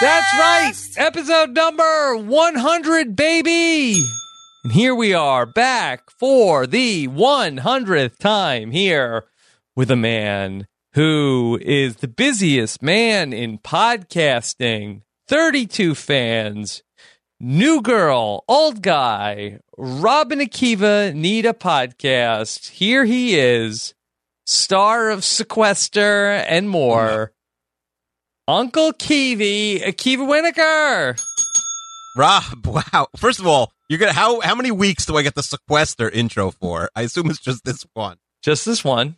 That's right. Episode number 100, baby. And here we are back for the 100th time here with a man who is the busiest man in podcasting. 32 fans, new girl, old guy, Rob and Akiva need a podcast. Here he is, star of Sequester and more. Uncle Kiwi, Akiva Winokur. Rob, wow. First of all, you're gonna how how many weeks do I get the sequester intro for? I assume it's just this one. Just this one.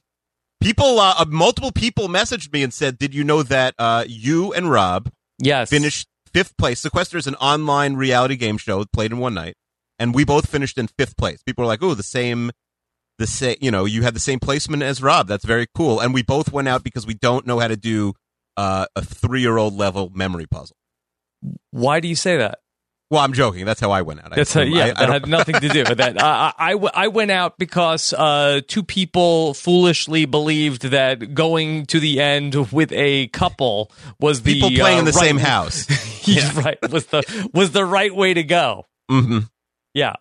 People, uh, uh, multiple people messaged me and said, "Did you know that uh, you and Rob Yes. finished fifth place? Sequester is an online reality game show played in one night, and we both finished in fifth place. People were like, "Oh, the same." The same, you know, you had the same placement as Rob. That's very cool. And we both went out because we don't know how to do uh, a three-year-old level memory puzzle. Why do you say that? Well, I'm joking. That's how I went out. I That's assume. yeah, I- I that had nothing to do with that. I, I, I, went out because uh, two people foolishly believed that going to the end with a couple was the people playing uh, in the right- same house. Yeah. right was the was the right way to go. hmm Yeah,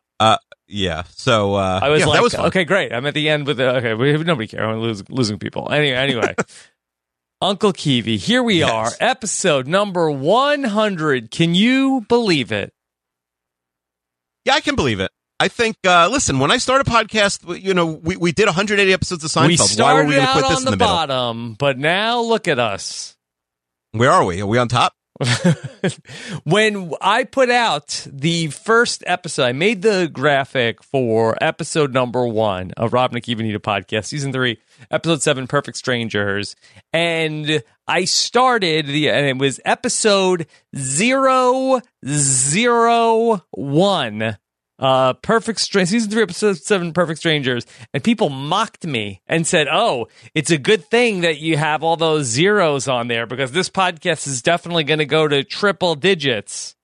Yeah. So uh, I was yeah, like, that was okay, great. I'm at the end with the, okay. We, nobody care. I'm losing, losing people. Anyway, anyway. Uncle Kiwi, here we Yes. are, episode number 100. Can you believe it? Yeah, I can believe it. I think. Uh, listen, when I start a podcast, you know, we, we did 180 episodes of Seinfeld. we Why were started we going to out put this on the, the, middle? bottom, but now look at us. Where are we? Are we on top? when I put out the first episode, I made the graphic for episode number one of Rob and Akiva Need a podcast, season three, episode seven, Perfect Strangers. And I started the, and it was episode zero, zero, one. Uh, perfect Strangers, season three, episode seven, Perfect Strangers, and people mocked me and said, "Oh, it's a good thing that you have all those zeros on there because this podcast is definitely going to go to triple digits."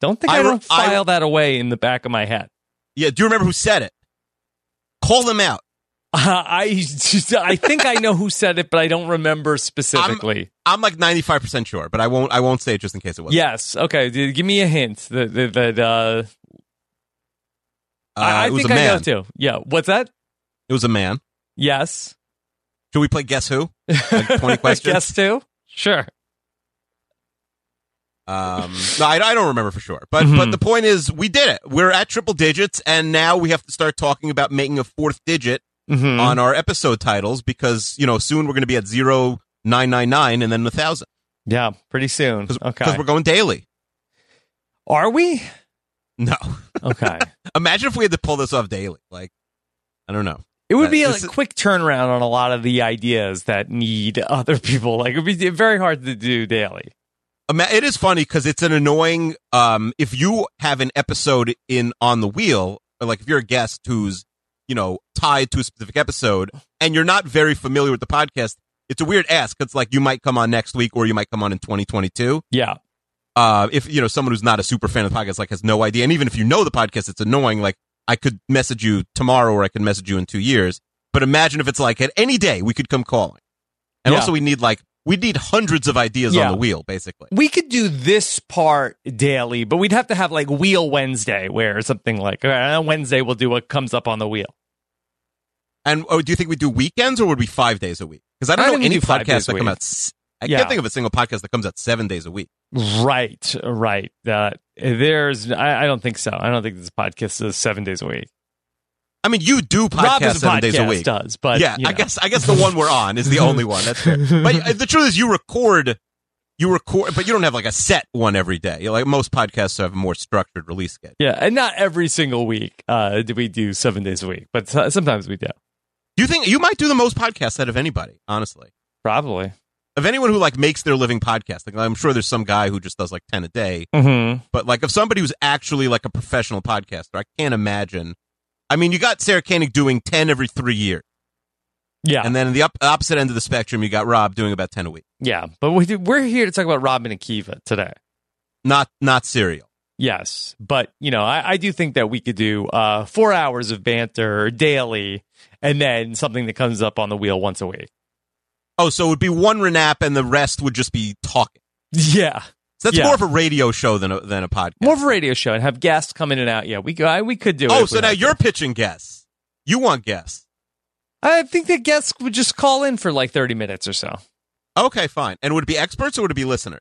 Don't think I, I don't I- file that away in the back of my head. Yeah. Do you remember who said it? Call them out. Uh, I I think I know who said it, but I don't remember specifically. I'm like 95 percent sure, but I won't. I won't say it just in case it was. yes, okay. Give me a hint. That that, uh, Uh, I, I it was think a I know man. too. Yeah. What's that? It was a man. Yes. Should we play Guess Who? Like 20 questions? Guess too. Sure. Um, no, I, I don't remember for sure. But Mhm. but the point is, we did it. We're at triple digits, and now we have to start talking about making a fourth digit Mhm. on our episode titles because you know soon we're going to be at zero nine nine nine and then a thousand Yeah, pretty soon. because Okay. we're going daily. Are we? No, Okay. imagine if we had to pull this off daily. Like I don't know. It would Uh, be a this is- quick turnaround on a lot of the ideas that need other people. Like it would be very hard to do daily. It is funny because it's an annoying. Um, if you have an episode in on the wheel, or like if you're a guest who's you know tied to a specific episode, and you're not very familiar with the podcast, it's a weird ask. It's like you might come on next week, or you might come on in 2022. Yeah. Uh, if you know someone who's not a super fan of the podcast, like has no idea, and even if you know the podcast, it's annoying. Like I could message you tomorrow, or I could message you in two years. But imagine if it's like at any day we could come calling, and Yeah. also we need like we need hundreds of ideas Yeah. on the wheel, basically. We could do this part daily, but we'd have to have like Wheel Wednesday where something like on Wednesday we'll do what comes up on the wheel. And oh, do you think we do weekends or would we five days a week? Because I don't I know any do podcasts that come week. out. I Yeah. can't think of a single podcast that comes out seven days a week. Right, right. Uh, there's, I, I don't think so. I don't think this podcast is seven days a week. I mean, you do Rob podcasts as a seven days a week. does, but yeah, you I guess I guess the one we're on is the only one. That's fair. But uh, the truth is, you record, you record, but you don't have like a set one every day. You know, like most podcasts have a more structured release schedule. Yeah, and not every single week uh, do we do seven days a week, but so- sometimes we do. Do you think you might do the most podcasts out of anybody? Honestly, Probably. of anyone who like makes their living podcasting, I'm sure there's some guy who just does like ten a day. Mm-hmm. But like, if somebody who's actually like a professional podcaster, I can't imagine. I mean, you got Sarah Koenig doing ten every three years, Yeah, and then in the up, opposite end of the spectrum, you got Rob doing about ten a week. yeah. But we, we're here to talk about Robin and Kiva today. Not not serial. Yes, but you know, I, I do think that we could do uh, four hours of banter daily, and then something that comes up on the wheel once a week. Oh, so it would be one renap, and the rest would just be talking. Yeah, that's Yeah. more of a radio show than a, than a podcast. More of a radio show and have guests come in and out. Yeah, we I, we could do oh, so now you're pitching guests. You want guests? I think the guests would just call in for like 30 minutes or so. Okay, fine. And would it be experts or would it be listeners?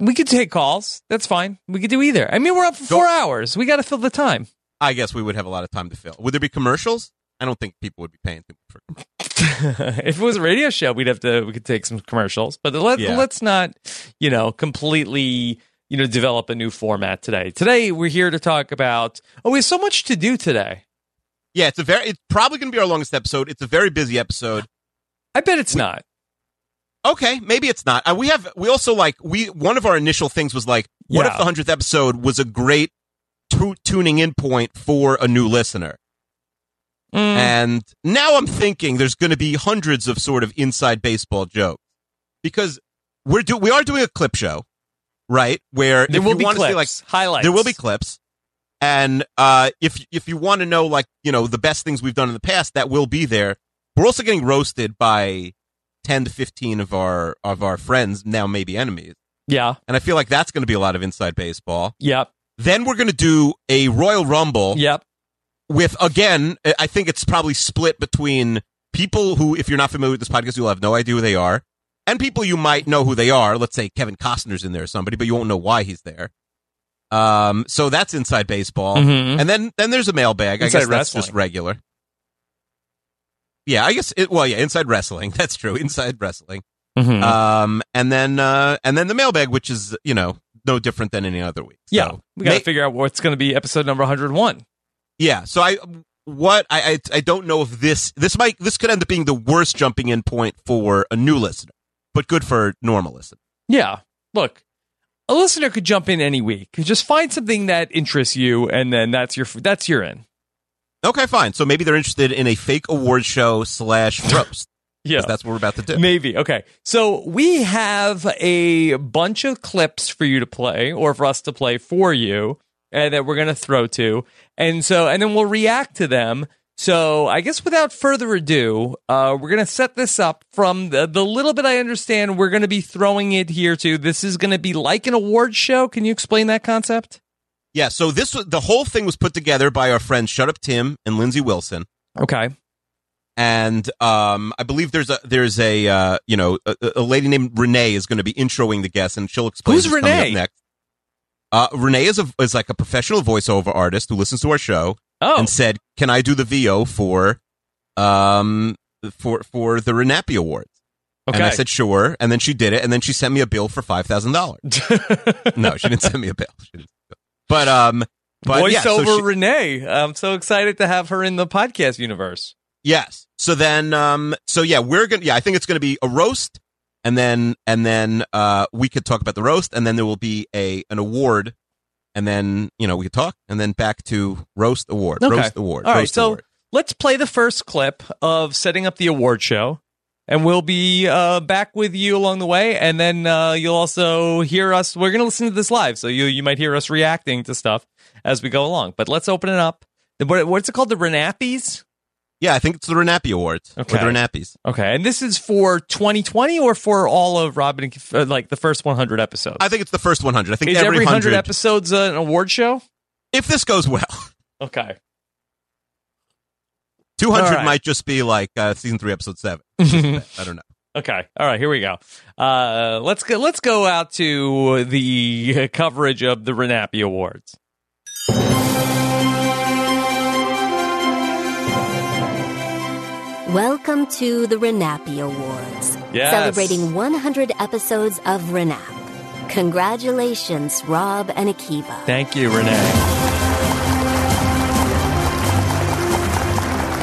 We could take calls. That's fine. We could do either. I mean, we're up for Go- four hours. We got to fill the time. I guess we would have a lot of time to fill. Would there be commercials? I don't think people would be paying too much for. if it was a radio show, we'd have to we could take some commercials, but let, Yeah. let's not, you know, completely, you know, develop a new format today. Today we're here to talk about. Oh, we have so much to do today. Yeah, it's a very. It's probably going to be our longest episode. It's a very busy episode. I bet it's not. Okay, maybe it's not. Uh, we have. We also like. We one of our initial things was like, what Yeah. if the hundredth episode was a great tu- tuning in point for a new listener? Mm, And now I'm thinking there's going to be hundreds of sort of inside baseball jokes because we're do we are doing a clip show, right? Where there if will you be clips, see like highlights. there will be clips, and uh, if if you want to know like you know the best things we've done in the past, that will be there. We're also getting roasted by ten to fifteen of our of our friends now, maybe enemies, Yeah. and I feel like that's going to be a lot of inside baseball. Yep. Then we're going to do a Royal Rumble Yep. With again, I think it's probably split between people who, if you're not familiar with this podcast, you'll have no idea who they are, and people you might know who they are. Let's say Kevin Costner's in there or somebody, but you won't know why he's there. Um, so that's inside baseball, Mhm. and then then there's a mailbag. I Inside guess that's just regular. Yeah, I guess it. Well, yeah, inside wrestling. That's true. Inside wrestling. Mhm. Um, and then uh, and then the mailbag, which is you know no different than any other week. yeah. We got to may- figure out what's going to be episode number 101. Yeah. So I what I, I I don't know if this this might this could end up being the worst jumping in point for a new listener, but good for normal listener. Yeah. Look, a listener could jump in any week. Just find something that interests you, and then that's your that's your in. Okay, fine. So maybe they're interested in a fake award show slash roast. Yeah. that's what we're about to do. Maybe. Okay. So we have a bunch of clips for you to play or for us to play for you and that we're going to throw to. And so, and then we'll react to them. So I guess without further ado, uh, we're going to set this up from the, the little bit I understand. We're going to be throwing it here too. This is going to be like an award show. Can you explain that concept? Yeah. So this was the whole thing was put together by our friends Shut Up Tim and Lindsay Wilson. Okay. And um, I believe there's a there's a uh, you know a, a lady named Renee is going to be introing the guests, and she'll explain Who's who's coming up Renee? next. Uh, Renee is a is like a professional voiceover artist who listens to our show, Oh, and said, "Can I do the VO for um for for the Renappy Awards?" okay. And I said, "Sure." And then she did it, and then she sent me a bill for five thousand dollars. No, she didn't send me a bill. But um, but yeah, so Voiceover she- Renee. I'm so excited to have her in the podcast universe. yes. So then um, so yeah, we're gonna yeah, I think it's gonna be a roast, and then and then uh, we could talk about the roast, and then there will be a an award. And then you know we could talk, and then back to roast award, Okay. roast award, All right, so award. let's play the first clip of setting up the award show, and we'll be uh, back with you along the way. And then uh, you'll also hear us. We're going to listen to this live, so you you might hear us reacting to stuff as we go along. But let's open it up. What, what's it called? The Renappies. Yeah, I think it's the Renappy Awards. Okay. The Renappies. Okay, and this is for 2020 or for all of Robin, uh, like the first 100 episodes. I think it's the first 100. I think is every, every 100 100 episodes uh, an award show? if this goes well, Okay. 200 All right. might just be like uh, season three, episode seven. I don't know. Okay. All right. Here we go. Uh, let's go. Let's go out to the coverage of the Renappy Awards. Welcome to the Renappy Awards, Yes. celebrating 100 episodes of Renap. Congratulations, Rob and Akiva. Thank you, Renee.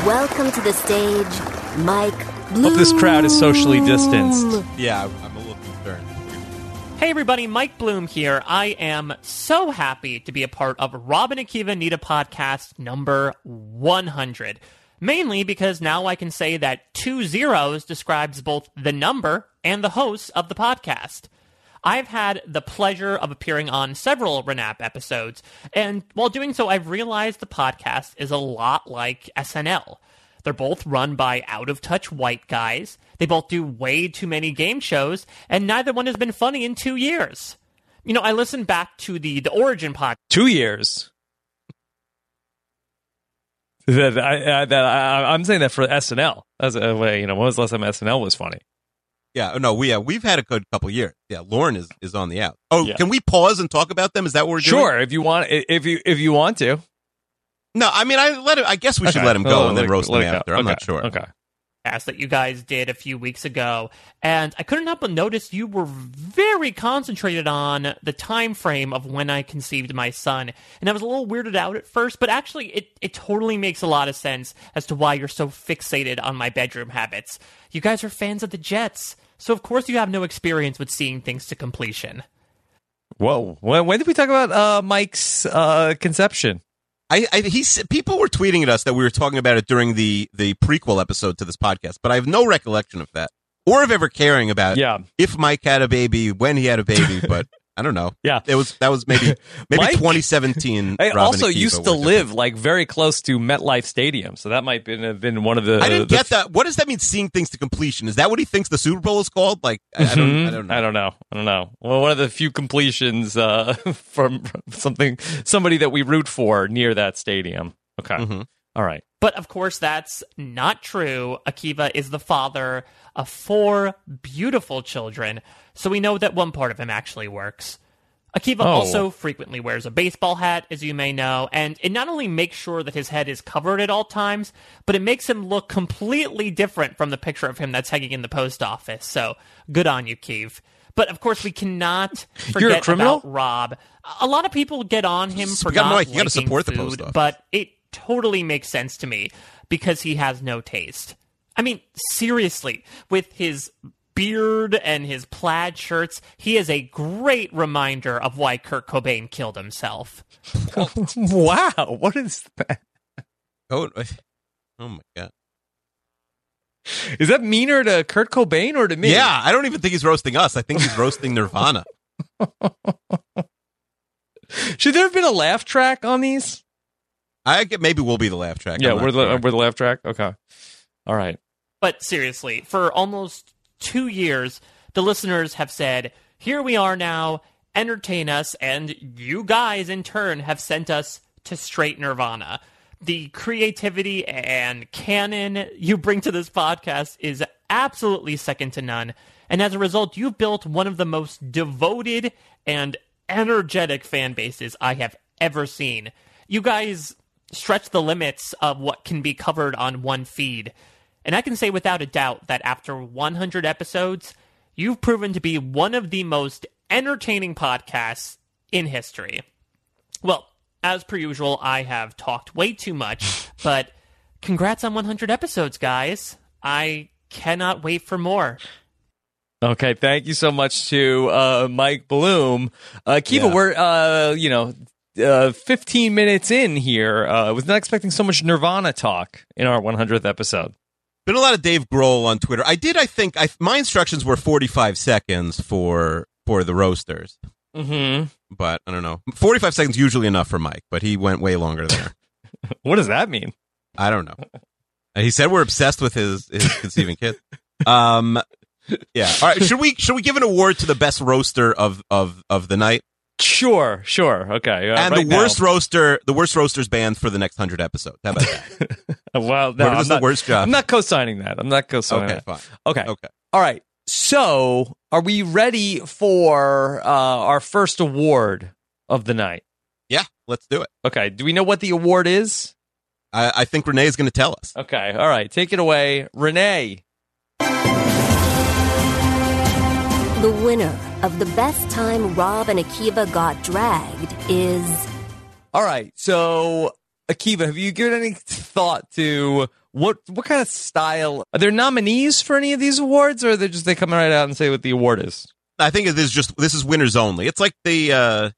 Welcome to the stage, Mike Bloom. Hope this crowd is socially distanced. Yeah, I'm a little concerned. Hey everybody, Mike Bloom here. I am so happy to be a part of Rob and Akiva Need a podcast number 100. Mainly because now I can say that two zeros describes both the number and the hosts of the podcast. I've had the pleasure of appearing on several Renap episodes, and while doing so, I've realized the podcast is a lot like SNL. They're both run by out of touch white guys. They both do way too many game shows, and neither one has been funny in two years. You know, I listened back to the the Origin podcast. Two years. That I, I, that I, I'm saying that for SNL as uh, a way. You know, when was the last time SNL was funny? Yeah, oh, no, we yeah, we've had a good couple years. Yeah, Lauren is is on the out. Oh, Yeah. can we pause and talk about them? Is that what we're doing? Sure, if you want, if you if you want to. No, I mean, I let it, I guess we should Okay. let him go Oh, and then roast him after. I'm not sure. Okay. That you guys did a few weeks ago and i couldn't help but notice you were very concentrated on the time frame of when i conceived my son and i was a little weirded out at first but actually it, it totally makes a lot of sense as to why you're so fixated on my bedroom habits you guys are fans of the jets so of course you have no experience with seeing things to completion Whoa. When, when did we talk about uh, Mike's uh, conception? I, I he people were tweeting at us that we were talking about it during the the prequel episode to this podcast, but I have no recollection of that or of ever caring about Yeah. if Mike had a baby, when he had a baby. But I don't know. Yeah. it was that was maybe maybe Mike- 2017. I Robin also Akiva used to were live like very close to MetLife Stadium, so that might been, have been one of the. I didn't the- get that. What does that mean? Seeing things to completion? Is that what he thinks the Super Bowl is called? Like I, I don't. I don't know. I don't know. I don't know. Well, one of the few completions uh, from something somebody that we root for near that stadium. Okay. Mhm. All right. But of course, that's not true. Akiva is the father of four beautiful children, so we know that one part of him actually works. Akiva Oh. also frequently wears a baseball hat, as you may know, and it not only makes sure that his head is covered at all times, but it makes him look completely different from the picture of him that's hanging in the post office. So good on you, Keeve. But of course, we cannot forget criminal? about Rob. A lot of people get on him for We gotta- not Mike, you gotta support the post office. but it totally makes sense to me because he has no taste. I mean, seriously, with his beard and his plaid shirts, he is a great reminder of why Kurt Cobain killed himself. wow. What is that? Oh, oh my god. Is that meaner to Kurt Cobain or to me? Yeah, I don't even think he's roasting us. I think he's roasting Nirvana. Should there have been a laugh track on these? I get maybe we'll be the laugh track. yeah, we're the sure. we're the laugh track. Okay. All right. But seriously, for almost two years, the listeners have said, Here we are now, entertain us, and you guys in turn have sent us to straight nirvana. The creativity and canon you bring to this podcast is absolutely second to none. And as a result, you've built one of the most devoted and energetic fan bases I have ever seen. You guys stretch the limits of what can be covered on one feed. And I can say without a doubt that after 100 episodes, you've proven to be one of the most entertaining podcasts in history. Well, as per usual, I have talked way too much, but congrats on 100 episodes, guys. I cannot wait for more. Okay, thank you so much to uh, Mike Bloom. Uh, Kiva, Yeah. we're uh, you know uh, 15 minutes in here. Uh, I was not expecting so much Nirvana talk in our 100th episode. Been a lot of Dave Grohl on Twitter. I did. I think. I my instructions were 45 seconds for for the roasters, Mm-hmm. but I don't know. 45 seconds usually enough for Mike, but he went way longer there. What does that mean? I don't know. He said we're obsessed with his his conceiving kid. Um, yeah. All right. Should we should we give an award to the best roaster of of of the night Sure, sure. Okay. Uh, and right the worst now- roaster the worst roasters band for the next hundred episodes? How about that? well, no, What I'm was the not, worst job? I'm not co-signing that. I'm not co-signing that. okay, that. fine. Okay. Okay. All right. So, are we ready for uh, our first award of the night? Yeah, let's do it. Okay. Do we know what the award is? I, I think Renee is going to tell us. Okay. All right. Take it away, Renee. The winner of the best time Rob and Akiva got dragged is All right. So, Akiva, have you given any thought to what what kind of style? Are there nominees for any of these awards, or are they just they come right out and say what the award is? I think it is just this is winners only. It's like the uh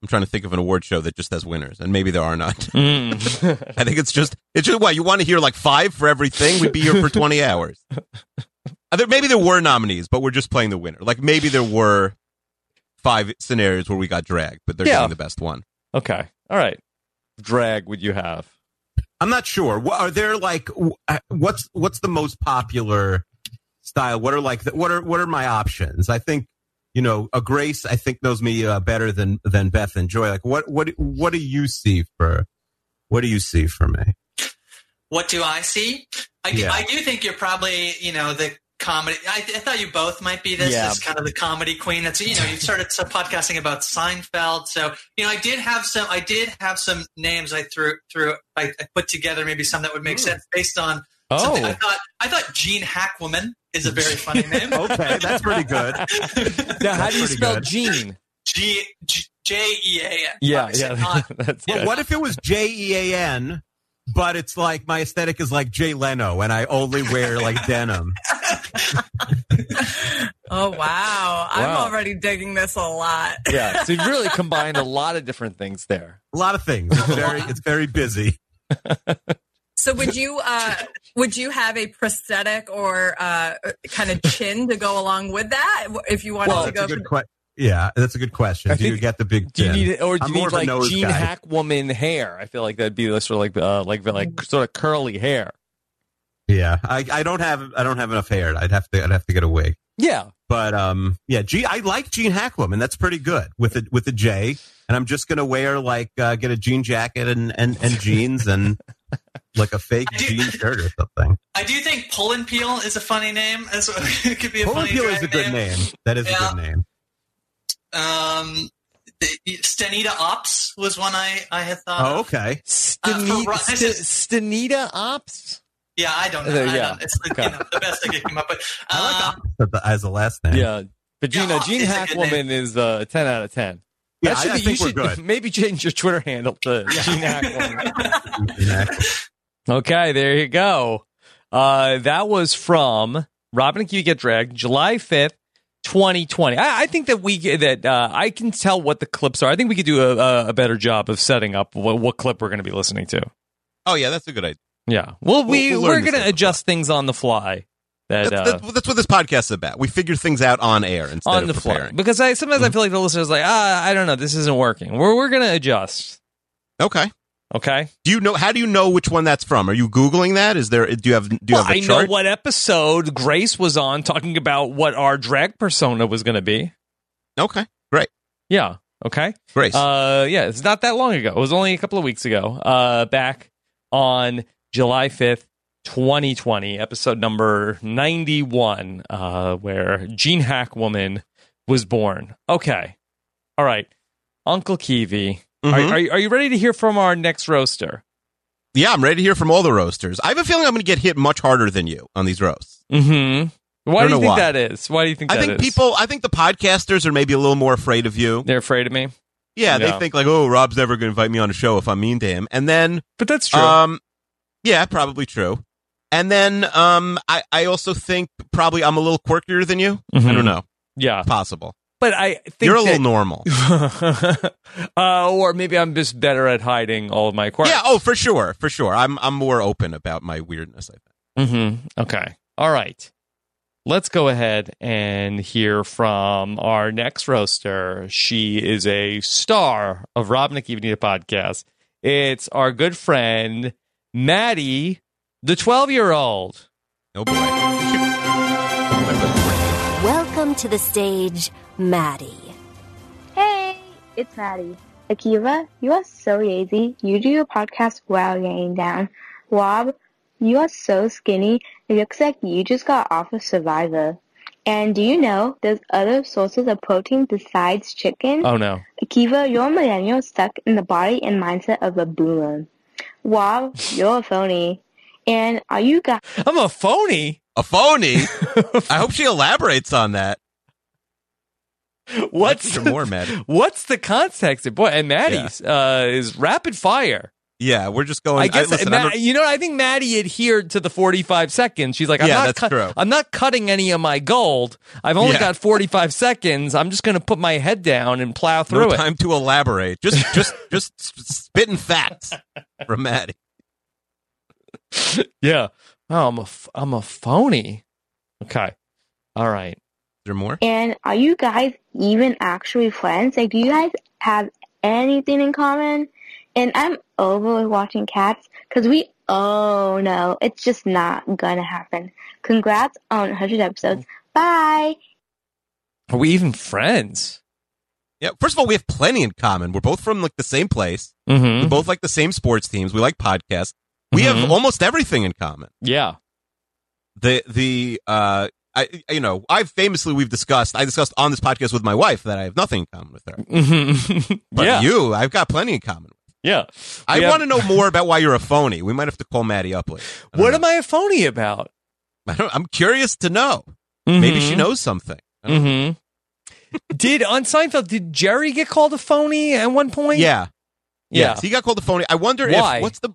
I'm trying to think of an award show that just has winners, and maybe there are not. Mm. I think it's just it's just what you want to hear like five for everything. We'd be here for 20 hours. Uh, there, maybe there were nominees, but we're just playing the winner. Like maybe there were five scenarios where we got dragged, but they're Yeah. getting the best one. okay. All right. Drag would you have? I'm not sure. What, are there like uh, what's what's the most popular style? What are like the, what are what are my options? I think you know, a Grace I think knows me uh, better than than Beth and Joy. Like, what what what do you see for what do you see for me? What do I see? I, do- Yeah. I do think you're probably, you know, the comedy. I, I thought you both might be this, Yeah. this kind of the comedy queen. That's you know, you started some podcasting about Seinfeld, so you know, I did have some. I did have some names I threw through. I, I put together maybe some that would make hmm. sense based on. something. I Oh, thought I thought Gene Hackwoman is a very funny name. Okay, that's pretty good. now how do you spell good. Gene? G G- J E A N. Yeah, yeah, not- that's Well, what if it was J E A N, but it's like my aesthetic is like Jay Leno, and I only wear like denim. Oh wow. I'm already digging this a lot. Yeah, so you've really combined a lot of different things there. A lot of things. It's very it's very busy. So would you uh would you have a prosthetic or uh kind of chin to go along with that if you wanted Well, to That's go a good for. Yeah, that's a good question. I do you get the big Do you chin? need or do I'm you need like nose Gene guy. Hack woman hair? I feel like that'd be sort of like uh, like like sort of curly hair. Yeah, I, I don't have I don't have enough hair. I'd have to I'd have to get a wig. Yeah, But um, yeah, G, I like Gene Hackwoman. That's pretty good with a with a J. And I'm just gonna wear like uh, get a jean jacket and and, and jeans and like a fake do- jean shirt or something. I do think Pull and Peel is a funny name. As well. it could be a Pull funny Peel is a good name. That is Yeah. a good name. Um, the- Stenita Ops was one I, I had thought. Oh, okay. Stenita, for Ro- this is- Stenita Ops. Yeah, I don't know. Uh, I yeah. don't, it's the, Okay. you know, the best I could come up with. I like Um, as a last name. Yeah, but Yeah, Gina, Ops Gene is a Hack good woman is uh, ten out of ten. yeah. That should I, I think you we're should good. maybe change your Twitter handle to Gene Hack. Gene Hack- Okay, there you go. Uh, that was from Robin and Q Get Dragged, July fifth, twenty twenty. I, I think that we that uh, I can tell what the clips are. I think we could do a, a, a better job of setting up what, what clip we're going to be listening to. Oh yeah, that's a good idea. Yeah, well, we We'll- we'll we're going to adjust things on the fly. That That's, uh, that's, that's what this podcast is about. We figure things out on air instead on of the fly because I sometimes I feel like the listeners like ah I don't know this isn't working. We're we're going to adjust. Okay. Okay. Do you know? How do you know which one that's from? Are you googling that? Is there? Do you have? Do you Well, have a I know what episode Grace was on talking about what our drag persona was going to be. Okay, great, Yeah. Okay. Grace. Uh, yeah, it's not that long ago. It was only a couple of weeks ago. Uh, back on July fifth, twenty twenty, episode number ninety one, uh, where Gene Hack Woman was born. Okay. All right, Uncle Kiwi, are, Mhm. are, you- are you ready to hear from our next roaster? yeah, I'm ready to hear from all the roasters. I have a feeling I'm going to get hit much harder than you on these roasts. Mm-hmm. Why do you think why. that is? Why do you think I think is? people. I think the podcasters are maybe a little more afraid of you. they're afraid of me. Yeah, Yeah. they think like, oh, Rob's never going to invite me on a show if I'm mean to him. And then, But that's true. um, yeah, probably true. And then, um, I, I also think probably I'm a little quirkier than you. I Mhm. don't know. yeah, Possible. but I think You're a that- little normal. uh, or maybe I'm just better at hiding all of my quirks. Yeah. Oh, for sure, for sure. I'm I'm more open about my weirdness. I think. Mm-hmm. Okay. All right. Let's go ahead and hear from our next roaster. She is a star of Rob Need podcast. It's our good friend Maddie, the twelve-year-old. Oh boy. Welcome to the stage, Maddie. Hey, it's Maddie. Akiva, you are so lazy. You do your podcast while laying down. Rob, you are so skinny. It looks like you just got off of Survivor. And do you know there's other sources of protein besides chicken? Oh no. Akiva, you're a millennial stuck in the body and mindset of a boomer. Rob, you're a phony. And are you guys I'm a phony. A phony. I hope she elaborates on that. What's Let's the, more, Maddie? What's the context? Boy, and Maddie's uh, is rapid fire. Yeah, we're just going. I guess listen, Ma- I'm a- you know. I think Maddie adhered to the forty-five seconds. She's like, I'm Yeah, not that's cut- true. I'm not cutting any of my gold. I've only Yeah. got forty-five seconds. I'm just going to put my head down and plow through no it. time to elaborate. Just just just spitting facts from Maddie. Yeah. Oh, I'm a f- I'm a phony. Okay. All right. Is there more? and are you guys even actually friends? Like, do you guys have anything in common? And I'm over with watching cats because we, oh no, it's just not gonna happen. Congrats on 100 episodes. Bye. Are we even friends? Yeah. First of all, we have plenty in common. We're both from like the same place. Mm-hmm. We both like the same sports teams. We like podcasts. We Mhm. have almost everything in common. Yeah. The the uh I you know, I've famously we've discussed I discussed on this podcast with my wife that I have nothing in common with her. Mhm. But yeah. you, I've got plenty in common. Yeah. I have- want to know more about why you're a phony. We might have to call Maddie up later. What know. am I a phony about? I don't, I'm curious to know. Maybe she knows something. I know. Mm-hmm. did on Seinfeld? Did Jerry get called a phony at one point? Yeah. Yeah. Yes, he got called a phony. I wonder Why? if what's the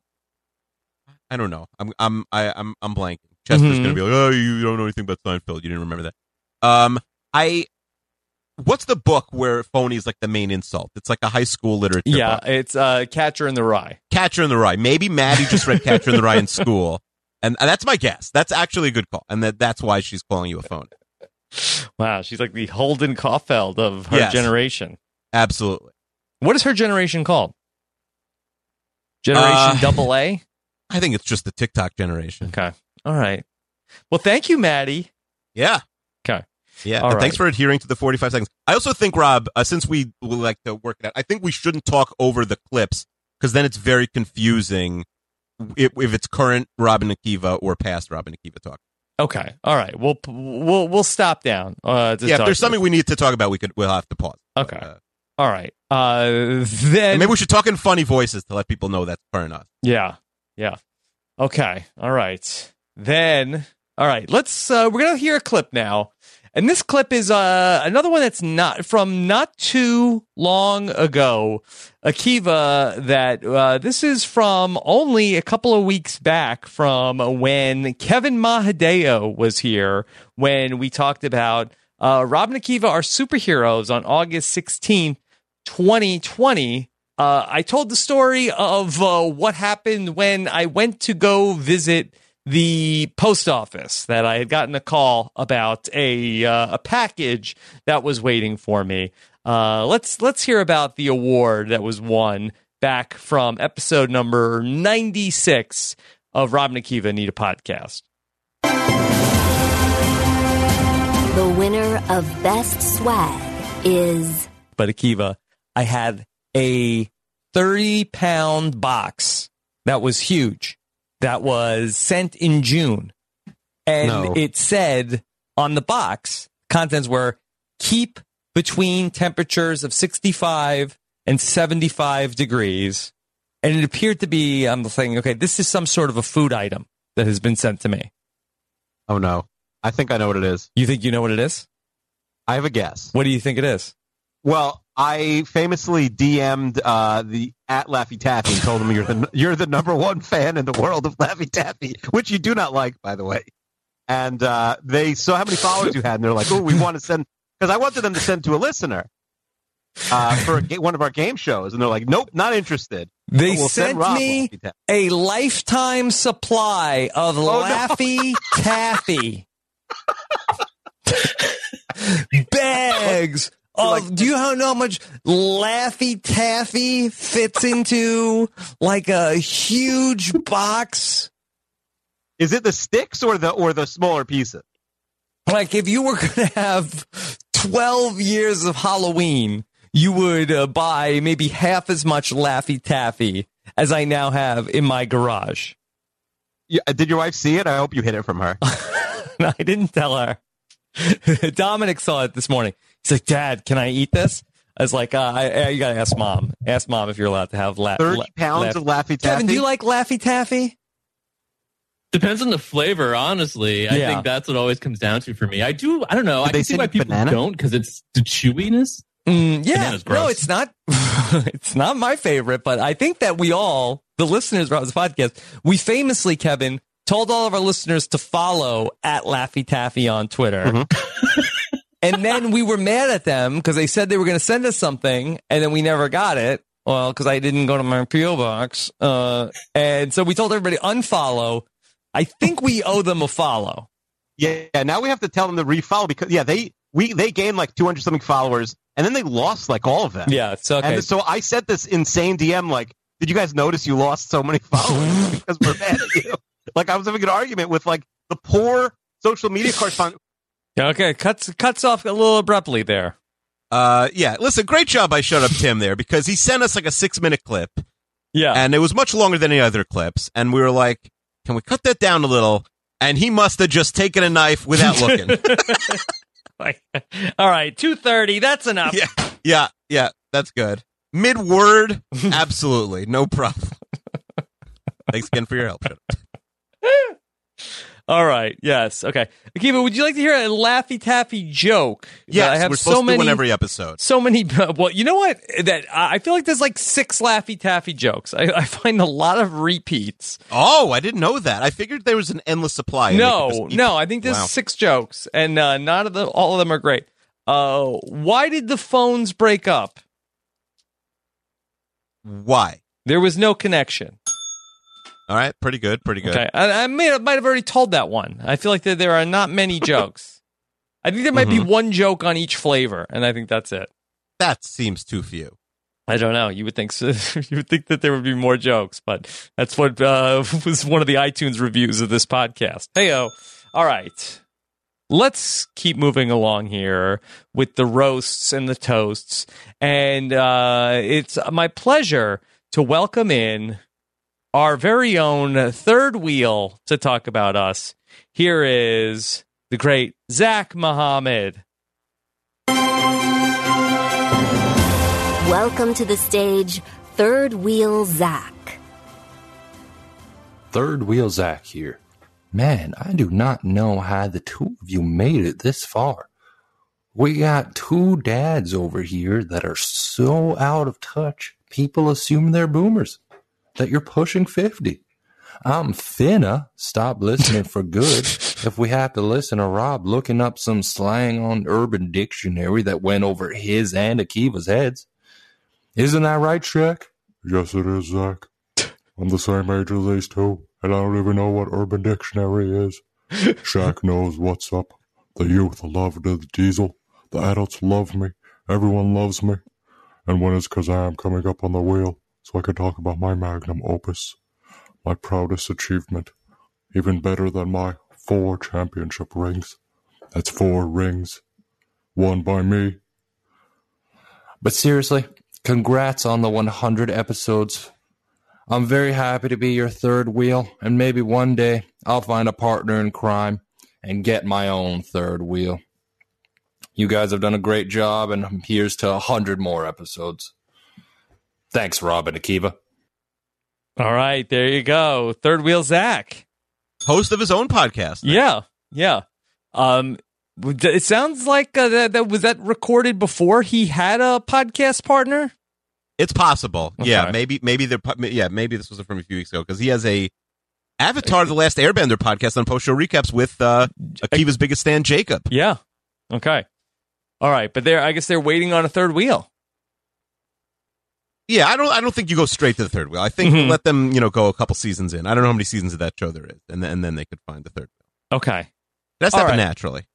I don't know. I'm I'm I, I'm I'm blanking. Chester's Mhm. gonna be like, oh, you don't know anything about Seinfeld. You didn't remember that. Um, I. What's the book where phony is like the main insult? It's like a high school literature. Yeah. book. It's uh, Catcher in the Rye. Catcher in the Rye. Maybe Maddie just read Catcher in the Rye in school, and, and that's my guess. That's actually a good call, and that that's why she's calling you a phony. Wow, she's like the Holden Caulfield of her Yes. generation. Absolutely. What is her generation called? Generation Uh, Double A. I think it's just the TikTok generation. Okay. All right. Well, thank you, Maddie. Yeah. Okay. Yeah, All and thanks for adhering to the 45 seconds. I also think, Rob, uh, since we would like to work it out, I think we shouldn't talk over the clips because then it's very confusing if, if it's current Robin Akiva or past Robin Akiva talk. Okay. All right. We'll we'll we'll stop down. Uh, yeah, if there's something we need to talk about, we could we'll have to pause. Okay. Uh, All right. Uh, then maybe we should talk in funny voices to let people know that's current us. Yeah. Yeah. Okay. All right. Then all right, let's uh we're going to hear a clip now. And this clip is uh another one that's not from not too long ago. Akiva that uh this is from only a couple of weeks back from when Kevin Mahadeo was here when we talked about uh Rob Akiva are superheroes on August 16th 2020, uh, I told the story of uh, what happened when I went to go visit the post office. That I had gotten a call about a uh, a package that was waiting for me. Uh, let's let's hear about the award that was won back from episode number ninety six of Rob and Akiva Need a Podcast. The winner of Best Swag is but Akiva, I had a 30 pound box that was huge that was sent in June. And No. it said on the box, contents were keep between temperatures of 65 and 75 degrees. And it appeared to be, I'm thinking, okay, this is some sort of a food item that has been sent to me. Oh no. I think I know what it is. You think you know what it is? I have a guess. What do you think it is? Well, I famously DM'd uh, the at Laffy Taffy and told him you're the you're the number one fan in the world of Laffy Taffy, which you do not like, by the way. And uh, they saw how many followers you had, and they're like, "Oh, we want to send," because I wanted them to send to a listener uh, for a, one of our game shows, and they're like, "Nope, not interested." They We'll send sent me a lifetime supply of Oh, no. Laffy Taffy bags. Of, do you know how much Laffy Taffy fits into like a huge box? Is it the sticks or the or the smaller pieces? Like if you were going to have 12 years of Halloween, you would uh, buy maybe half as much Laffy Taffy as I now have in my garage. Yeah, did your wife see it? I hope you hid it from her. No, I didn't tell her. Dominic saw it this morning. He's like, Dad, can I eat this? I was like, uh, I, I, you gotta ask mom. Ask mom if you're allowed to have la- Thirty la- pounds Laffy- of Laffy Taffy. Kevin, do you like Laffy Taffy? Depends on the flavor, honestly. I Yeah. think that's what always comes down to for me. I do. I don't know. Did I they can see why people banana? don't because it's the chewiness. Mm, yeah, no, it's not. it's not my favorite, but I think that we all, the listeners of this podcast, we famously, Kevin, told all of our listeners to follow at Laffy Taffy on Twitter. Mm-hmm. and then we were mad at them because they said they were going to send us something, and then we never got it. Well, because I didn't go to my PO box, uh, and so we told everybody unfollow. I think we owe them a follow. Yeah, now we have to tell them to refollow because yeah, they we they gained like 200 something followers and then they lost like all of them. Yeah, it's okay. And so I sent this insane DM like, did you guys notice you lost so many followers because we're mad at you? Like I was having an argument with like the poor social media correspondent Yeah, Okay, cuts cuts off a little abruptly there. Uh, yeah. Listen, great job by Shut Up Tim there because he sent us like a six minute clip Yeah. and it was much longer than any other clips. And we were like, can we cut that down a little? And he must have just taken a knife without looking. Like, all right, two thirty. That's enough. yeah, yeah, yeah. That's good. Mid word, absolutely, no problem. Thanks again for your help. All right. Yes. Okay. Akiva, would you like to hear a Laffy Taffy joke? Yes, I have we're supposed so to many. do one every episode. so many. Well, you know what? That I feel like there's like six Laffy Taffy jokes. I, I find a lot of repeats. Oh, I didn't know that. I figured there was an endless supply. and they could No, no. I think there's Wow. six jokes, and uh, not of the all of them are great. Uh, why did the phones break up? Why? There was no connection. All right, pretty good, pretty good. Okay, I, I may have, might have already told that one. I feel like that there are not many jokes. I think there might Mm-hmm. be one joke on each flavor, and I think that's it. That seems too few. I don't know. You would think so. you would think that there would be more jokes, but that's what uh, was one of the iTunes reviews of this podcast. Heyo. All right. Let's keep moving along here with the roasts and the toasts, and uh, it's my pleasure to welcome in our very own third wheel to talk about us. Here is the great Zach Muhammad. Welcome to the stage, Third Wheel Zach. Third Wheel Zach here. Man, I do not know how the two of you made it this far. We got two dads over here that are so out of touch, people assume they're boomers, that you're pushing 50. I'm finna stop listening for good if we have to listen to Rob looking up some slang on Urban Dictionary that went over his and Akiva's heads. Isn't that right, Shaq? Yes, it is, Zach. I'm the same age as these two, and I don't even know what Urban Dictionary is. Shaq knows what's up. The youth love the diesel. The adults love me. Everyone loves me. And when it's because I am coming up on the wheel, so I can talk about my magnum opus, my proudest achievement, even better than my four championship rings. That's four rings. Won by me. But seriously, congrats on the 100 episodes. I'm very happy to be your third wheel, and maybe one day I'll find a partner in crime and get my own third wheel. You guys have done a great job, and here's to 100 more episodes. Thanks, Rob and Akiva. All right, there you go. Third wheel Zach. Host of his own podcast. Yeah, yeah. Um, it sounds like uh, that, that was that recorded before he had a podcast partner. It's possible. Yeah, maybe maybe the yeah maybe this was from a few weeks ago because he has a Avatar: The Last Airbender podcast on post show recaps with uh, Akiva's biggest stand, Jacob. Yeah. Okay. All right, but they're I guess they're waiting on a third wheel. Yeah, I don't I don't think you go straight to the third wheel. I think Mhm. let them you know go a couple seasons in. I don't know how many seasons of that show there is, and then, and then they could find the third. wheel. Okay. That's All happen right. naturally.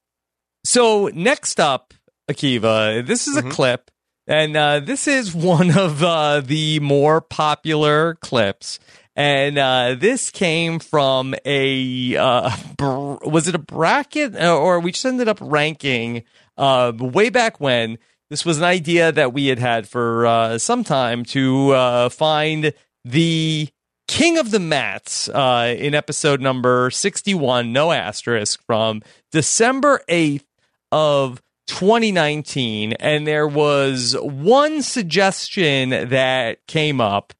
So next up, Akiva, this is a clip, and uh, this is one of uh, the more popular clips. And uh, this came from a uh, br- was it a bracket or we just ended up ranking uh, way back when. This was an idea that we had had for uh, some time to uh, find the king of the mats uh, in episode number 61 no asterisk from december 8th of 2019 and there was one suggestion that came up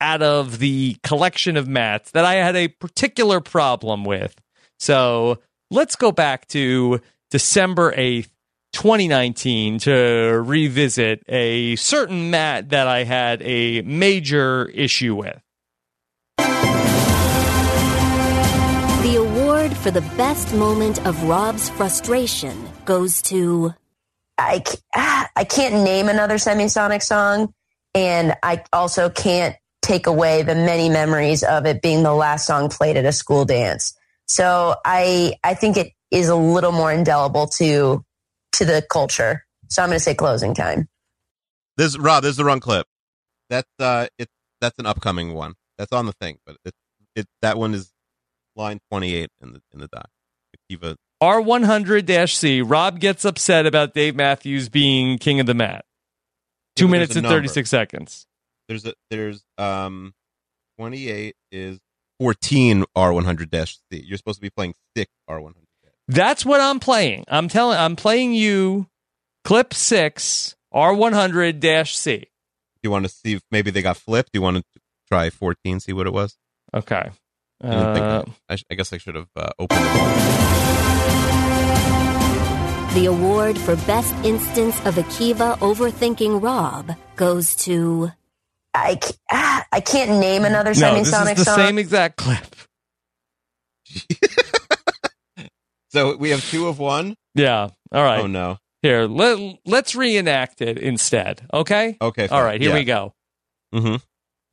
out of the collection of mats that i had a particular problem with. So let's go back to december 8th 2019 to revisit a certain mat that i had a major issue with The award for the best moment of Rob's frustration goes to. I, c- I can't name another semisonic song, and I also can't take away the many memories of it being the last song played at a school dance. So I I think it is a little more indelible to to the culture. So I'm going to say closing time. This Rob, this is the wrong clip. That's uh, it. That's an upcoming one. That's on the thing, but it it that one is line twenty eight in the in the doc. Akiva. R100-C. Rob gets upset about Dave Matthews being king of the mat. Two Yeah, minutes and 36 seconds. There's a there's um 28 is 14 R100 C. You're supposed to be playing thick R100. That's what I'm playing. I'm telling I'm playing you clip 6 R100-C. Do you want to see if maybe they got flipped? Do you want to try 14, see what it was? Okay. I, Uh. I, I guess I should have uh, opened it. The award for Best Instance of Akiva Overthinking Rob goes to. I, ca- ah, I can't name another no, this is the song. same exact clip. So we have two of one. Yeah. All right. Oh no. Here, let, let's reenact it instead. Okay? Okay. All right, here we go. Mm-hmm.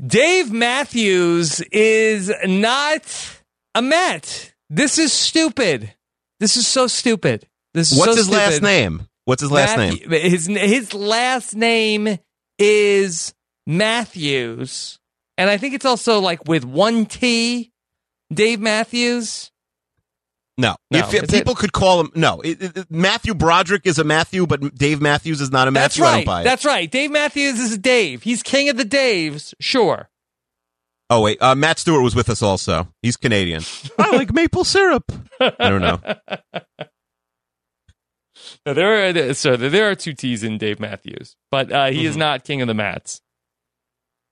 Dave Matthews is not a Met. This is stupid. This is so stupid. This is What's so his last name? What's his last name? His his last name is Matthews, and I think it's also like with one T. Dave Matthews. No. No, if, if is it- people could call him, no. It, it- it- Matthew Broderick is a Matthew, but Dave Matthews is not a That's Matthew. I don't right. buy. That's right. Dave Matthews is a Dave. He's king of the Daves. Sure. Oh wait, uh, Matt Stewart was with us also. He's Canadian. I like maple syrup. I don't know. No, there are so there are two T's in Dave Matthews, but uh, he is Mm-hmm. not king of the mats.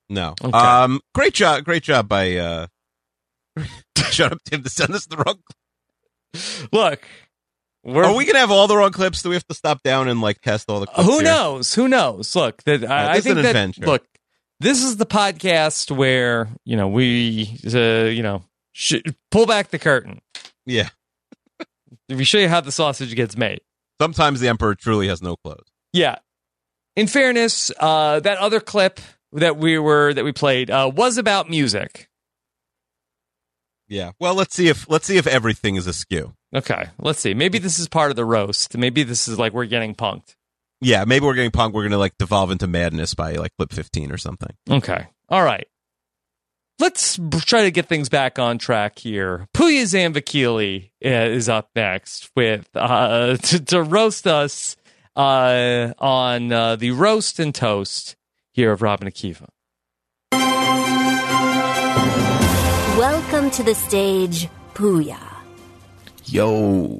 No. Okay. Um. Great job. Great job by. uh Shut up, Tim. To send us the wrong. Look, we're Are we gonna have all the wrong clips? Do we have to stop down and like test all the? clips Who here? knows? Who knows? Look, that I, I think that adventure. look, this is the podcast where you know we uh, you know sh- pull back the curtain. Yeah. We show you how the sausage gets made. Sometimes the emperor truly has no clothes. Yeah. In fairness, uh, that other clip that we were that we played uh, was about music. Yeah. Well, let's see if let's see if everything is askew. Okay, let's see. Maybe this is part of the roast. Maybe this is like we're getting punked. Yeah. Maybe we're getting punked. We're gonna like devolve into madness by like clip fifteen or something. Okay. All right. Let's try to get things back on track here. Puya Zambakili uh, is up next with uh, to, to roast us uh, on uh, the roast and toast here of Robin Akiva. Welcome to the stage, Puya. Yo,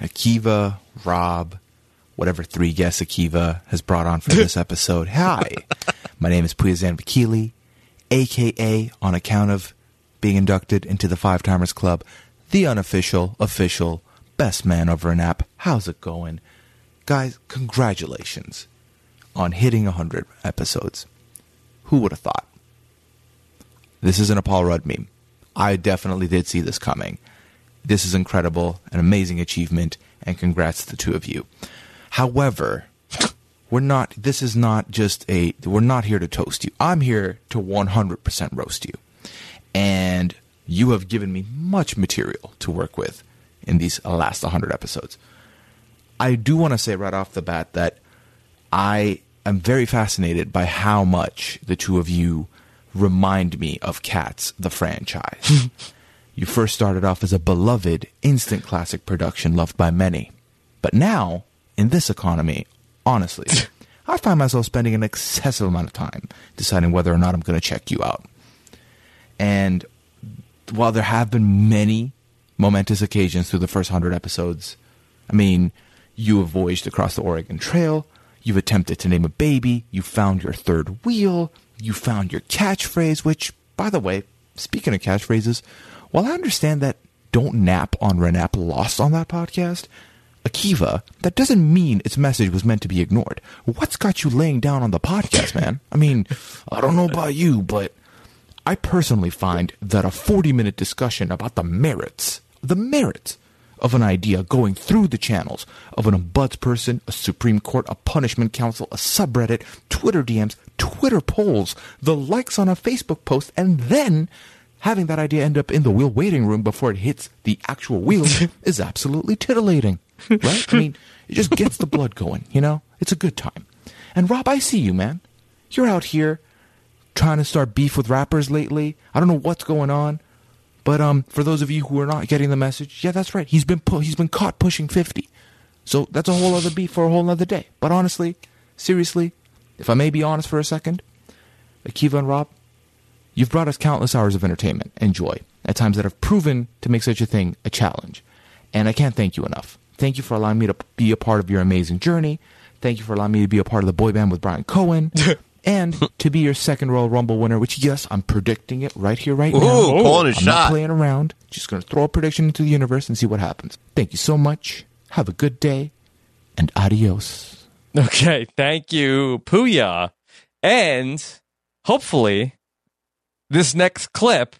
Akiva, Rob, whatever three guests Akiva has brought on for this episode. Hi, my name is Puya Zanvakili, aka on account of being inducted into the Five Timers Club, the unofficial, official, best man over an app. How's it going? Guys, congratulations on hitting 100 episodes. Who would have thought? This isn't a Paul Rudd meme. I definitely did see this coming. This is incredible, an amazing achievement, and congrats to the two of you. However, we're not, this is not just a, we're not here to toast you. I'm here to 100% roast you. And you have given me much material to work with in these last 100 episodes. I do want to say right off the bat that I am very fascinated by how much the two of you remind me of Cats, the franchise. you first started off as a beloved, instant classic production loved by many. But now, in this economy, honestly, I find myself spending an excessive amount of time deciding whether or not I'm going to check you out. And while there have been many momentous occasions through the first hundred episodes, I mean, you have voyaged across the Oregon Trail, you've attempted to name a baby, you found your third wheel, you found your catchphrase, which, by the way, speaking of catchphrases, while I understand that Don't Nap on Renap lost on that podcast, Akiva, that doesn't mean its message was meant to be ignored. What's got you laying down on the podcast, man? I mean, I don't know about you, but I personally find that a 40 minute discussion about the merits, the merits of an idea going through the channels of an ombuds person, a Supreme Court, a punishment council, a subreddit, Twitter DMs, Twitter polls, the likes on a Facebook post, and then having that idea end up in the wheel waiting room before it hits the actual wheel is absolutely titillating. Right? I mean, it just gets the blood going, you know? It's a good time. And Rob, I see you, man. You're out here trying to start beef with rappers lately. I don't know what's going on, But um, for those of you who are not getting the message, yeah, that's right. He's been pu- he's been caught pushing fifty. So that's a whole other beef for a whole other day. But honestly, seriously, if I may be honest for a second, Akiva and Rob, you've brought us countless hours of entertainment and joy at times that have proven to make such a thing a challenge. And I can't thank you enough. Thank you for allowing me to be a part of your amazing journey. Thank you for allowing me to be a part of the boy band with Brian Cohen. and to be your second Royal Rumble winner, which, yes, I'm predicting it right here, right now. Ooh, calling a I'm shot. not playing around. Just going to throw a prediction into the universe and see what happens. Thank you so much. Have a good day. And adios. Okay, thank you, Puya. And hopefully, this next clip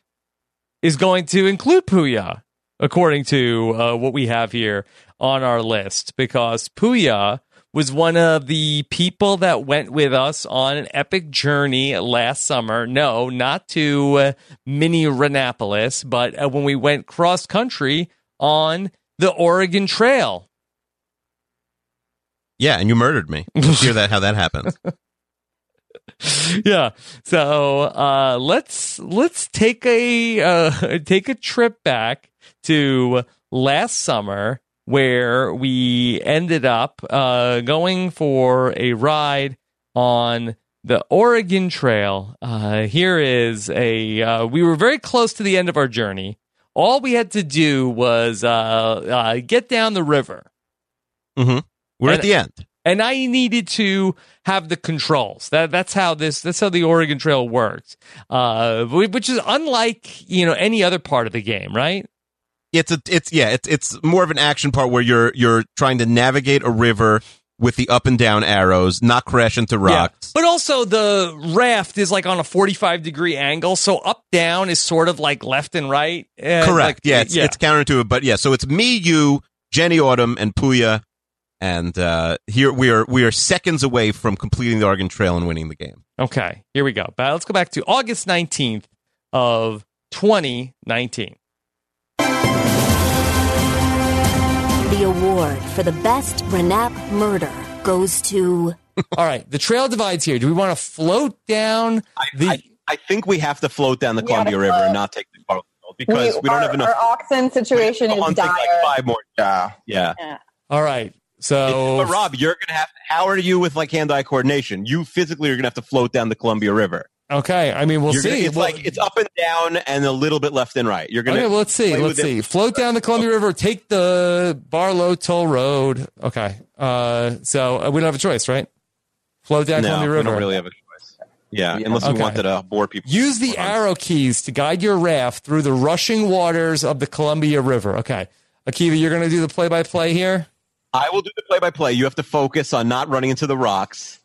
is going to include Puya, according to uh, what we have here on our list, because Puya was one of the people that went with us on an epic journey last summer. No, not to uh, mini Renapolis, but uh, when we went cross country on the Oregon Trail. Yeah, and you murdered me. Let's hear that how that happened. yeah. So uh, let's let's take a uh, take a trip back to last summer where we ended up uh, going for a ride on the Oregon Trail. Uh, here is a. Uh, we were very close to the end of our journey. All we had to do was uh, uh, get down the river. Mm-hmm. We're at the end. and I needed to have the controls. That that's how this that's how the Oregon Trail works, uh, which is unlike you know any other part of the game, right? It's a it's yeah, it's it's more of an action part where you're you're trying to navigate a river with the up and down arrows, not crash into rocks. But also the raft is like on a forty five degree angle, so up down is sort of like left and right. And Correct. like- yeah, it's it's counterintuitive, but yeah. So it's me, you, Jenny Autumn, and Puya, and uh, here we are. We are seconds away from completing the Oregon Trail and winning the game. Okay, here we go. But let's go back to August nineteenth of twenty nineteen. The award for the best Renap murder goes to. All right, the trail divides here. Do we want to float down the? I think we have to float down the We Columbia River float. and not take the car because we, don't our, have enough. Our oxen situation Come is on, take dire. like five more. Yeah, yeah. Yeah. All right, so But Rob, you're gonna have. How are you with like hand-eye coordination? You physically are gonna have to float down the Columbia River. Okay, I mean we'll You're see. gonna- it's We'll- like it's up and down and a little bit left and right. You're gonna. okay, well, let's see. Let's it. see. Float down the Columbia River. Take the Barlow Toll Road. Okay. Uh, so uh, we don't have a choice, right? Float down no, Columbia we River. don't really have a choice. Yeah, unless Okay. we wanted to bore people. Use the arrow keys to guide your raft through the rushing waters of the Columbia River. Okay. Akiva, you're to do the play by play here? I will do the play-by-play. You have to focus on not running into the rocks.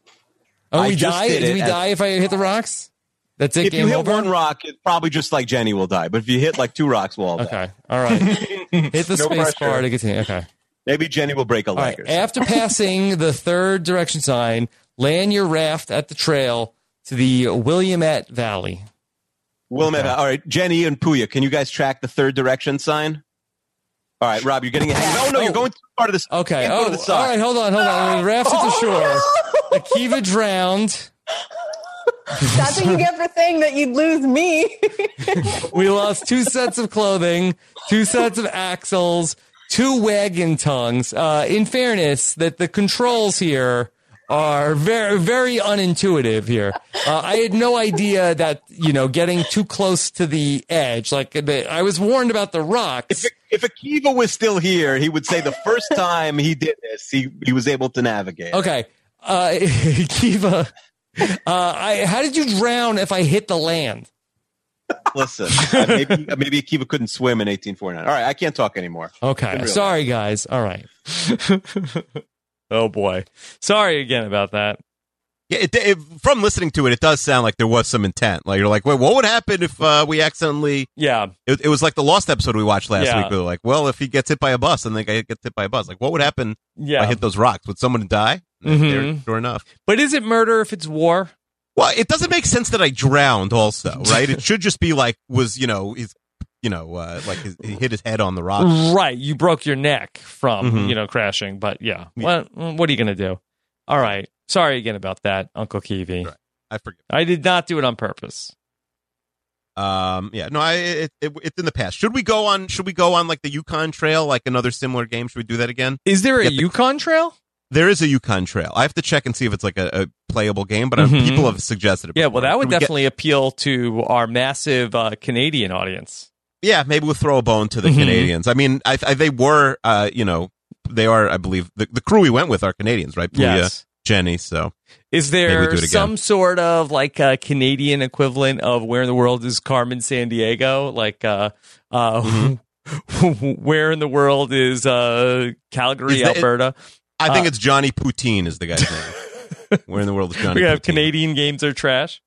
Oh, I we die? did Do we as- die if I hit the rocks? That's it, If game you hit over? one rock, it's probably just like Jenny will die. But if you hit like two rocks, we'll all die. Okay. All right. hit the No space pressure. bar to continue. Okay. Maybe Jenny will break a leg. right. After passing the third direction sign, land your raft at the trail to the Williamette Valley. Willamette. All right, Jenny and Puya, can you guys track the third direction sign? All right, Rob, you're getting ahead. No, no, you're going to part of this. Okay. Can't go Oh, the all side. right. Hold on. Hold on. The raft at the shore. Akiva drowned. That's what you get for saying that you'd lose me. We lost two sets of clothing, two sets of axles, two wagon tongues. Uh, in fairness, that the controls here are very, very unintuitive here. Uh, I had no idea that you know getting too close to the edge. Like I was warned about the rocks. If Akiva was still here, he would say the first time he did this, he, he was able to navigate. Okay, uh, Kiva, uh, I, how did you drown if I hit the land? Listen, uh, maybe, maybe Akiva couldn't swim in 1849. All right, I can't talk anymore. Okay. Sorry, guys. All right. oh boy. Sorry again about that. Yeah, it, it, from listening to it, it does sound like there was some intent. Like you're like, wait, what would happen if uh, we accidentally? Yeah, it, it was like the Lost episode we watched last Yeah. week. We were like, well, if he gets hit by a bus and the guy gets hit by a bus, like what would happen? Yeah. if I hit those rocks. Would someone die? Mhm. Sure enough. But is it murder if it's war? Well, it doesn't make sense that I drowned. Also, right? it should just be like was you know his you know uh, like his, he hit his head on the rock. Right. You broke your neck from, Mhm. you know, crashing. But yeah. What, what are you going to do? All right. Sorry again about that, Uncle Kiwi. I forgive. I did not do it on purpose. Um, yeah, no, I it, it, it's in the past. Should we go on? Should we go on like the Yukon Trail, like another similar game? Should we do that again? Is there a Get the- Yukon Trail? There is a Yukon Trail. I have to check and see if it's like a, a playable game, but uh Mhm. people have suggested it. Yeah, well, that would we get- definitely appeal to our massive uh, Canadian audience. yeah, maybe we'll throw a bone to the Mhm. Canadians. I mean, I, I they were, uh, you know, they are, I believe, the, the crew we went with are Canadians, right? Puya, Yes. Jenny. So Is there it some sort of like a Canadian equivalent of where in the world is Carmen Sandiego? Like, uh, uh, Mm-hmm. where in the world is uh, Calgary, Is that- Alberta? I think Uh, it's Johnny Poutine is the guy's name. Where in the world is Johnny? we have Poutine? Canadian games are trash.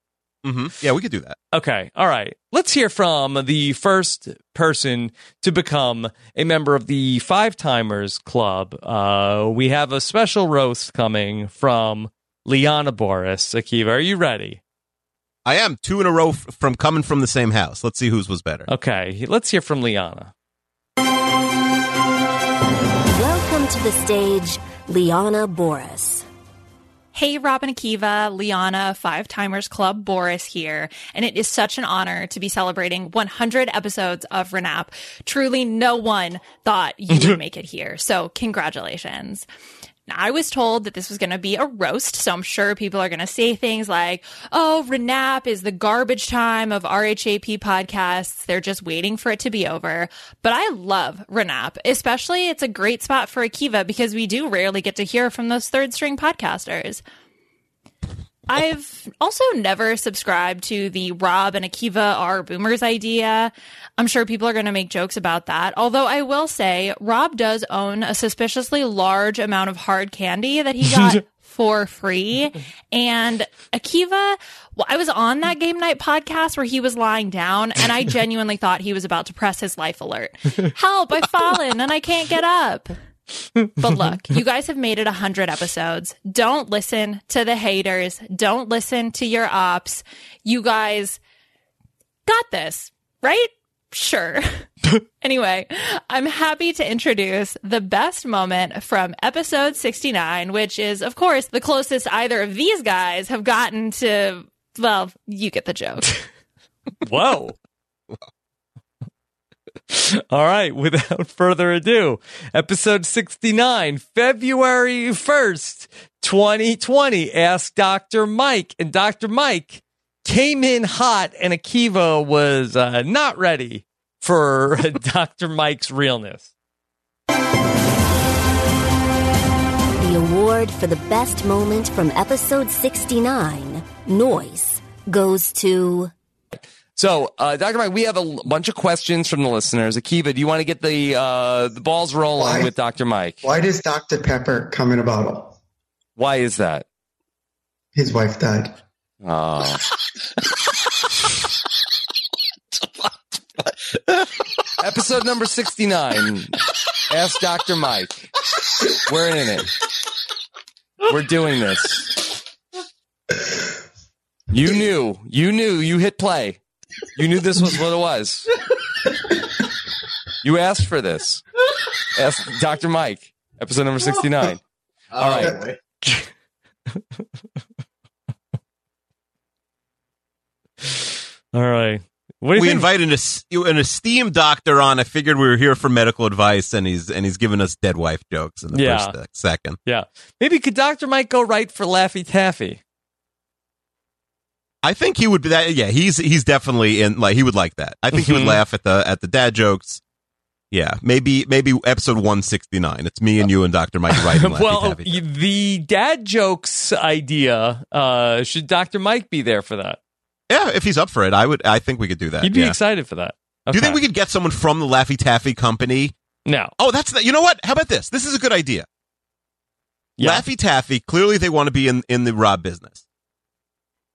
Hmm Yeah, we could do that. Okay. All right. Let's hear from the first person to become a member of the Five Timers Club. Uh, we have a special roast coming from Liana Boris. Akiva, are you ready? I am two in a row f- from coming from the same house. Let's see whose was better. Okay. Let's hear from Liana. Welcome to the stage, Liana Boris. Hey, Robin Akiva, Liana, Five Timers Club, Boris here. And it is such an honor to be celebrating 100 episodes of Renap. Truly, no one thought you would make it here. So, congratulations. Now, I was told that this was going to be a roast, so I'm sure people are going to say things like, oh, Renap is the garbage time of RHAP podcasts. They're just waiting for it to be over. But I love Renap, especially it's a great spot for Akiva because we do rarely get to hear from those third string podcasters. I've also never subscribed to the Rob and Akiva are boomers idea. I'm sure people are going to make jokes about that. Although I will say Rob does own a suspiciously large amount of hard candy that he got for free. And Akiva, well, I was on that game night podcast where he was lying down and I genuinely thought he was about to press his life alert. Help, I've fallen and I can't get up. But look, you guys have made it 100 episodes. Don't listen to the haters. Don't listen to your ops. You guys got this, right? Sure. anyway, I'm happy to introduce the best moment from episode 69, which is, of course, the closest either of these guys have gotten to, well, you get the joke. Whoa. All right, without further ado, episode 69, February 1st, 2020. Ask Dr. Mike. And Dr. Mike came in hot, and Akiva was uh, not ready for Dr. Mike's realness. The award for the best moment from episode 69, Noise, goes to. So, uh, Dr. Mike, we have a l- bunch of questions from the listeners. Akiva, do you want to get the uh, the balls rolling Why? with Dr. Mike? Why does Dr. Pepper come in a bottle? Why is that? His wife died. Oh. Episode number 69. Ask Dr. Mike. We're in it. We're doing this. You knew. You knew. You hit play. You knew this was what it was. You asked for this. Ask Dr. Mike. Episode number 69. All right. All right. What do you we think? invited an, an esteemed doctor on. I figured we were here for medical advice, and he's and he's giving us dead wife jokes in the Yeah. first uh, second. Yeah. Maybe could Dr. Mike go right for Laffy Taffy? I think he would be that. Yeah, he's he's definitely in. Like he would like that. I think he would Mhm. laugh at the at the dad jokes. Yeah, maybe maybe episode one sixty nine. It's me and you and Doctor Mike writing. Well, the dad jokes idea, uh, should Dr. Mike be there for that? yeah, if he's up for it, I would. I think we could do that. You'd be yeah. excited for that. Do you think we could get someone from the Laffy Taffy company? No. Oh, that's the, you know what? How about this? This is a good idea. Yeah. Laffy Taffy, clearly they want to be in, in the Rob business.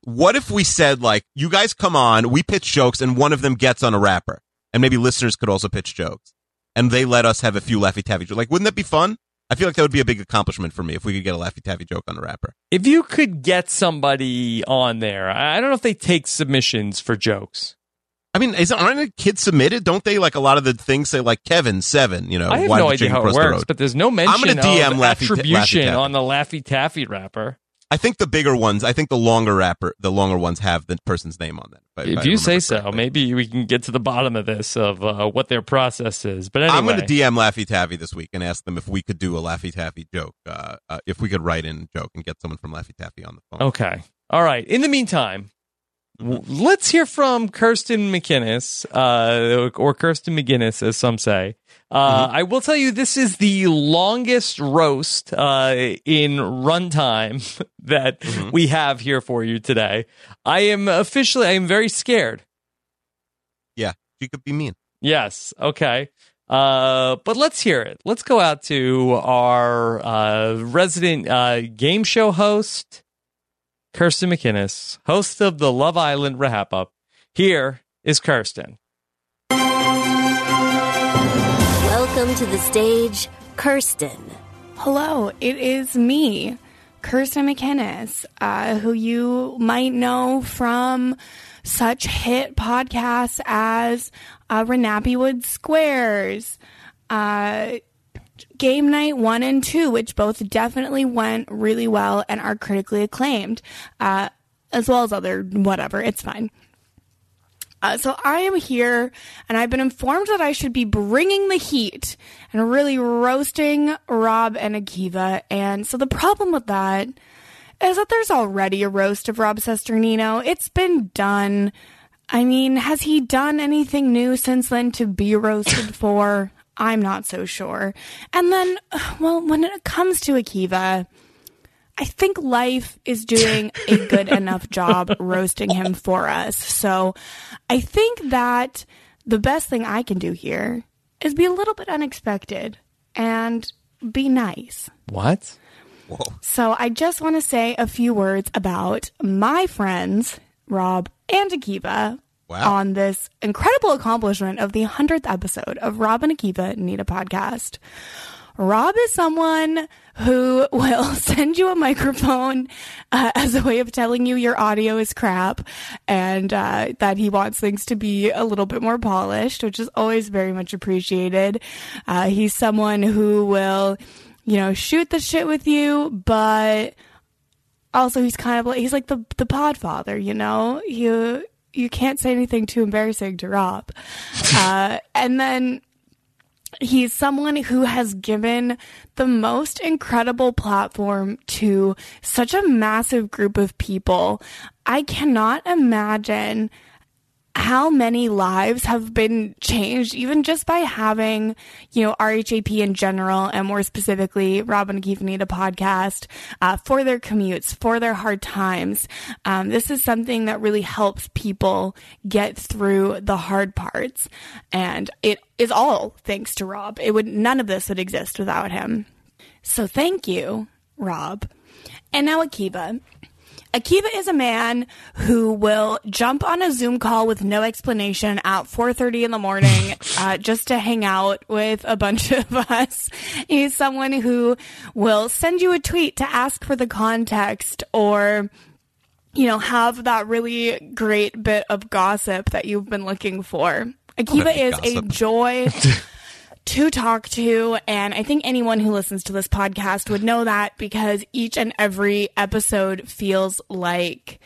What if we said, like, you guys come on, we pitch jokes, and one of them gets on a wrapper? And maybe listeners could also pitch jokes. And they let us have a few Laffy Taffy jokes. Like, wouldn't that be fun? I feel like that would be a big accomplishment for me if we could get a Laffy Taffy joke on a wrapper. If you could get somebody on there, I don't know if they take submissions for jokes. I mean, is, aren't the kids submitted? Don't they, like, a lot of the things say, like, Kevin, seven, you know, I have no idea how it works, but there's no mention I'm gonna DM of Laffy attribution Laffy on the Laffy Taffy wrapper. I think the bigger ones, I think the longer wrapper, the longer ones have the person's name on them. If, if you say remember so, maybe we can get to the bottom of this of uh, what their process is. But anyway, I'm going to DM Laffy Taffy this week and ask them if we could do a Laffy Taffy joke. Uh, uh, if we could write in a joke and get someone from Laffy Taffy on the phone. Okay. All right. In the meantime, w- let's hear from Kirsten McInnes, uh, or Kirsten McGinnis, as some say. Uh, I will tell you, this is the longest roast uh, in runtime that we have here for you today. I am officially, I am very scared. Yeah, she could be mean. Yes. Okay. Uh, but let's hear it. Let's go out to our uh, resident uh, game show host, Kirsten McInnes, host of the Love Island Wrap Up. Here is Kirsten. Welcome to the stage, Kirsten. Hello, it is me, Kirsten McInnes, uh, who you might know from such hit podcasts as uh, Wood Squares, uh, Game Night 1 and 2, which both definitely went really well and are critically acclaimed, uh, as well as other whatever. It's fine. Uh, so I am here, and I've been informed that I should be bringing the heat and really roasting Rob and Akiva. And so the problem with that is that there's already a roast of Rob Cesternino. It's been done. I mean, has he done anything new since then to be roasted for? I'm not so sure. And then, well, when it comes to Akiva, I think life is doing a good enough job roasting him for us. So I think that the best thing I can do here is be a little bit unexpected and be nice. What? Whoa. So I just want to say a few words about my friends, Rob and Akiva, on this incredible accomplishment of the 100th episode of Rob and Akiva Need a Podcast. Rob is someone who will send you a microphone uh, as a way of telling you your audio is crap and uh, that he wants things to be a little bit more polished, which is always very much appreciated. Uh, he's someone who will, you know, shoot the shit with you, but also he's kind of like he's like the the podfather, you know. You you can't say anything too embarrassing to Rob, uh, and then he's someone who has given the most incredible platform to such a massive group of people. I cannot imagine how many lives have been changed even just by having, you know, RHAP in general and more specifically Robin a podcast uh, for their commutes, for their hard times. Um, this is something that really helps people get through the hard parts. And it is all thanks to Rob. It would, none of this would exist without him. So thank you, Rob. And now Akiva. Akiva is a man who will jump on a Zoom call with no explanation at 4:30 in the morning uh, just to hang out with a bunch of us. He's someone who will send you a tweet to ask for the context or you know have that really great bit of gossip that you've been looking for. Akiva is a joy to talk to. And I think anyone who listens to this podcast would know that because each and every episode feels like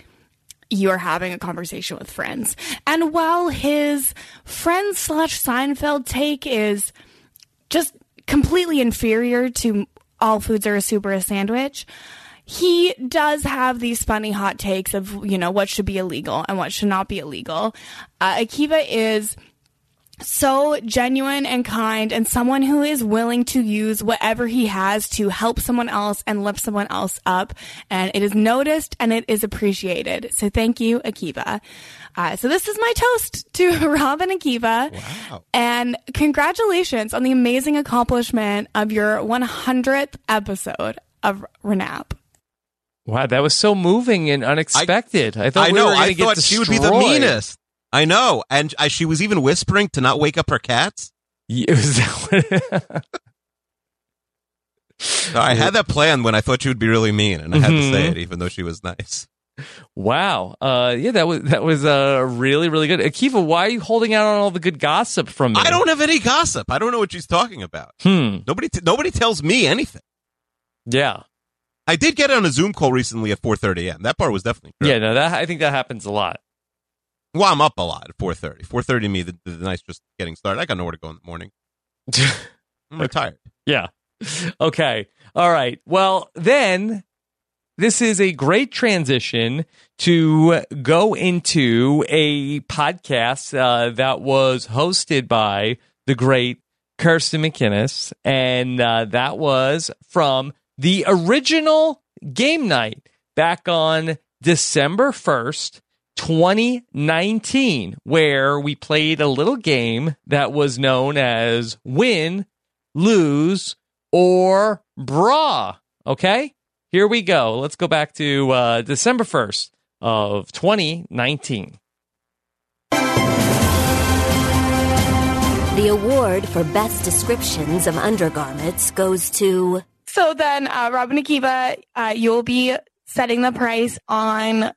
you are having a conversation with friends. And while his friends slash Seinfeld take is just completely inferior to all foods are a super a sandwich, he does have these funny hot takes of, you know, what should be illegal and what should not be illegal. Uh, Akiva is so genuine and kind and someone who is willing to use whatever he has to help someone else and lift someone else up. And it is noticed and it is appreciated. So thank you, Akiva. Uh, so this is my toast to Rob and Akiva. Wow. And congratulations on the amazing accomplishment of your 100th episode of Renap. Wow, that was so moving and unexpected. I, thought I we know. were going I to get thought she would be the meanest. I know, and uh, she was even whispering to not wake up her cats. Yeah, was that So I had that plan when I thought she would be really mean, and I had to say Mhm. it, even though she was nice. Wow. Uh, yeah, that was that was uh, really really good. Akiva, why are you holding out on all the good gossip from me? I don't have any gossip. I don't know what she's talking about. Hmm. Nobody, t- nobody tells me anything. Yeah. I did get on a Zoom call recently at 4:30 a.m. That part was definitely true. Yeah, no, that I think that happens a lot. Well, I'm up a lot at 4:30. 4:30 to me, the, the night's just getting started. I got nowhere to go in the morning. I'm retired. Yeah. Okay. All right. Well, then this is a great transition to go into a podcast uh, that was hosted by the great Kirsten McInnes, and uh, that was from the original game night back on December 1st, 2019, where we played a little game that was known as Win, Lose, or Bra. Okay? Here we go. Let's go back to uh, December 1st of 2019. The award for best descriptions of undergarments goes to. So then, uh, Robin Akiva, uh, you'll be setting the price on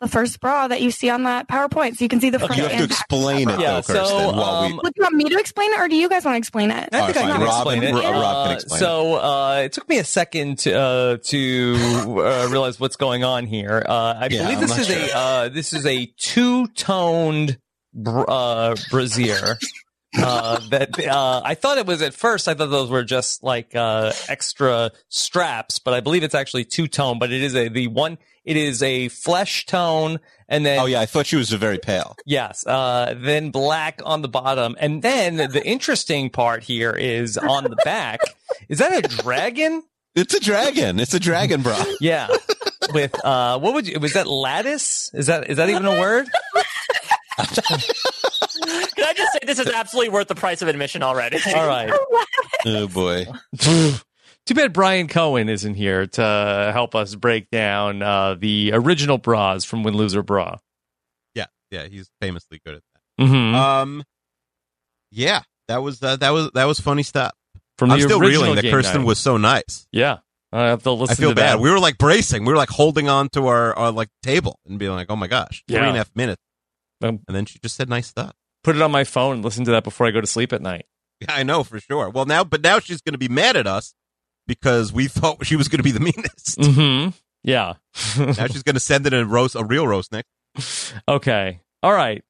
the first bra that you see on that PowerPoint, so you can see the front. You have to and back. explain it, Yeah, though, Kirsten. so, while we, um, Would you want me to explain it, or do you guys want to explain it? I think I can Rob explain and- it. Ro- Rob can Uh, explain so uh, it took me a second to uh, to uh, realize what's going on here. Uh, I Yeah, believe this is sure. a uh, this is a two toned br- uh, brassiere. Uh, that uh, I thought it was at first. I thought those were just like uh, extra straps, but I believe it's actually two tone. But it is a the one. It is a flesh tone, and then oh yeah, I thought she was very pale. Yes. Uh, then black on the bottom. And then the interesting part here is on the back. is that a dragon? It's a dragon. It's a dragon, bro. Yeah. With, uh, what would you, was that lattice? Is that, is that even a word? Can I just say this is absolutely worth the price of admission already? All right. Oh boy. Too bad Brian Cohen isn't here to help us break down, uh, the original bras from Win Loser Bra. Yeah, yeah, he's famously good at that. Mm-hmm. Um, yeah, that was uh, that was that was funny stuff. From I'm the still reeling that game Kirsten night. was so nice. yeah. I have to listen I feel to bad. that. We were like bracing. We were like holding on to our, our like table and being like, "Oh my gosh, three Yeah. and a half minutes." Um, and then she just said nice stuff. Put it on my phone and listen to that before I go to sleep at night. Yeah, I know for sure. Well, now, but now she's going to be mad at us because we thought she was going to be the meanest. Mm-hmm. Yeah. now she's going to send it in a roast, a real roast Nick. Okay. All right.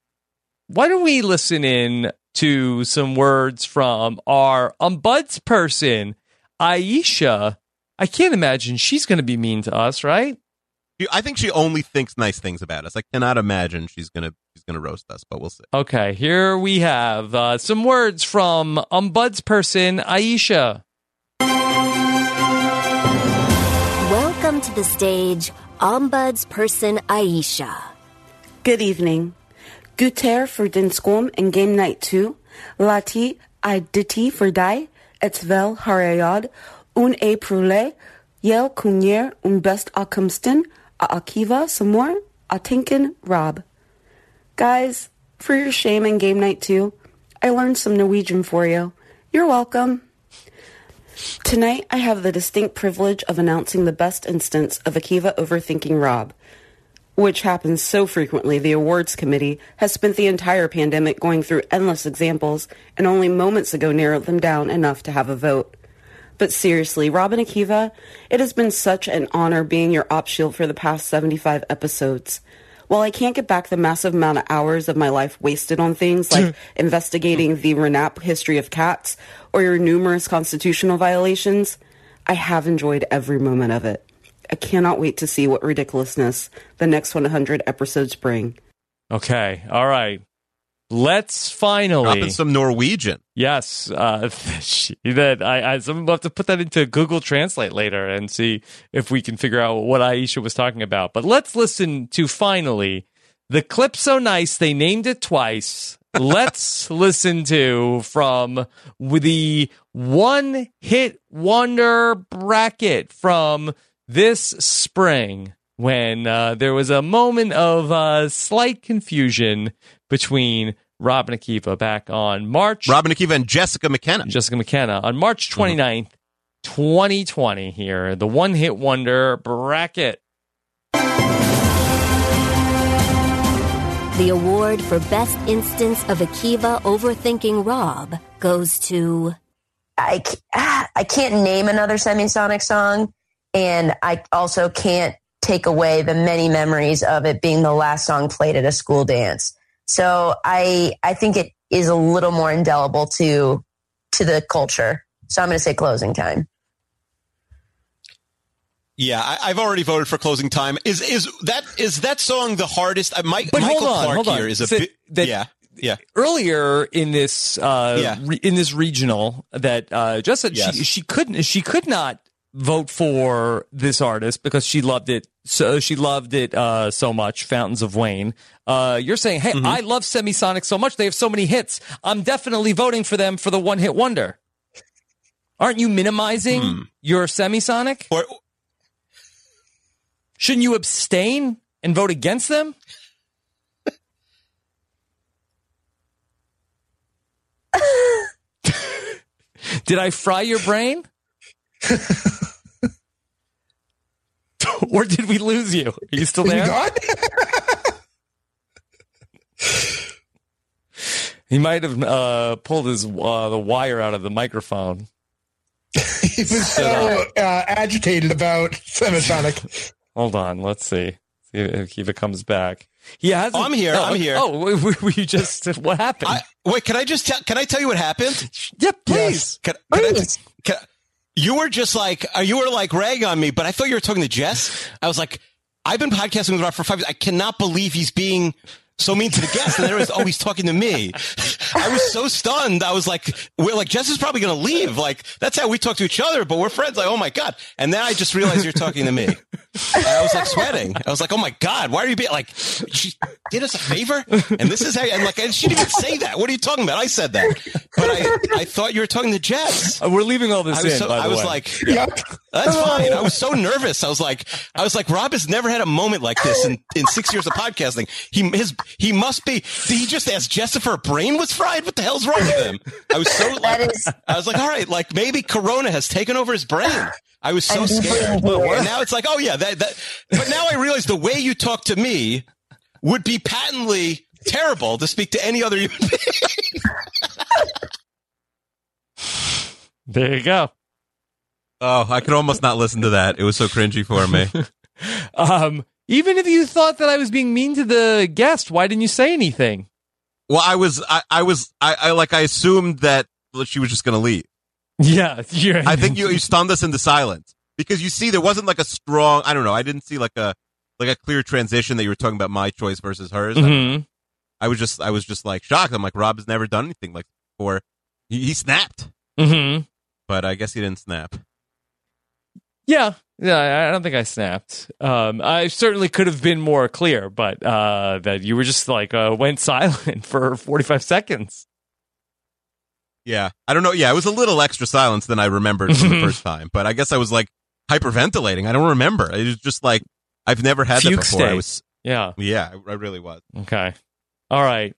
Why don't we listen in to some words from our ombuds person, Aisha? I can't imagine she's going to be mean to us, right? I think she only thinks nice things about us. I cannot imagine she's going to she's going to roast us, but we'll see. Okay. Here we have uh, some words from ombuds person, Aisha. Welcome to the stage, Ombuds person Aisha. Good evening. Guter for den skom en game night 2. Lati i diti for die. Et vel harayad. Un e prule. Yel kunyer un best akumsten. A akiva samor. A tinken rob. Guys, for your shame in game night 2, I learned some Norwegian for you. You're welcome. Tonight, I have the distinct privilege of announcing the best instance of Akiva overthinking Rob, which happens so frequently the awards committee has spent the entire pandemic going through endless examples and only moments ago narrowed them down enough to have a vote. But seriously, Robin Akiva, it has been such an honor being your op shield for the past 75 episodes. While I can't get back the massive amount of hours of my life wasted on things like investigating the Renap history of cats or your numerous constitutional violations, I have enjoyed every moment of it. I cannot wait to see what ridiculousness the next 100 episodes bring. Okay. All right. Let's finally some Norwegian. Yes, uh, that I, I some have to put that into Google Translate later and see if we can figure out what Aisha was talking about. But let's listen to finally the clip so nice they named it twice. Let's listen to from the one hit wonder bracket from this spring when uh, there was a moment of uh, slight confusion between Rob and Akiva back on March. Robin Akiva and Jessica McKenna. Jessica McKenna on March 29th, 2020 here. The one hit wonder bracket. The award for best instance of Akiva overthinking Rob goes to. I, c- I can't name another semisonic song. And I also can't take away the many memories of it being the last song played at a school dance. So I I think it is a little more indelible to to the culture. So I'm going to say closing time. Yeah, I, I've already voted for closing time. Is is that is that song the hardest? Uh, Mike, But Michael hold on, Clark hold on. here is a So bi- that- yeah yeah. earlier in this uh Yeah. re- in this regional that uh just said Yes. she she couldn't she could not vote for this artist because she loved it so she loved it uh so much fountains of wayne uh you're saying hey Mm-hmm. i love semisonic so much they have so many hits i'm definitely voting for them for the one hit wonder aren't you minimizing Hmm. your semisonic or shouldn't you abstain and vote against them Did I fry your brain? or did we lose you? Are you still there? he might have uh, pulled his uh, the wire out of the microphone. he was so uh, agitated about Semisonic. Hold on, let's see. See if Kiva comes back. He has. Oh, I'm here, I'm here. Oh, were were you just? What happened? I, wait, can I just tell? Can I tell you what happened? Yeah, please. Can, can I can, you were just like uh, you were like ragging on me, but I thought you were talking to Jess. I was like, I've been podcasting with Rob for five years. I cannot believe he's being so mean to the guest. And then it was, oh, he's talking to me. I was so stunned. I was like, we're like, Jess is probably going to leave. Like, that's how we talk to each other, but we're friends. Like, oh my God. And then I just realized you're talking to me. And I was like sweating. I was like, oh my God, why are you being like, she did us a favor? And this is how, and like, and she didn't even say that. What are you talking about? I said that. But I, I thought you were talking to Jess. Uh, We're leaving all this I was, in. so, by the I was way. like, that's fine. I was so nervous. I was like, I was like, Rob has never had a moment like this in, in six years of podcasting. He his he must be. Did he just ask Jess if her brain was fried? What the hell's wrong with him? I was so like, I was like, all right, like maybe Corona has taken over his brain. I was so scared. And now it's like, oh yeah, that that. But now I realize the way you talk to me would be patently terrible to speak to any other human being. There you go. Oh, I could almost not listen to that. It was so cringy for me. Um, even if you thought that I was being mean to the guest, why didn't you say anything? Well, I was, I, I was, I, I like, I assumed that she was just going to leave. Yeah. I think you, you stunned us into silence because you see, there wasn't like a strong, I don't know, I didn't see like a, like a clear transition that you were talking about my choice versus hers. Mm-hmm. I was just, I was just like shocked. I'm like, Rob has never done anything like before. He, he snapped, Mm-hmm. but I guess he didn't snap. Yeah, yeah. I- I don't think I snapped. Um, I certainly could have been more clear, but uh, that you were just like uh, went silent for forty five seconds. Yeah. I don't know. Yeah. It was a little extra silence than I remembered from the first time, but I guess I was like hyperventilating. I don't remember. It was just like, I've never had Fugue that before. I was, Yeah. yeah, I I really was. Okay. All right.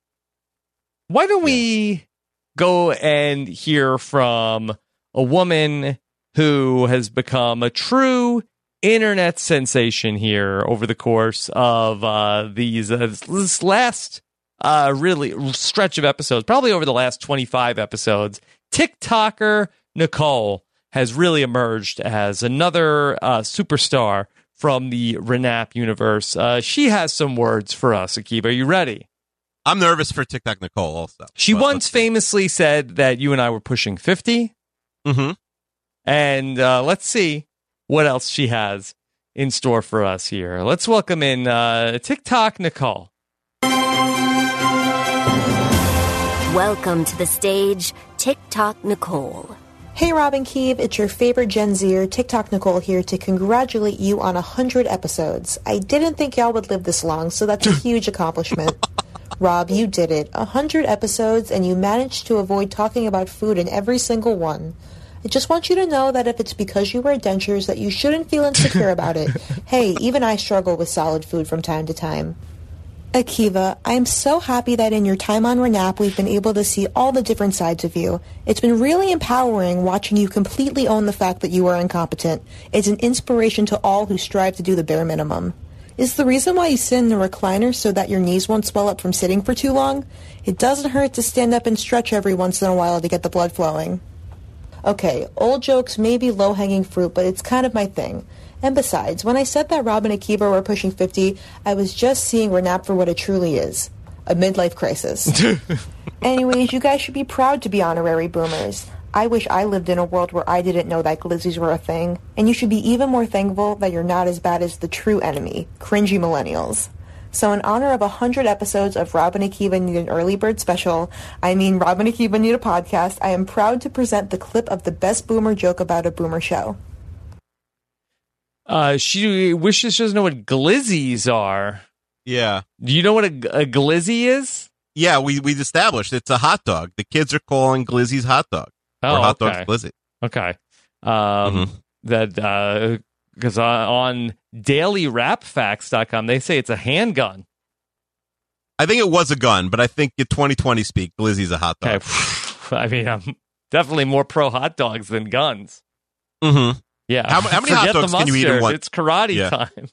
Why don't we go and hear from a woman who has become a true internet sensation here over the course of uh, these uh, this last uh, really stretch of episodes, probably over the last 25 episodes. TikToker Nicole has really emerged as another uh, superstar from the Renap universe. Uh, she has some words for us, Akiva. Are you ready? I'm nervous for TikTok Nicole also. She once famously said that you and I were pushing 50. Mm-hmm. And uh, let's see what else she has in store for us here. Let's welcome in uh, TikTok Nicole. Welcome to the stage, TikTok Nicole. Hey Robin Keeve, it's your favorite Gen Zer, TikTok Nicole here to congratulate you on 100 episodes. I didn't think y'all would live this long, so that's a huge accomplishment. Rob, you did it. 100 episodes and you managed to avoid talking about food in every single one. I just want you to know that if it's because you wear dentures that you shouldn't feel insecure about it. Hey, even I struggle with solid food from time to time. Akiva, I am so happy that in your time on Renap we've been able to see all the different sides of you. It's been really empowering watching you completely own the fact that you are incompetent. It's an inspiration to all who strive to do the bare minimum. Is the reason why you sit in the recliner so that your knees won't swell up from sitting for too long? It doesn't hurt to stand up and stretch every once in a while to get the blood flowing. Okay, old jokes may be low-hanging fruit, but it's kind of my thing. And besides, when I said that Rob and Akiva were pushing 50, I was just seeing Renap for what it truly is a midlife crisis. Anyways, you guys should be proud to be honorary boomers. I wish I lived in a world where I didn't know that glizzies were a thing. And you should be even more thankful that you're not as bad as the true enemy, cringy millennials. So in honor of 100 episodes of Robin and Akiva Need an Early Bird Special, I mean Robin and Akiva Need a Podcast, I am proud to present the clip of the best boomer joke about a boomer show. Uh, she wishes she doesn't know what glizzies are. Yeah. Do you know what a, a glizzy is? Yeah, we we established it's a hot dog. The kids are calling glizzies hot dog or Oh, hot okay. dogs glizzy. Okay. Um, That uh because uh, on dailyrapfacts.com they say it's a handgun. I think it was a gun, but I think in 2020 speak, glizzy's a hot dog. I mean, I'm definitely more pro hot dogs than guns. Mm-hmm. Yeah. How, how many hot dogs can you eat in one? It's karate Yeah. time.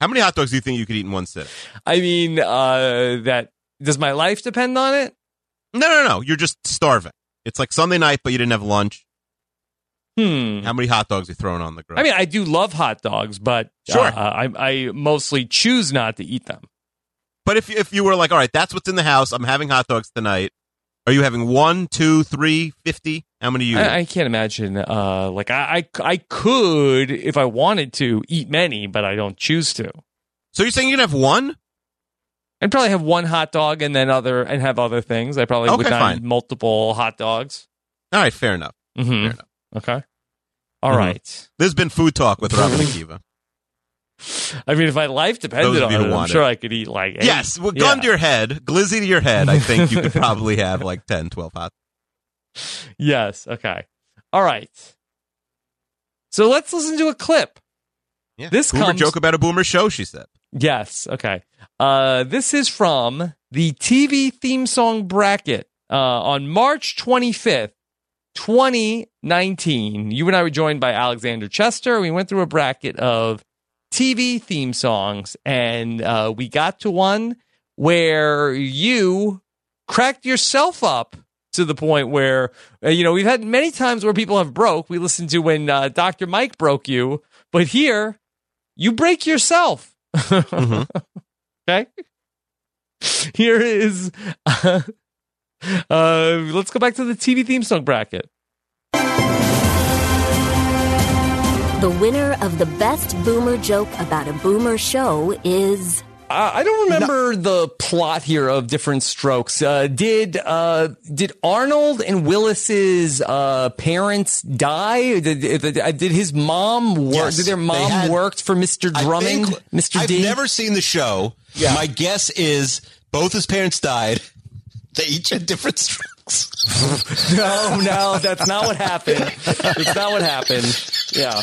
How many hot dogs do you think you could eat in one sitting? I mean, uh, that does my life depend on it? No, no, no. You're just starving. It's like Sunday night, but you didn't have lunch. Hmm. How many hot dogs are you throwing on the grill? I mean, I do love hot dogs, but Sure. uh, I, I mostly choose not to eat them. But if if you were like, all right, that's what's in the house. I'm having hot dogs tonight. Are you having one, two, three, fifty? How many? You? I, I can't imagine. Uh, like I, I, I could if I wanted to eat many, but I don't choose to. So you're saying you can have one? I'd probably have one hot dog and then other and have other things. I probably would Okay, not fine. multiple hot dogs. all right, fair enough. Mm-hmm. Okay. All Mhm. right. There's been food talk with Robin and Kiva. I mean, if my life depended on it, I'm sure it. I could eat like eight. Yes, well, Yeah. gun to your head, glizzy to your head. I think you could probably have like 10, 12 hot. Yes. Okay. All right. So let's listen to a clip. Yeah. This boomer comes- joke about a boomer show. She said. Yes. Okay. Uh, this is from the TV theme song bracket uh, on March 25th, 2019. You and I were joined by Alexander Chester. We went through a bracket of TV theme songs, and uh, we got to one where you cracked yourself up to the point where uh, you know we've had many times where people have broke. We listened to when uh, Dr. Mike broke you, but here you break yourself. okay. Here is. Uh, uh, let's go back to the TV theme song bracket. The winner of the best boomer joke about a boomer show is. Uh, I don't remember the plot here of Diff'rent Strokes. Uh, did uh, did Arnold and Willis's uh, parents die? Did, did, did his mom work? Yes, did their mom had- worked for Mr. I Drummond? think- Mr. I've D. never seen the show. Yeah. My guess is both his parents died. They each had different strokes. no, no, that's not what happened. It's not what happened. Yeah.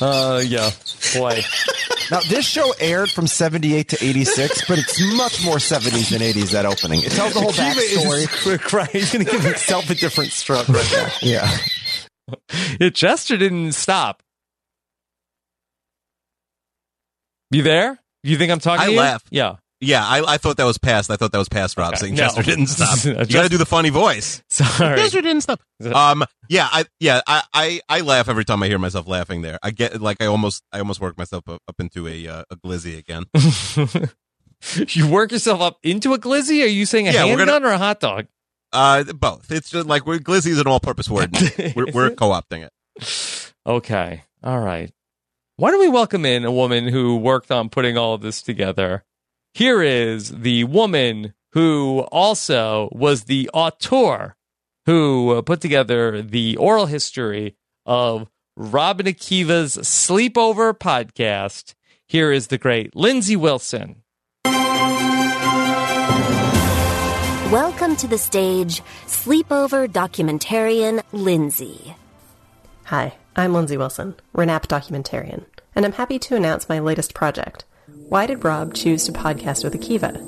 Uh, yeah. Boy. Now, this show aired from 78 to 86, but it's much more 70s than 80s, that opening. It tells the whole Akiva is backstory. crying. He's going to give himself a different stroke right now. Yeah. It Chester didn't stop. You there? You think I'm talking I to you? laugh. Yeah. Yeah, I, I thought that was past. I thought that was past Rob Okay. saying No. Chester didn't stop. You got to do the funny voice. Sorry. Chester didn't stop. Um, yeah, I yeah, I, I I laugh every time I hear myself laughing. There, I get like I almost I almost work myself up, up into a uh, a glizzy again. you work yourself up into a glizzy? Are you saying a Yeah, handgun gonna- or a hot dog? Uh, both. It's just like we're glizzy is an all-purpose word. we're we're co-opting it. Okay. All right. Why don't we welcome in a woman who worked on putting all of this together? Here is the woman who also was the auteur who put together the oral history of Rob and Akiva's Sleepover podcast. Here is the great Lindsay Wilson. Welcome to the stage, sleepover documentarian Lindsay. Hi, I'm Lindsay Wilson, Renap documentarian, and I'm happy to announce my latest project. Why did Rob choose to podcast with Akiva?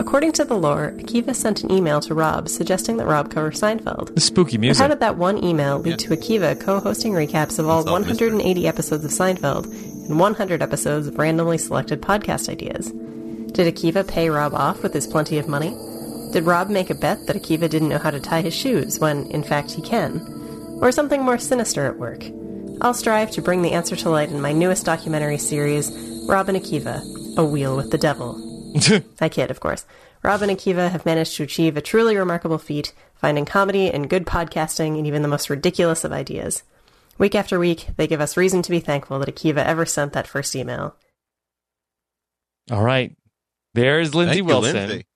According to the lore, Akiva sent an email to Rob suggesting that Rob cover Seinfeld. The spooky And music. how did that one email lead to Akiva co-hosting recaps of all 180 episodes of Seinfeld and 100 episodes of randomly selected podcast ideas? Did Akiva pay Rob off with his plenty of money? Did Rob make a bet that Akiva didn't know how to tie his shoes when, in fact, he can? Or something more sinister at work? I'll strive to bring the answer to light in my newest documentary series, Rob and Akiva A Wheel with the Devil. I kid, of course. Rob and Akiva have managed to achieve a truly remarkable feat, finding comedy and good podcasting in even the most ridiculous of ideas. Week after week, they give us reason to be thankful that Akiva ever sent that first email. All right. There's Lindsay Thank you, Wilson. Lindsay.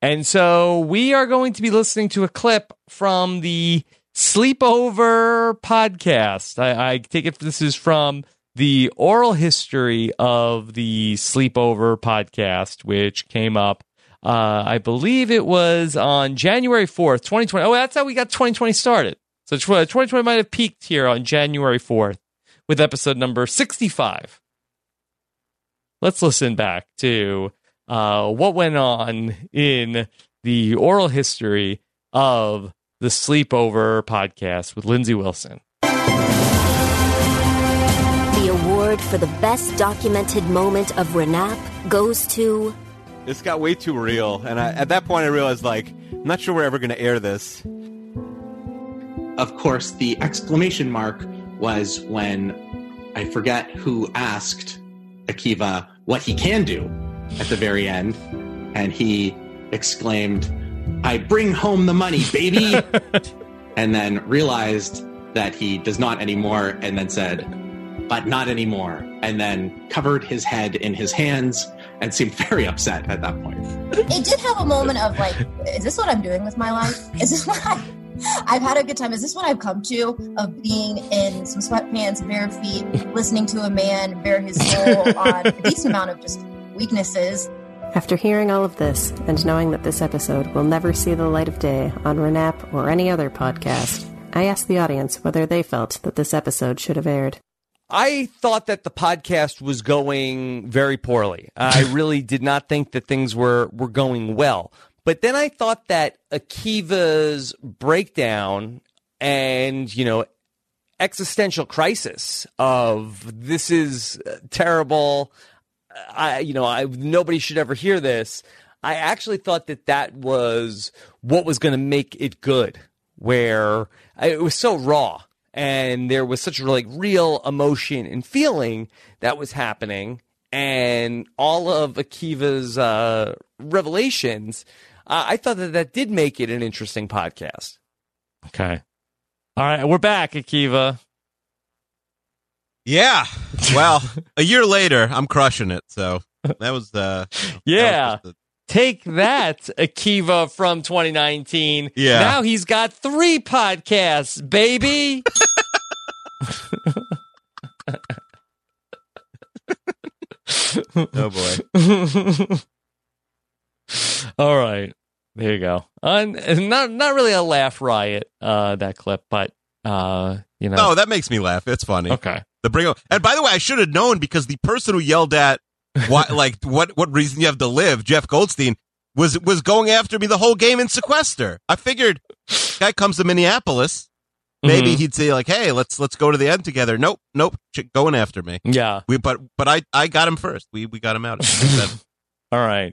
And so we are going to be listening to a clip from the Sleepover podcast. I, I take it this is from the oral history of the Sleepover podcast, which came up, uh, I believe it was on January 4th, 2020. Oh, that's how we got 2020 started. So 2020 might have peaked here on January 4th with episode number 65 let's listen back to uh, what went on in the oral history of the Sleepover podcast with Lindsay Wilson. The award for the best documented moment of Renap goes to This got way too real, and I, at that point, I realized like I'm not sure we're ever going to air this. Of course, the exclamation mark was when I forget who asked Akiva what he can do at the very end, and he exclaimed, I bring home the money, baby! and then realized that he does not anymore, and then said, but not anymore, and then covered his head in his hands and seemed very upset at that point. it did have a moment of like, is this what I'm doing with my life? Is this what I, I've had a good time? Is this what I've come to of being in some sweatpants, bare feet, listening to a man bare his soul on a decent amount of just weaknesses? After hearing all of this, and knowing that this episode will never see the light of day on Renap or any other podcast, I asked the audience whether they felt that this episode should have aired. I thought that the podcast was going very poorly. I really did not think that things were were going well. But then I thought that Akiva's breakdown and, you know, existential crisis of this is uh, terrible. I, you know, I nobody should ever hear this. I actually thought that that was what was going to make it good, where it was so raw and there was such a like real emotion and feeling that was happening, and all of Akiva's uh, revelations. Uh, I thought that that did make it an interesting podcast. Okay. All right, we're back, Akiva. Yeah. Well, a year later, I'm crushing it. So that was uh Yeah. Take that, Akiva from 2019. Yeah. Now he's got three podcasts, baby. Oh boy. All right. There you go. Uh, not not really a laugh riot, uh, that clip, but uh, you know. No, that makes me laugh. It's funny. Okay. The bring up, and by the way, I should have known because the person who yelled at what, like, what, what reason you have to live, Jeff Goldstein, was was going after me the whole game in sequester. I figured, guy comes to Minneapolis, maybe Mhm. he'd say like, "Hey, let's let's go to the end together." Nope, nope, going after me. Yeah. We, but but I I got him first. We we got him out. All right.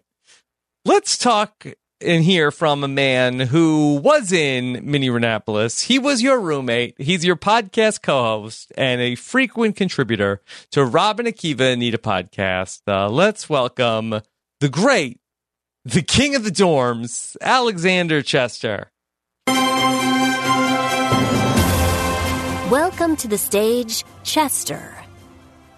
Let's talk and hear from a man who was in Mini Renapolis. He was your roommate. He's your podcast co-host and a frequent contributor to Rob and Akiva Need a podcast. Uh, let's welcome the great, the king of the dorms, Alexander Chester. Welcome to the stage, Chester.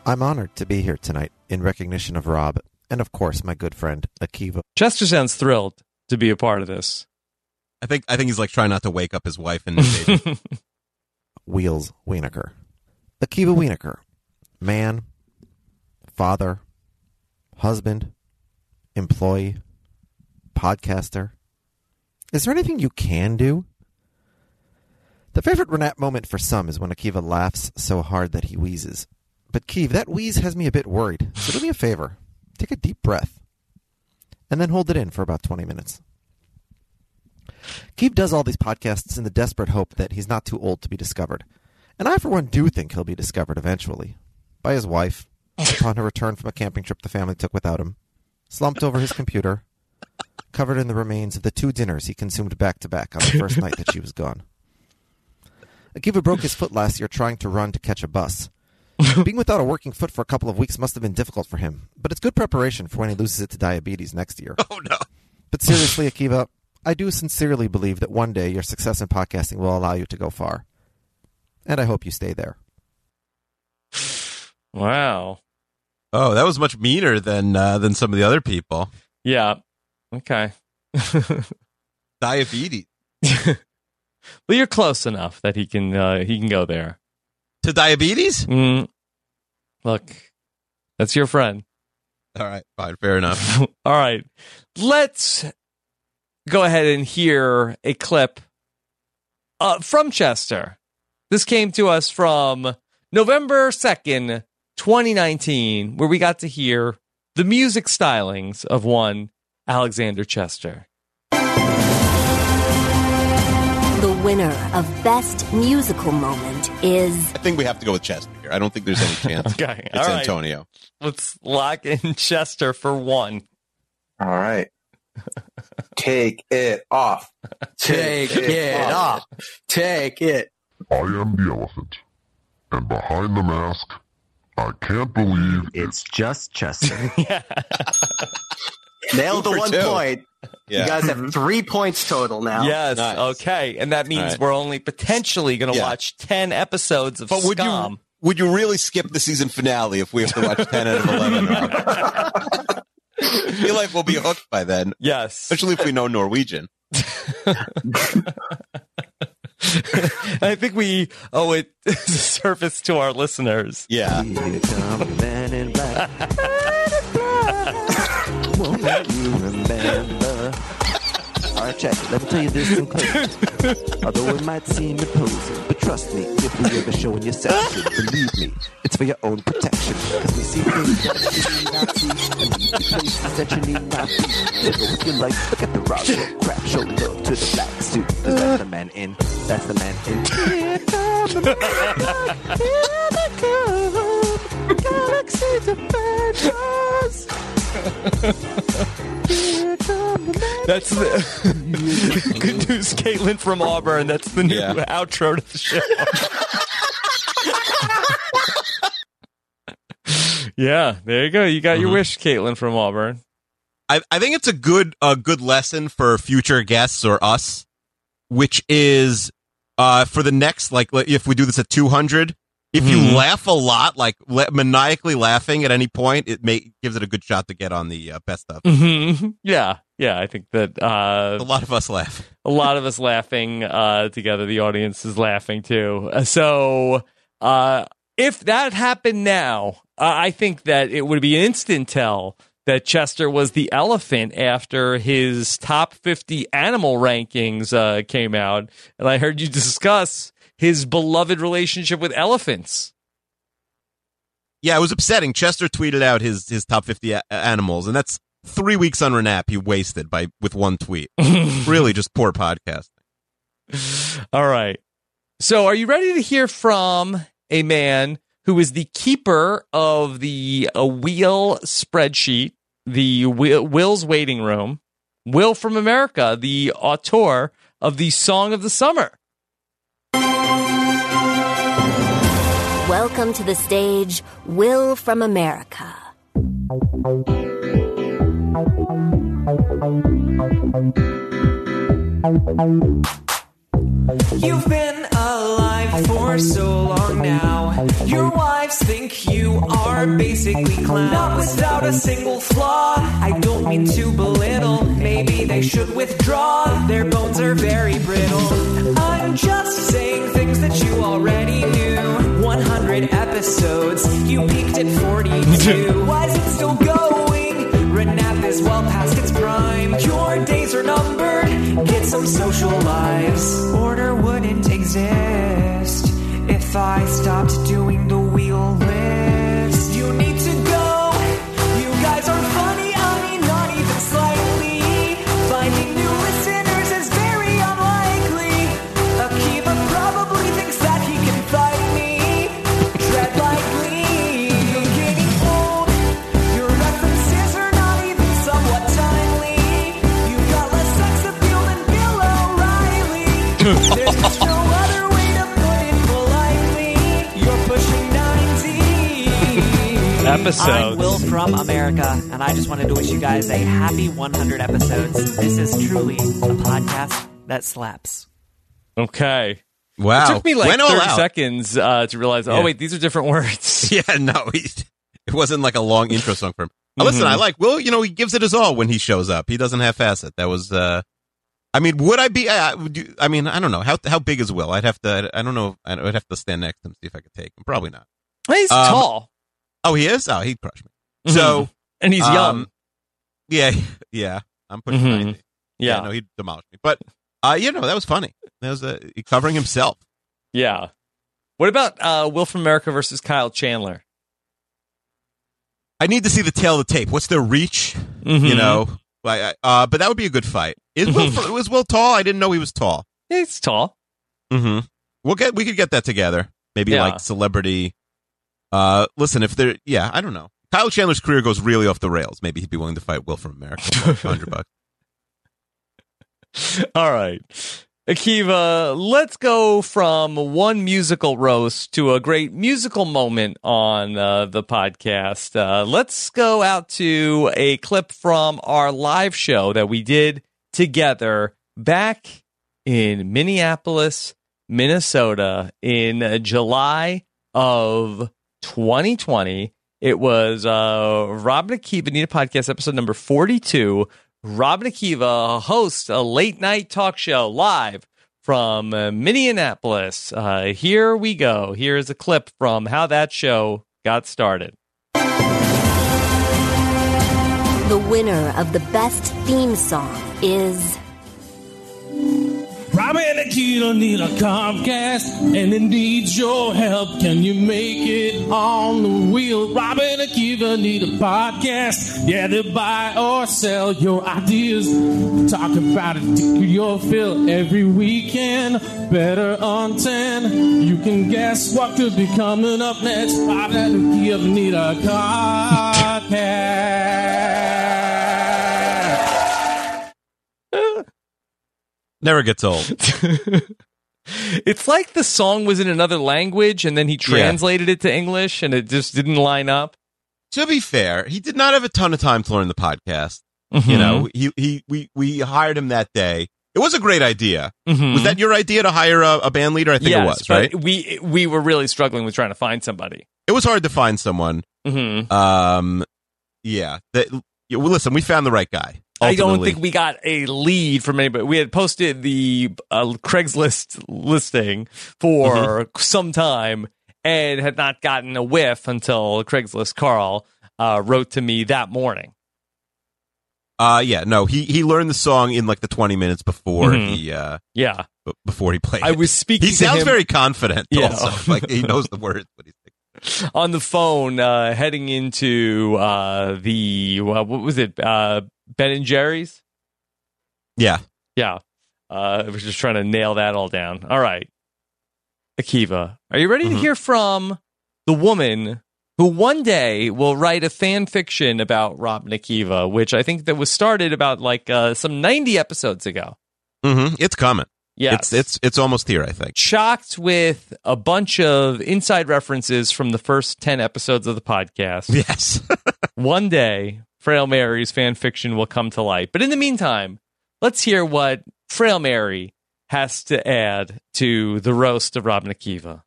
I'm honored to be here tonight in recognition of Rob and, of course, my good friend Akiva. Chester sounds thrilled to be a part of this. I think I think he's like trying not to wake up his wife and the baby. Wheels Wienerkur. Akiva Wienerkur. Man, father, husband, employee, podcaster. Is there anything you can do? The favorite Renap moment for some is when Akiva laughs so hard that he wheezes. But Keeve, that wheeze has me a bit worried. So do me a favor. Take a deep breath. And then hold it in for about 20 minutes. Keeve does all these podcasts in the desperate hope that he's not too old to be discovered. And I, for one, do think he'll be discovered eventually. By his wife, upon her return from a camping trip the family took without him, slumped over his computer, covered in the remains of the two dinners he consumed back to back on the first night that she was gone. Akiva broke his foot last year trying to run to catch a bus. Being without a working foot for a couple of weeks must have been difficult for him, but it's good preparation for when he loses it to diabetes next year. Oh, no. But seriously, Akiva, I do sincerely believe that one day your success in podcasting will allow you to go far. And I hope you stay there. Wow. Oh, that was much meaner than uh, than some of the other people. Yeah. Okay. Diabetes well, you're close enough that he can uh, he can go there. to diabetes. Mm. Look, that's your friend. All right, fine, fair enough. All right. Let's go ahead and hear a clip uh, from Chester. This came to us from November 2nd, 2019, where we got to hear the music stylings of one Alexander Chester. Winner of Best Musical Moment is I think we have to go with Chester here. I don't think there's any chance. Okay, It's all right. Antonio. Let's lock in Chester for one. All right. Take it off. Take it off. Take it. I am the elephant. And behind the mask, I can't believe it's just Chester. Nailed the Two for one two. point. Yeah. You guys have mm-hmm. three points total now. Yes. Okay. And that means All right. we're only potentially going to Yeah. watch 10 episodes of But would Skam. you would you really skip the season finale if we have to watch ten out of eleven? I feel like we'll be hooked by then. Yes. Especially if we know Norwegian. I think we owe it as a service to our listeners. Yeah. Here comes the man in black. Won't let you remember. All right, check. Let me tell you this in closing. Although it might seem imposing, but trust me, if you ever showing yourself, believe me, it's for your own protection. Because we see things that you need not see, and you places that you need not be. Go with your life, look at the rock, show crap, show love to the black suit. 'Cause that's the man in, that's the man in. Here come the man, here they come, of banjos. Here come the man. That's the good news, Caitlin from Auburn. That's the new Yeah. outro to the show. yeah, there you go. You got your Mhm. wish, Caitlin from Auburn. I, I think it's a good a good lesson for future guests or us, which is uh for the next like if we do this at 200, if you Mhm. laugh a lot, like la- maniacally laughing at any point, it may gives it a good shot to get on the uh, best of. hmm Yeah, yeah. I think that uh, A lot of us laugh. a lot of us laughing uh, together. The audience is laughing too. Uh, So uh, if that happened now, uh, I think that it would be an instant tell that Chester was the elephant after his top 50 animal rankings uh, came out. And I heard you discuss his beloved relationship with elephants. Yeah, it was upsetting. Chester tweeted out his his top 50 a- animals, and that's three weeks on Renap he wasted by with one tweet. really, just poor podcast. All right. So, are you ready to hear from a man who is the keeper of the a wheel spreadsheet, the Will, Will's waiting room? Will from America, the auteur of the song of the summer. Welcome to the stage, Will from America. You've been alive for so long now. Your wives think you are basically clowns. Not without a single flaw. I don't mean to belittle. Maybe they should withdraw. Their bones are very brittle. I'm just saying things that you already knew. 100 episodes. You peaked at 42. Why is it still going? Renap is well past its prime. Your days are numbered. Get some social lives. Order wouldn't exist if I stopped doing episode. I'm Will from America, and I just wanted to wish you guys a happy 100 episodes. This is truly a podcast that slaps. Okay. Wow. It took me like Went 30 seconds uh, to realize, oh, yeah. oh, wait, these are different words. Yeah, no, it wasn't like a long intro song for him. Mm-hmm. Listen, I mm-hmm. like Will, you know, he gives it his all when he shows up. He doesn't have facet. That was uh, I mean, would I be? I, would you, I mean, I don't know how how big is Will. I'd have to. I don't know. I'd have to stand next to him see if I could take him. Probably not. He's Um, tall. Oh, he is. Oh, he'd crush me. Mhm. So, And he's um, young. Yeah, yeah. I'm pushing Mhm. ninety. Yeah. no, he'd demolish me. But, uh, you know, that was funny. That was uh, covering himself. Yeah. What about uh, Will from America versus Kyle Chandler? I need to see the tail of the tape. What's their reach? Mhm. You know, like, uh, but that would be a good fight. Is Will was Will tall? I didn't know he was tall. He's tall. Mm-hmm. We'll get we could get that together. Maybe Yeah. like celebrity. Uh, listen, if they're yeah, I don't know. Kyle Chandler's career goes really off the rails. Maybe he'd be willing to fight Will from America. for Hundred bucks. All right. Akiva, let's go from one musical roast to a great musical moment on uh, the podcast. Uh, let's go out to a clip from our live show that we did together back in Minneapolis, Minnesota in July of 2020. It was uh, Rob Akiva Need a Podcast episode number 42. Rob Akiva host a late night talk show live from Minneapolis. Uh, here we go. Here's a clip from how that show got started. The winner of the best theme song is Robbie and Akiva need a Comcast, and it needs your help. Can you make it on the wheel? Robbie and Akiva need a podcast. Yeah, they buy or sell your ideas. Talk about it to your fill every weekend. Better on 10. You can guess what could be coming up next. Robbie and Akiva need a podcast. Never gets old. It's like the song was in another language and then he translated it to English and it just didn't line up. to be fair, he did not have a ton of time to learn the podcast. Mhm. You know, he he we we hired him that day. It was a great idea. Mhm. Was that your idea to hire a, a band leader? I think yes, it was, but right? We we were really struggling with trying to find somebody. It was hard to find someone. Mhm. Um, yeah. That, well, listen, we found the right guy. I don't think we got a lead from anybody. We had posted the uh, Craigslist listing for Mm-hmm. some time and had not gotten a whiff until Craigslist Carl uh, wrote to me that morning. Uh, yeah, no, he he learned the song in like the twenty minutes before Mhm. he uh Yeah. b- before he played. I was speaking. He sounds him- very confident. Yeah. also, like he knows the words. But he's on the phone uh, heading into uh, the uh, what was it uh, Ben and Jerry's? yeah. Yeah, uh, I was just trying to nail that all down. All right, Akiva, are you ready to Mhm. hear from the woman who one day will write a fan fiction about Rob and Akiva, which I think that was started about like uh, some ninety episodes ago. hmm It's coming. Yes. it's it's it's almost here. I think. Shocked with a bunch of inside references from the first 10 episodes of the podcast. Yes. One day, Frail Mary's fan fiction will come to light. But in the meantime, let's hear what Frail Mary has to add to the roast of Rob and Akiva.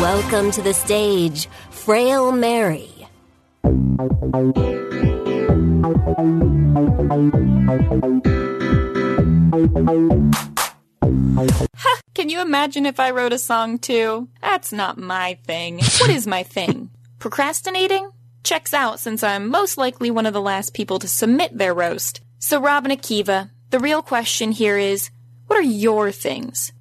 Welcome to the stage, Frail Mary. Can you imagine if I wrote a song too? That's not my thing. What is my thing? Procrastinating? Checks out since I'm most likely one of the last people to submit their roast. So, Rob and Akiva, the real question here is what are your things?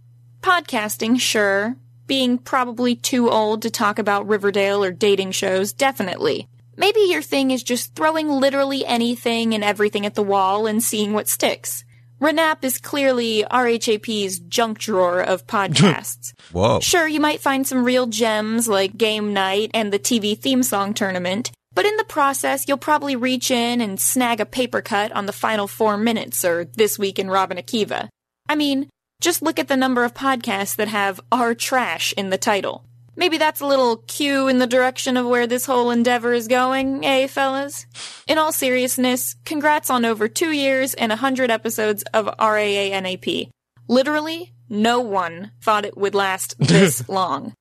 Podcasting, sure. Being probably too old to talk about Riverdale or dating shows, definitely. Maybe your thing is just throwing literally anything and everything at the wall and seeing what sticks. Renap is clearly RHAP's junk drawer of podcasts. Whoa. Sure, you might find some real gems like Game Night and the TV theme song tournament, but in the process, you'll probably reach in and snag a paper cut on the final four minutes or This Week in Rob and Akiva. I mean, just look at the number of podcasts that have our trash in the title. Maybe that's a little cue in the direction of where this whole endeavor is going, eh, fellas? In all seriousness, congrats on over two years and a hundred episodes of RAANAP. Literally, no one thought it would last this long.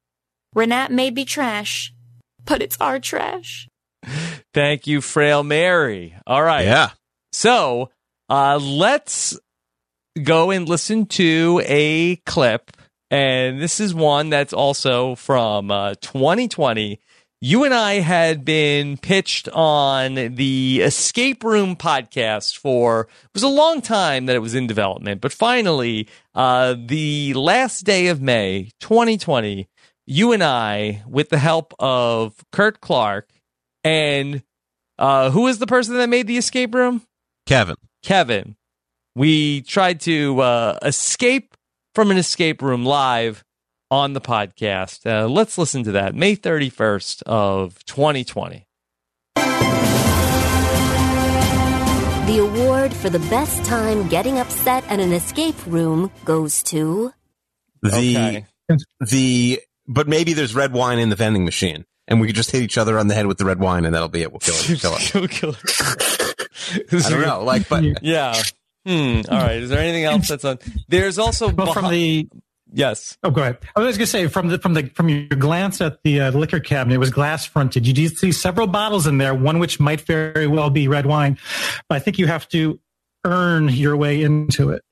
Renap may be trash, but it's our trash. Thank you, Frail Mary. All right. Yeah. So uh, let's go and listen to a clip. And this is one that's also from uh, 2020. You and I had been pitched on the Escape Room podcast for it was a long time that it was in development, but finally, uh, the last day of May 2020, you and I, with the help of Kurt Clark and uh, who is the person that made the escape room? Kevin. Kevin. We tried to uh, escape from an escape room live on the podcast. Uh, let's listen to that. May 31st of 2020. The award for the best time getting upset at an escape room goes to. The the but maybe there's red wine in the vending machine, and we could just hit each other on the head with the red wine, and that'll be it. We'll. Kill it. We'll kill it. I don't know, like, but yeah. Hmm. All right. Is there anything else that's on? There's also Well, from the yes. Oh, go ahead. I was going to say from the from the from your glance at the uh, liquor cabinet, it was glass fronted. You did see several bottles in there, one which might very well be red wine. But I think you have to earn your way into it.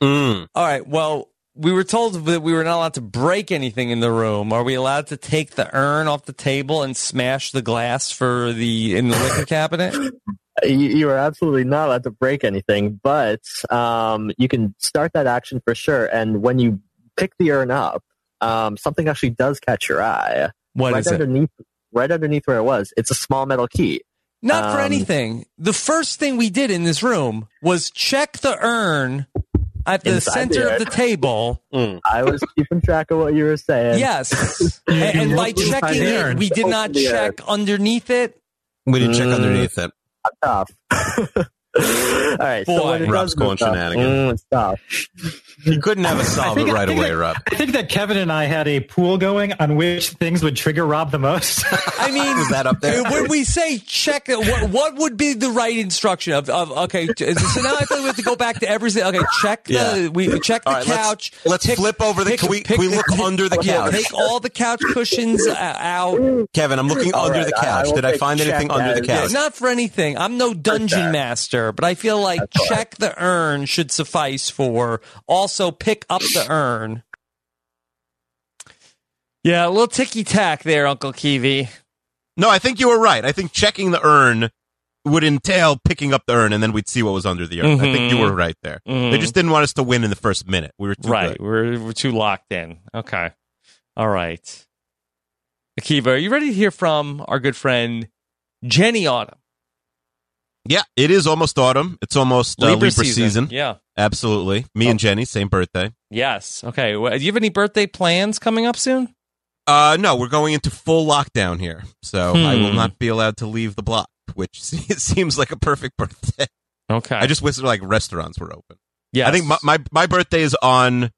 Mm. All right. Well, we were told that we were not allowed to break anything in the room. Are we allowed to take the urn off the table and smash the glass for the in the liquor cabinet? You, you are absolutely not allowed to break anything, but um, you can start that action for sure. And when you pick the urn up, um, something actually does catch your eye. What right is it? underneath, Right underneath where it was, it's a small metal key. Not for Um, anything. The first thing we did in this room was check the urn at the center the of the urn. table. I was keeping track of what you were saying. Yes. and, and by checking it, we did not Open urn. check underneath it. we didn't check Mm. underneath it. Tough. All right, so Boy. when it Rob's does going shenanigans. mm, it's tough. You couldn't have a solve it think- I right away, that- Rob. I think that Kevin and I had a pool going on which things would trigger Rob the most. I mean, Is that up there? when we say check, what, what would be the right instruction of, of okay? So now I feel we have to go back to everything. okay. Check the Yeah. we check the All right, let's- couch. let's pick- flip over the- pick- can we- pick can we the- look under the yeah, couch? Take all the couch cushions uh, out. Kevin, I'm looking All under right, the I- I couch. Did I find anything check under the as- Yeah, couch? not for anything. I'm no dungeon master, but I feel like check the urn should suffice for also pick up the urn. Yeah, a little ticky tack there, Uncle Kiwi. No, I think you were right. I think checking the urn would entail picking up the urn, and then we'd see what was under the urn. I think you Mhm. were right there. Mhm. They just didn't want us to win in the first minute. We were too right. good. We're we're too locked in. Okay. All right. Akiva, are you ready to hear from our good friend Jenny Autumn? Yeah, it is almost autumn. It's almost uh, Libra Libra, season. season. Yeah. Absolutely. Me and Jenny, same birthday. Yes. Okay. Well, do you have any birthday plans coming up soon? Uh, no, we're going into full lockdown here, so I will Hmm. not be allowed to leave the block, which it seems like a perfect birthday. Okay. I just wish like restaurants were open. Yeah. I think my, my my birthday is on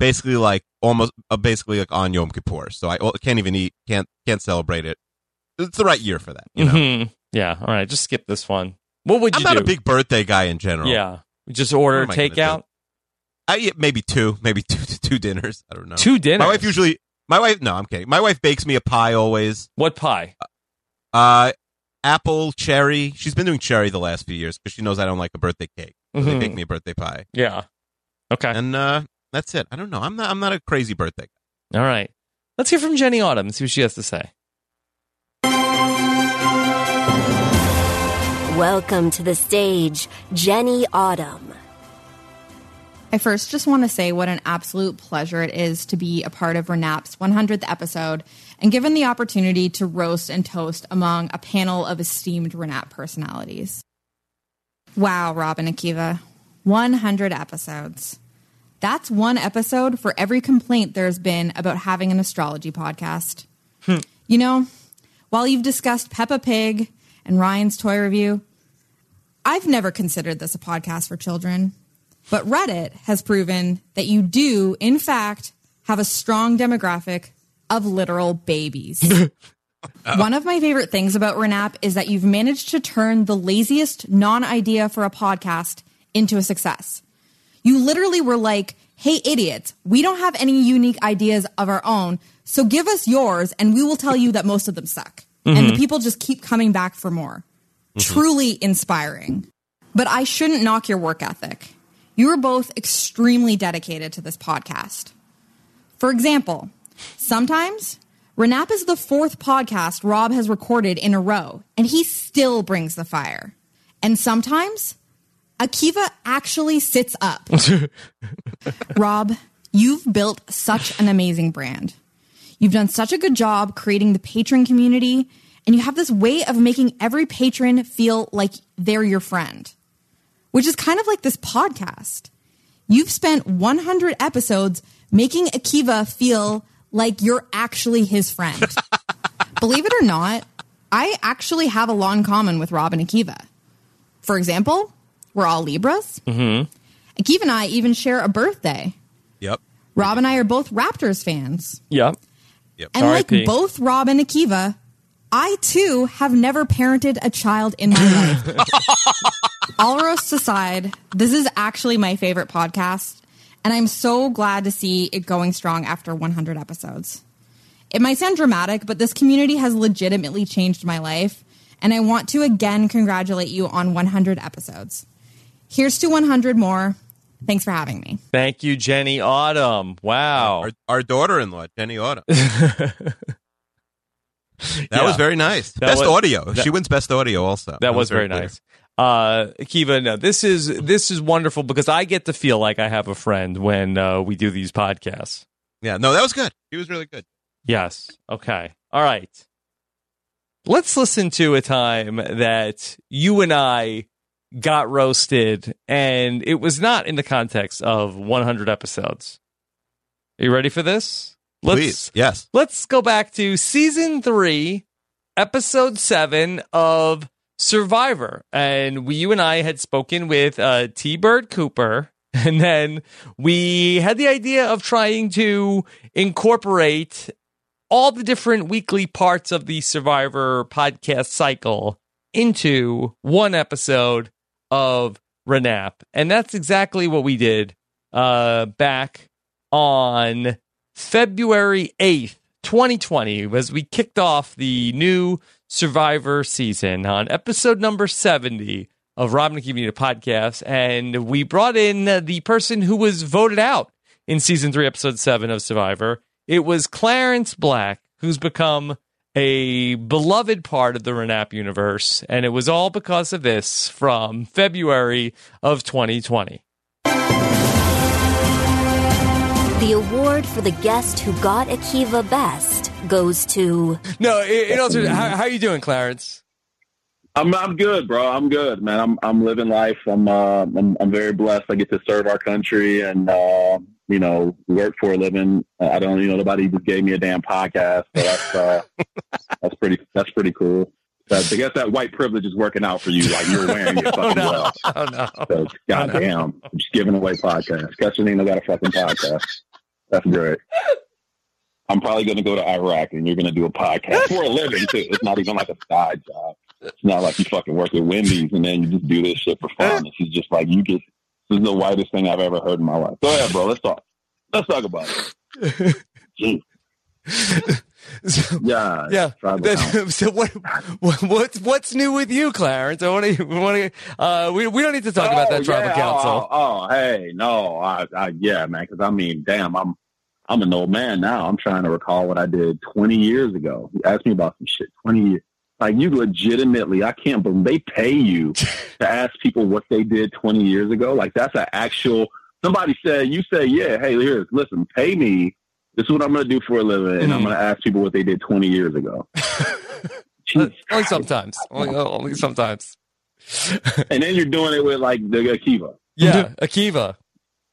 basically like almost uh, basically like on Yom Kippur, so I can't even eat, can't can't celebrate it. It's the right year for that. You know, Mhm. Yeah. All right. Just skip this one. What would you I'm not do? a big birthday guy in general. Yeah. We just order I takeout. I eat maybe two, maybe two two dinners. I don't know. Two dinners? My wife usually. My wife. No, I'm kidding. My wife bakes me a pie always. What pie? Uh, apple, cherry. She's been doing cherry the last few years because she knows I don't like a birthday cake. So they Mhm. bake me a birthday pie, Yeah. Okay. and uh, that's it. I don't know. I'm not. I'm not a crazy birthday. guy. All right. Let's hear from Jenny Autumn and see what she has to say. Welcome to the stage, Jenny Autumn. I first just want to say what an absolute pleasure it is to be a part of Renap's 100th episode and given the opportunity to roast and toast among a panel of esteemed Renap personalities. Wow, Rob and Akiva, 100 episodes. That's one episode for every complaint there's been about having an astrology podcast. Hmm. You know, while you've discussed Peppa Pig and Ryan's toy review, I've never considered this a podcast for children. But Reddit has proven that you do, in fact, have a strong demographic of literal babies. One of my favorite things about Renap is that you've managed to turn the laziest non idea for a podcast into a success. You literally were like, hey, idiots, we don't have any unique ideas of our own, so give us yours and we will tell you that most of them suck. And the Mhm. people just keep coming back for more. Mm-hmm. Truly inspiring. But I shouldn't knock your work ethic. You are both extremely dedicated to this podcast. For example, sometimes Renap is the fourth podcast Rob has recorded in a row, and he still brings the fire. And sometimes Akiva actually sits up. Rob, you've built such an amazing brand. You've done such a good job creating the patron community, and you have this way of making every patron feel like they're your friend, which is kind of like this podcast. You've spent 100 episodes making Akiva feel like you're actually his friend. Believe it or not, I actually have a lot in common with Rob and Akiva. For example, we're all Libras. Mm-hmm. Akiva and I even share a birthday. Yep. Rob and I are both Raptors fans. Yep. Yep. And like both Rob and Akiva, I too have never parented a child in my life. All roasts aside, this is actually my favorite podcast, and I'm so glad to see it going strong after 100 episodes. It might sound dramatic, but this community has legitimately changed my life, and I want to again congratulate you on 100 episodes. Here's to 100 more. Thanks for having me. Thank you, Jenny Autumn. Wow. Our, our daughter-in-law, Jenny Autumn. that Yeah. was very nice. That best was- audio. that- she wins best audio also. That was very clear. nice. Uh, Kiva, no, this is this is wonderful because I get to feel like I have a friend when uh, we do these podcasts. Yeah, no, that was good. He was really good. Yes. Okay. All right. Let's listen to a time that you and I got roasted, and it was not in the context of 100 episodes. Are you ready for this? Please, yes. Let's go back to season three, episode seven of Survivor. And we, you and I had spoken with uh, T Bird Cooper. And then we had the idea of trying to incorporate all the different weekly parts of the Survivor podcast cycle into one episode of Renap. And that's exactly what we did uh, back on February 8th, 2020, as we kicked off the new Survivor season on episode number 70 of Rob and Akiva podcast. And we brought in the person who was voted out in season three, episode seven of Survivor. It was Clarence Black, who's become a beloved part of the Renap universe. And it was all because of this from February of 2020. The award for the guest who got Akiva best goes to. No, in also, how, how you doing, Clarence? I'm I'm good, bro. I'm good, man. I'm I'm living life. I'm uh I'm I'm very blessed. I get to serve our country and uh you know work for a living. Uh, I don't you know nobody just gave me a damn podcast, so that's uh that's pretty that's pretty cool. That, I guess that white privilege is working out for you. Like you're wearing it fucking well. Oh no! So, goddamn, I'm just giving away podcasts. Castellino got a fucking podcast. That's great. I'm probably going to go to Iraq and you're going to do a podcast for a living too. It's not even like a side job. It's not like you fucking work at Wendy's and then you just do this shit for fun. This is just like you get. This is the whitest thing I've ever heard in my life. Go ahead, bro. Let's talk. Let's talk about it. Jeez. yeah. Yeah. That- so what, what what's what's new with you, Clarence? I want to want to uh we we don't need to talk about that Oh, tribal yeah. council. Oh, oh, hey, no, I, I yeah, man. Because I mean, damn, I'm I'm an old man now. I'm trying to recall what I did 20 years ago. You asked me about some shit 20 years. Like you legitimately, I can't believe they pay you to ask people what they did 20 years ago. Like that's an actual. Somebody said you say, yeah, hey, here, listen, pay me. This is what I'm going to do for a living, and I'm Mhm. going to ask people what they did 20 years ago. only sometimes. Only, only sometimes. and then you're doing it with like the Akiva. Yeah, Akiva.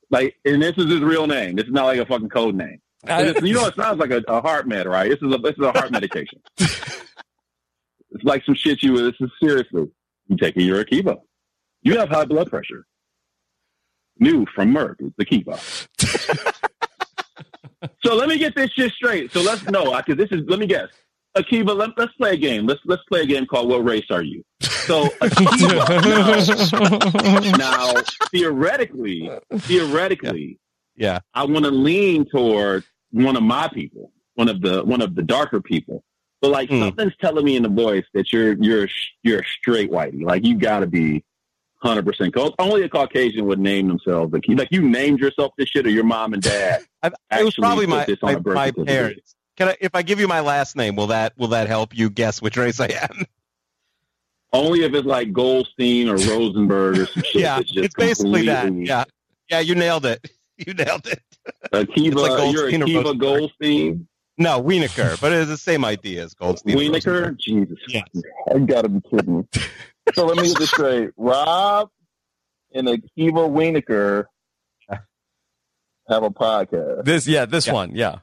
Like, and this is his real name. This is not like a fucking code name. I- you know, it sounds like a, a heart med, right? This is a this is a heart medication. it's like some shit you. This is seriously. You taking your Akiva. You have high blood pressure. New from Merck is the Akiva. So let me get this shit straight. So let's know because this is. Let me guess. Akiva, let, let's play a game. Let's let's play a game called "What Race Are You?" So Akiva, now, now theoretically, theoretically, yeah, I want to lean toward one of my people, one of the one of the darker people. But like hmm. something's telling me in the voice that you're you're you're a straight whitey. Like you got to be hundred percent. Only a Caucasian would name themselves. Like you, like you named yourself this shit, or your mom and dad. I, it was probably my my, my parents. Can I, if I give you my last name, will that will that help you guess which race I am? Only if it's like Goldstein or Rosenberg or some shit. yeah, it's basically that. Yeah, yeah, you nailed it. You nailed it. Akiva, like you're Akiva Goldstein. No, Wienerkur, but it's the same idea as Goldstein. and Wienerkur? Jesus. Yes. I gotta be kidding me. so let me get this straight. Rob and Akiva Wienerkur have a podcast. This, yeah, this one, yeah.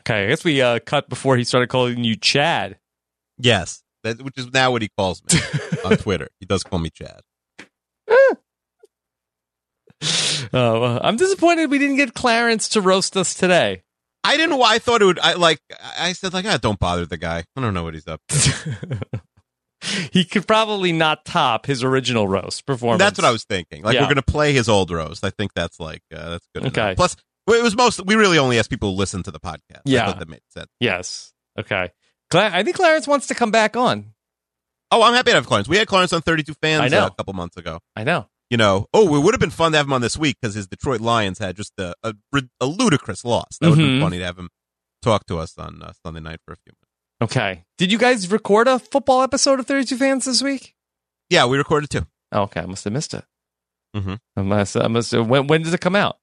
Okay, I guess we uh, cut before he started calling you Chad. Yes, that, which is now what he calls me on Twitter. He does call me Chad. Oh, well, I'm disappointed we didn't get Clarence to roast us today. I didn't know why I thought it would. I like. I said like, ah, don't bother the guy. I don't know what he's up. to. He could probably not top his original roast performance. That's what I was thinking. Like Yeah. we're gonna play his old roast. I think that's like uh, that's good. enough. Okay. Plus, it was most. We really only asked people to listen to the podcast. Yeah. that made sense. Yes. Okay. Cla- I think Clarence wants to come back on. Oh, I'm happy to have Clarence. We had Clarence on 32 fans I know. uh, a couple months ago. I know. You know, oh, it would have been fun to have him on this week because his Detroit Lions had just a, a, a ludicrous loss. That would have Mhm. been funny to have him talk to us on uh, Sunday night for a few minutes. Okay. Did you guys record a football episode of 32 Fans this week? Yeah, we recorded too. Oh, okay. I must have missed it. Mm-hmm. I must, I must have, when, when does it come out?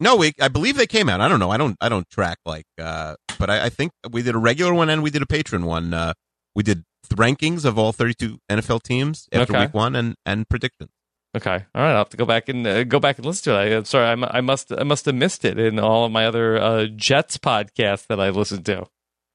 No, we I believe they came out. I don't know. I don't I don't track like uh but I, I think we did a regular one and we did a patron one. Uh we did rankings of all 32 NFL teams after Okay. week 1 and and predictions. Okay. All right. I'll have to go back and uh, go back and listen to it. I, I'm sorry. I, I must I must have missed it in all of my other uh, Jets podcasts that I listened to.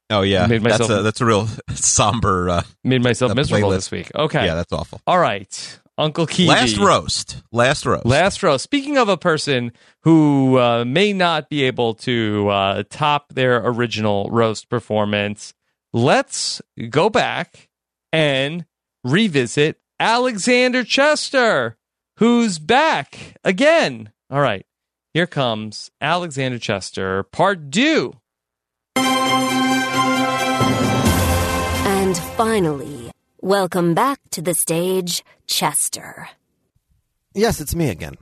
Oh yeah. Made myself- that's a that's a real somber uh Made myself miserable playlist. this week. Okay. Yeah, that's awful. All right. Uncle Kiwi. Last roast. Last roast. Last roast. Speaking of a person who uh, may not be able to uh, top their original roast performance, let's go back and revisit Alexander Chester, who's back again. All right. Here comes Alexander Chester, part two. And finally, welcome back to the stage, Chester. Yes, it's me again.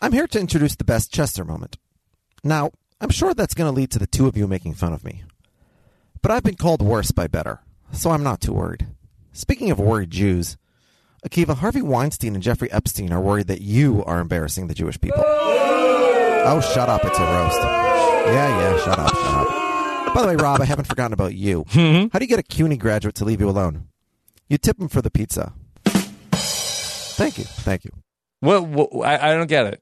I'm here to introduce the best Chester moment. Now, I'm sure that's going to lead to the two of you making fun of me. But I've been called worse by better, so I'm not too worried. Speaking of worried Jews, Akiva, Harvey Weinstein and Jeffrey Epstein are worried that you are embarrassing the Jewish people. Oh, shut up. It's a roast. Yeah, yeah, shut up, shut up. By the way, Rob, I haven't forgotten about you. Mm-hmm. How do you get a CUNY graduate to leave you alone? You tip him for the pizza. Thank you, thank you. What, what I, I don't get it.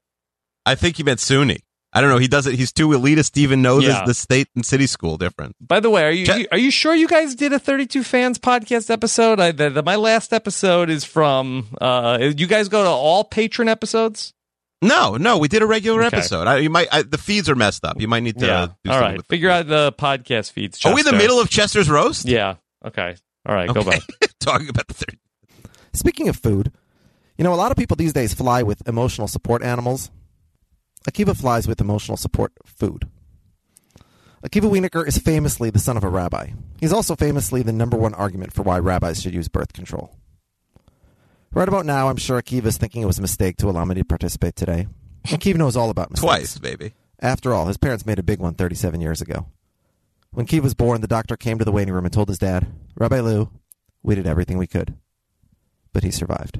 I think you meant SUNY. I don't know. He does it. He's too elitist. to Even knows Yeah. the state and city school different. By the way, are you are you sure you guys did a 32 fans podcast episode? I, the, the, my last episode is from. Uh, you guys go to all patron episodes? No, no, we did a regular Okay. episode. I, you might. I, the feeds are messed up. You might need to. yeah. do All something right. with Figure out the podcast feeds. Are we in the middle of Chester's roast? Yeah. Okay. All right. Go Okay. back. Talking about the third. Speaking of food, you know, a lot of people these days fly with emotional support animals. Akiva flies with emotional support food. Akiva Wienerkur is famously the son of a rabbi. He's also famously the number one argument for why rabbis should use birth control. Right about now, I'm sure Akiva is thinking it was a mistake to allow me to participate today. Akiva knows all about mistakes. Twice, baby. After all, his parents made a big one 37 years ago. When Keith was born, the doctor came to the waiting room and told his dad, Rabbi Lou, we did everything we could. But he survived.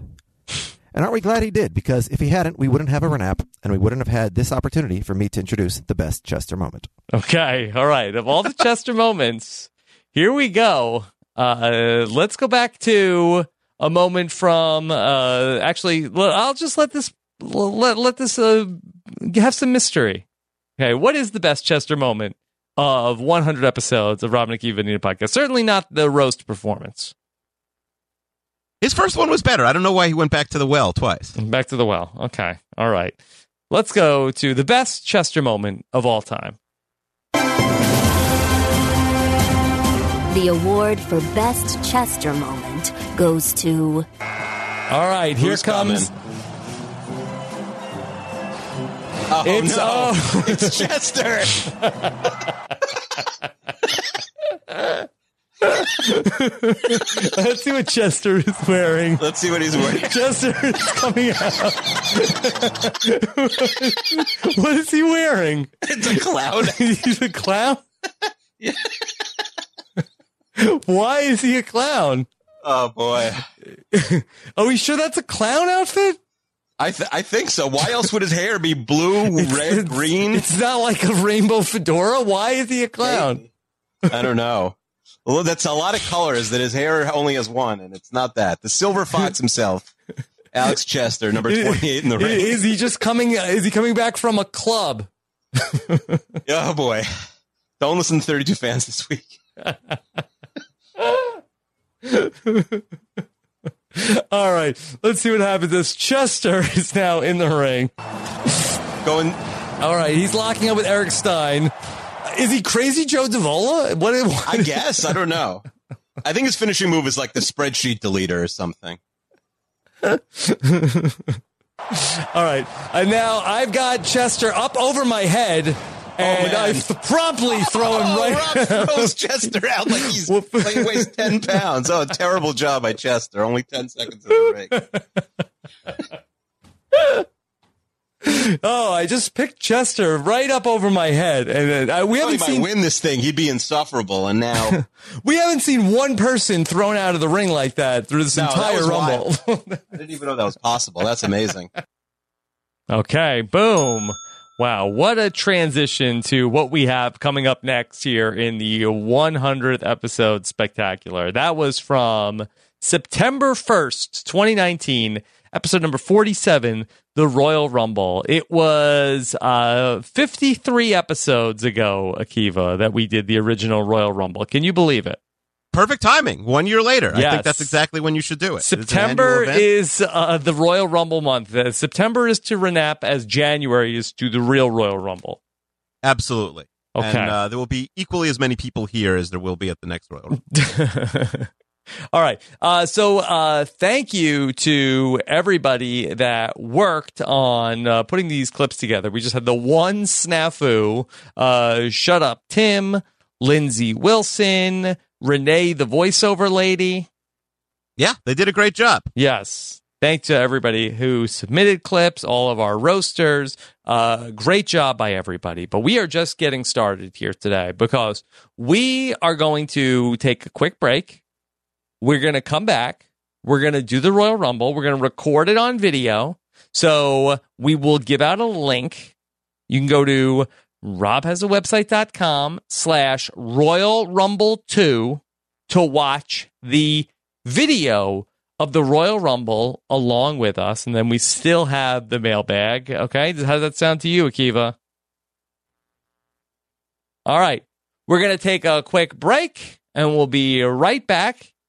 And aren't we glad he did? Because if he hadn't, we wouldn't have a Renap, and we wouldn't have had this opportunity for me to introduce the best Chester moment. Okay. All right. Of all the Chester moments, here we go. Uh, let's go back to a moment from. Uh, actually, I'll just let this let let this uh, have some mystery. Okay. What is the best Chester moment of 100 episodes of Rob and Akiva Need a podcast? Certainly not the roast performance. His first one was better. I don't know why he went back to the well twice. Back to the well. Okay. All right. Let's go to the best Chester moment of all time. The award for Best Chester Moment goes to. All right, here Who's comes. coming? Oh It's- no! oh. It's Chester. Let's see what Chester is wearing. Let's see what he's wearing. Chester is coming out. what is he wearing? It's a clown. He's a clown? Yeah. Why is he a clown? Oh boy. Are we sure that's a clown outfit? I th- I think so. Why else would his hair be blue, red, green? It's not like a rainbow fedora. Why is he a clown? I don't know. Well, that's a lot of colors that his hair only has one, and it's not that. The silver fox himself, Alex Chester, number twenty-eight in the ring. Is he just coming? Is he coming back from a club? Oh boy! Don't listen to thirty-two fans this week. All right, let's see what happens. As Chester is now in the ring. Going. All right, he's locking up with Eric Stein. Is he crazy Joe Davola? What? what I guess I don't know. I think his finishing move is like the spreadsheet deleter or something. All right, and now I've got Chester up over my head, oh, and I promptly throw him Oh, right. Rob throws Chester out like he's like he weighs ten pounds. Oh, terrible job by Chester. Only ten seconds in the ring. Oh, I just picked Chester right up over my head, and uh, we haven't seen win this thing. He'd be insufferable, and now we haven't seen one person thrown out of the ring like that through this No, entire rumble. I didn't even know that was possible. That's amazing. Okay, boom. Wow, what a transition to what we have coming up next here in the 100th episode spectacular. That was from September 1st, 2019, episode number 47, The Royal Rumble. It was uh 53 episodes ago, Akiva, that we did the original Royal Rumble. Can you believe it? Perfect timing. One year later. I think that's exactly when you should do it. It is an September is uh, the Royal Rumble month. Uh, September is to Renap as January is to the real Royal Rumble. Absolutely. Okay. And uh, there will be equally as many people here as there will be at the next Royal Rumble. All right. Uh, so uh, thank you to everybody that worked on uh, putting these clips together. We just had the one snafu. Uh, Shut up, Tim, Lindsay Wilson, Renee, the voiceover lady. Yeah, they did a great job. Yes. Thanks to everybody who submitted clips, all of our roasters. Uh, great job by everybody. But we are just getting started here today because we are going to take a quick break. We're going to come back. We're going to do the Royal Rumble. We're going to record it on video. So we will give out a link. You can go to robhasawebsite.com slash Royal Rumble 2 to watch the video of the Royal Rumble along with us. And then we still have the mailbag. Okay. How does that sound to you, Akiva? All right. We're going to take a quick break and we'll be right back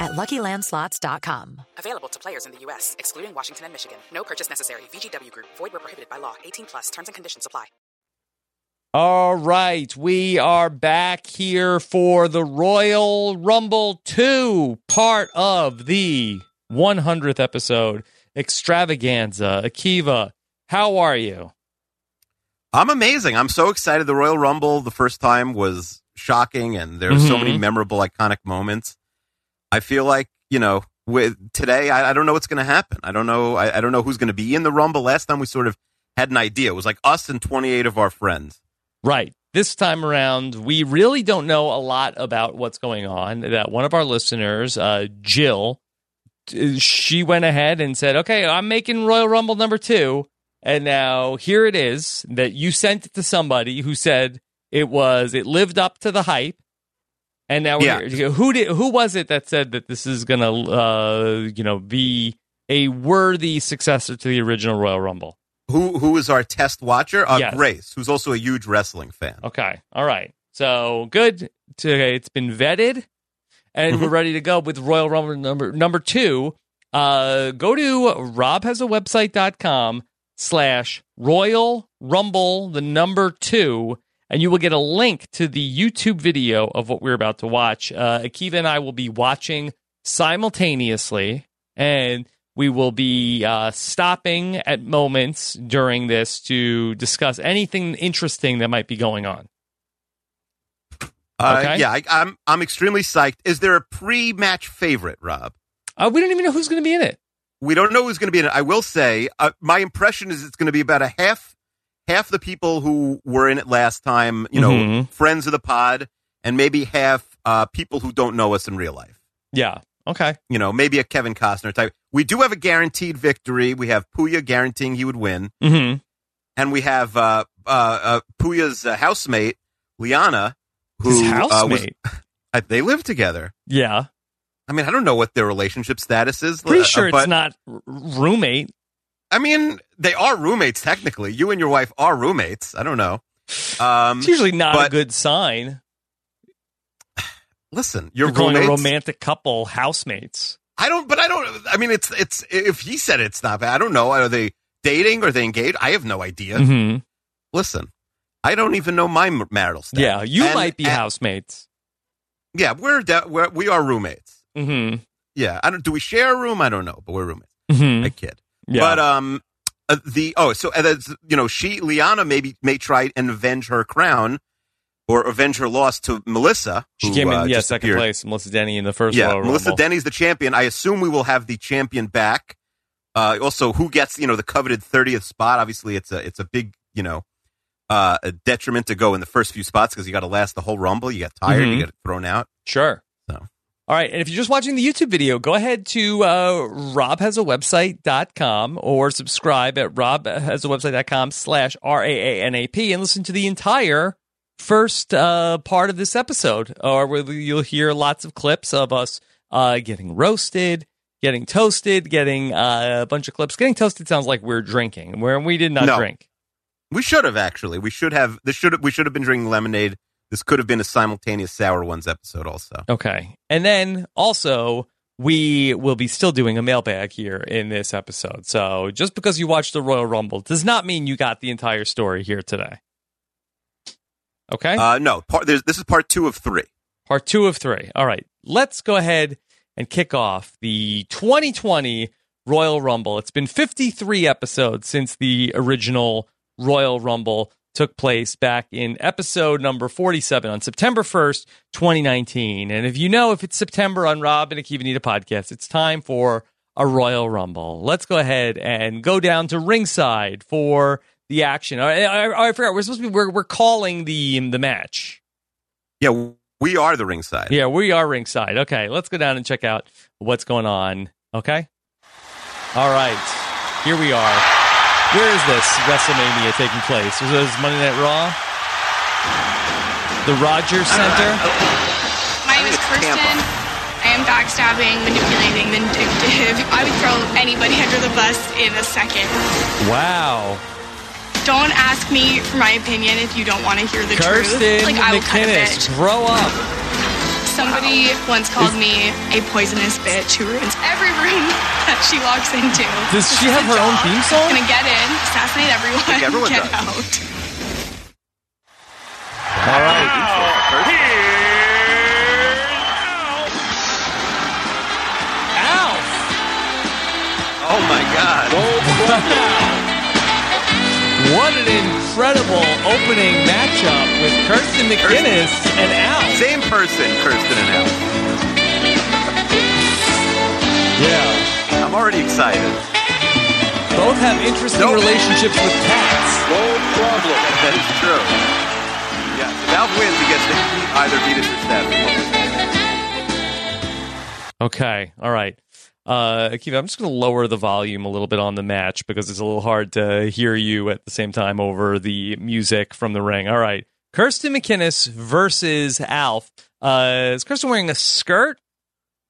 at luckylandslots.com. Available to players in the U.S., excluding Washington and Michigan. No purchase necessary. VGW Group, void where prohibited by law. 18 plus terms and conditions apply. All right, we are back here for the Royal Rumble 2, part of the 100th episode extravaganza. Akiva, how are you? I'm amazing. I'm so excited. The Royal Rumble the first time was shocking, and there are so mm-hmm. many memorable, iconic moments. I feel like you know, with today, I, I don't know what's going to happen. I don't know. I, I don't know who's going to be in the Rumble. Last time we sort of had an idea. It was like us and 28 of our friends. Right. This time around, we really don't know a lot about what's going on. That one of our listeners, uh, Jill, she went ahead and said, "Okay, I'm making Royal Rumble number two, and now here it is that you sent it to somebody who said it was it lived up to the hype, And now, Yeah. we're, who did who was it that said that this is gonna, uh, you know, be a worthy successor to the original Royal Rumble? Who who is our test watcher? Uh, Yes. Grace, who's also a huge wrestling fan. Okay, all right. So good. To, it's been vetted, and Mm-hmm. we're ready to go with Royal Rumble number number two. Uh, go to robhasawebsite.com slash Royal Rumble the number two, and you will get a link to the YouTube video of what we're about to watch. Uh, Akiva and I will be watching simultaneously, and we will be uh, stopping at moments during this to discuss anything interesting that might be going on. Uh, Okay. Yeah, I, I'm I'm extremely psyched. Is there a pre-match favorite, Rob? Uh, we don't even know who's going to be in it. We don't know who's going to be in it. I will say, uh, my impression is it's going to be about a half half the people who were in it last time. You know, Mhm. friends of the pod, and maybe half uh, people who don't know us in real life. Yeah. Okay. You know, maybe a Kevin Costner type. We do have a guaranteed victory. We have Puya guaranteeing he would win, Mm-hmm. and we have uh, uh, uh, Puya's uh, housemate Liana, who His uh, was- housemate? uh, they live together. Yeah. I mean, I don't know what their relationship status is. Pretty sure it's not roommate. I mean, they are roommates technically. You and your wife are roommates. I don't know. Um, It's usually not a good sign. Listen, you're, You're calling a romantic couple housemates. I don't, but I don't. I mean, it's it's. If he said it's not bad, I don't know. Are they dating? Are they engaged? I have no idea. Mm-hmm. Listen, I don't even know my marital status. Yeah, you And- might be and- housemates. Yeah, we're, de- we're we are roommates. Mm-hmm. Yeah, I don't. Do we share a room? I don't know, but we're roommates. Mhm. I kid. Yeah. But um, uh, the oh, so uh, that's, you know, she Liana maybe may try and avenge her crown or avenge her loss to Melissa. She who, came in, uh, yeah, second appeared. place. Melissa Denny in the first yeah, Royal Melissa Rumble. Denny's the champion. I assume we will have the champion back. Uh, also, who gets you know the coveted thirtieth spot? Obviously, it's a it's a big you know uh, a detriment to go in the first few spots because you got to last the whole rumble. You get tired, Mhm. you get thrown out. Sure. All right. And if you're just watching the YouTube video, go ahead to uh, robhasawebsite.com or subscribe at robhasawebsite.com slash R-A-A-N-A-P and listen to the entire first uh, part of this episode, or where you'll hear lots of clips of us uh, getting roasted, getting toasted, getting uh, a bunch of clips. Getting toasted sounds like we're drinking, where we did not No. drink. We should have actually. We should have. This should have, we should have been drinking lemonade. This could have been a simultaneous sour ones episode. Also, Okay. And then also, we will be still doing a mailbag here in this episode. So just because you watched the Royal Rumble does not mean you got the entire story here today. Okay. uh, no. Part, there's, this is part two of three. Part two of three. All right. Let's go ahead and kick off the 2020 Royal Rumble. It's been 53 episodes since the original Royal Rumble took place back in episode number 47 on September 1st, 2019. And if you know, if it's September on Rob and Akiva Need a podcast, it's time for a Royal Rumble. Let's go ahead and go down to ringside for the action. I, I, I forgot. We're supposed to be, we're, we're calling the, the match. Yeah, we are the ringside. Yeah, we are ringside. Okay, let's go down and check out what's going on. Okay. All right, here we are. Where is this WrestleMania taking place? Was this Monday Night Raw? The Rogers uh, Center. Oh. My name is Kirsten. I am backstabbing, manipulating, vindictive. I would throw anybody under the bus in a second. Wow. Don't ask me for my opinion if you don't want to hear the Kirsten truth. Like I will cut a McInnes, grow up. Somebody once called me a poisonous bitch who ruins every room that she walks into. Does This she is have the her own theme song? Gonna get in, assassinate everyone, think everyone get does. out. All right. Alf. Oh my God! What an incredible opening matchup with Kirsten McInnes and Alf. Same person, Kirsten and Al. Yeah. I'm already excited. Both have interesting relationships with cats. No problem. That is true. Yeah, if Alf wins, he gets to either Venus or Steph. Okay. All right. Uh, Akiva, I'm just going to lower the volume a little bit on the match because it's a little hard to hear you at the same time over the music from the ring. All right. Kirsten McInnes versus Alf. Uh, is Kirsten wearing a skirt?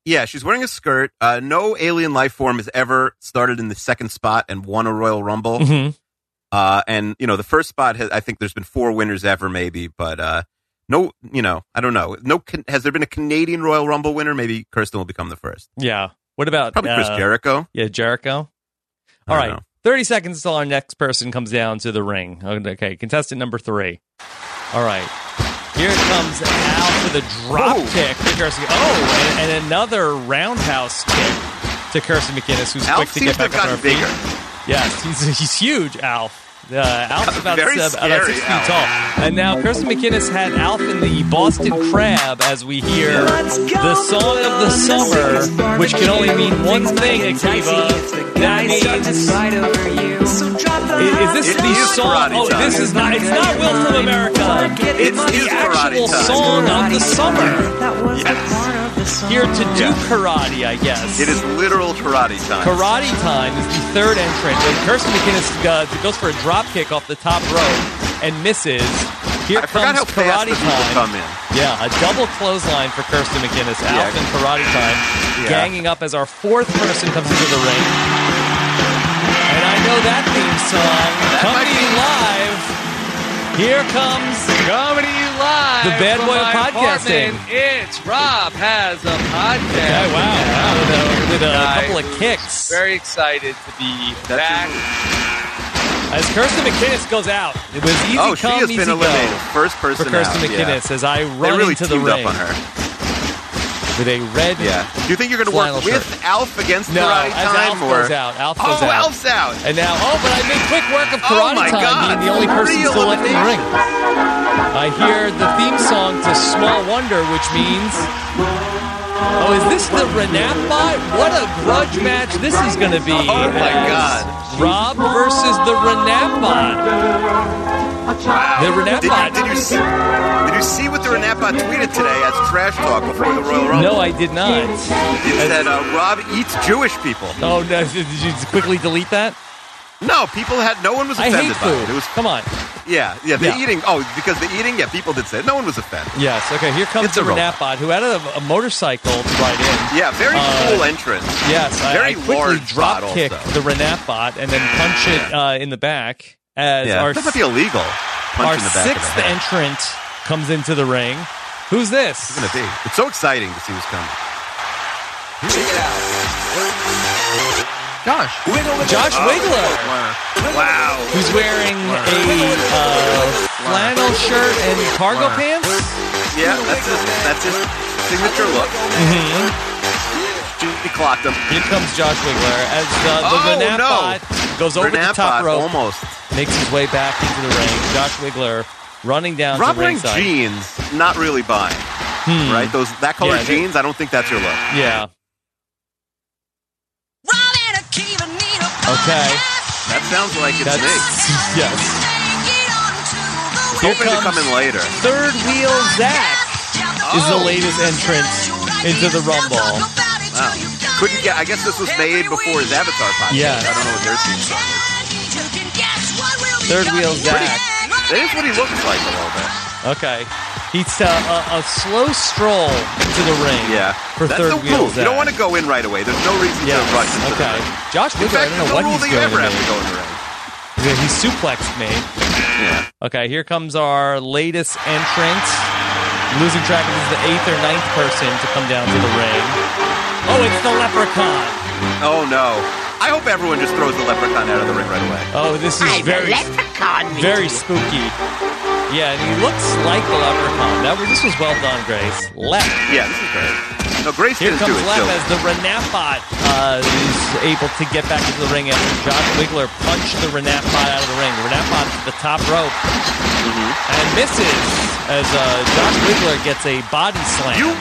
Yeah, she's wearing a skirt. Uh, no alien life form has ever started in the second spot and won a Royal Rumble. Mhm. Uh, and you know, the first spot has, I think there's been four winners ever, maybe, but uh, no, you know, I don't know. No, has there been a Canadian Royal Rumble winner? Maybe Kirsten will become the first. Yeah. What about Probably Chris uh, Jericho. Yeah, Jericho. All don't know. 30 seconds until our next person comes down to the ring. Okay, contestant number three. All right. Here comes Alf with a drop kick to Kirsten. Oh, and, and another roundhouse kick to Kirsten McInnes, who's Alf quick to get back on her feet. gotten Yes, he's, he's huge, Alf. Uh, Alf's about, Very seven, about six feet Alf. tall. And now Kirsten McInnes had Alf in the Boston Crab as we hear the song of the summer, which can only mean one thing, Akiva. That means is, is this It the is song? Karate Oh, Time. this is not. It's not Will from America. It's It is the actual song of the summer. Yes. Here to do karate, I guess. It is literal karate time. Karate Time is the third entrant. And Kirsten McInnes uh, goes for a drop kick off the top rope and misses. Here I comes Karate Time. come in. Yeah, a double clothesline for Kirsten McInnes. Yeah. Alf and Karate Time Yeah. ganging up as our fourth person comes into the ring. And I know that theme song. Comedy live. Here comes Comedy live. The Bad Boy of Podcasting. apartment. It's Rob has a podcast. Okay, wow. wow, With, a, with a couple of kicks. Very excited to be back. As Kirsten McInnes goes out, it was easy oh, she come, has easy been go. First person for Kirsten out, yeah. McInnes as I run They run really into the teamed ring up on her. With a red. Yeah. Do you think you're going to work with shirt. Alf against No, Karate as Time? Alf or? goes out. Alf oh, goes out. Alf's out. And now, oh, but I made quick work of Oh Karate my Time God. being the only person Real still left in the ring. I hear the theme song to Small Wonder, which means. Oh, is this the Renap bot? What a grudge match this is going to be. Oh my God. Rob versus the Renap bot. Wow. The Renap did, did you see? Did you see what the Renapa tweeted today as trash talk before the Royal Rumble? No, I did not. It said uh, Rob eats Jewish people. Oh, no, did you quickly delete that? No, people had. No one was I offended hate by food. it. It was Come on. yeah, yeah. The Yeah. eating. Oh, because the eating. Yeah, people did say it. No one was offended. Yes. Okay. Here comes It's the a robot. Renap who had a, a motorcycle to ride in. Yeah, very Uh, cool entrance. Yes, I- Very I, quickly large drop bot kick also. the Renap bot and then punch it uh, in the back as Yeah, our that might be illegal. Punch our in the back of the sixth head. entrant comes into the ring. Who's this? It's gonna be. It's so exciting to see who's coming. Check it out. Josh. Josh Wigler, Wow. who's wearing a uh, flannel shirt and cargo pants. Yeah, that's his. That's his signature look. Mm-hmm. He clocked him. Here comes Josh Wigler as the, the Oh, Renap no. bot goes over the Renap top bot rope, almost. makes his way back into the ring. Josh Wigler running down Rob to wearing ringside. jeans, not really buying. Hmm. Right? Those that color Yeah, they- jeans. I don't think that's your look. Yeah. Okay. That sounds like it's That's me. yes. Here Hoping to comes come in later. Third wheel Zach is the Oh. latest entrance into the Rumble. Wow. Couldn't get. I guess this was made before his Avatar podcast. Yes. I don't know what their theme song is. Third wheel Zach. That is what he looks like a little bit. Okay. He's uh, a, a slow stroll to the ring. Yeah. For That's third the wheel rule. You don't want to go in right away. There's no reason Yes. to rush into Okay. the ring. Josh In Wigler, I fact, don't know what he's that you doing ever to have to go in the ring. Yeah, He suplexed me. Yeah. Okay, here comes our latest entrant. Losing track of this is the eighth or ninth person to come down to the ring. Oh, it's the Leprechaun. Oh no. I hope everyone just throws the leprechaun out of the ring right away. Oh, this is very very spooky. Yeah, and he looks like the Leprechaun. That was, this was well done, Grace. Left. Yeah, this is great. No, Grace Here comes. Left as the Renapot uh, is able to get back into the ring after Josh Wigler punched the Renapot out of the ring. The Renapot at the top rope Mm-hmm. and misses as uh, Josh Wigler gets a body slam. You,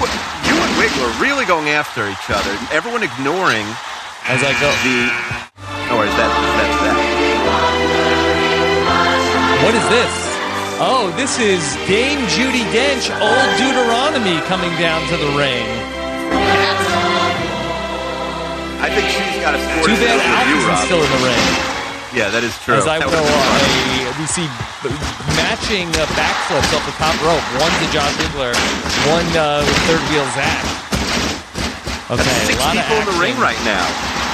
you and Wigler really going after each other. Everyone ignoring as I go. The or is that that's that? What is this? Oh, this is Dame Judi Dench, Old Deuteronomy, coming down to the ring. I think she's got a sport. Too bad with Alf you, isn't Rob. still in the ring. Yeah, that is true. As I That go, uh, we see matching uh, backflips off the top rope. One to Josh Wigler, one uh, with third wheel Zach. Okay, That's six a lot people of in the ring right now.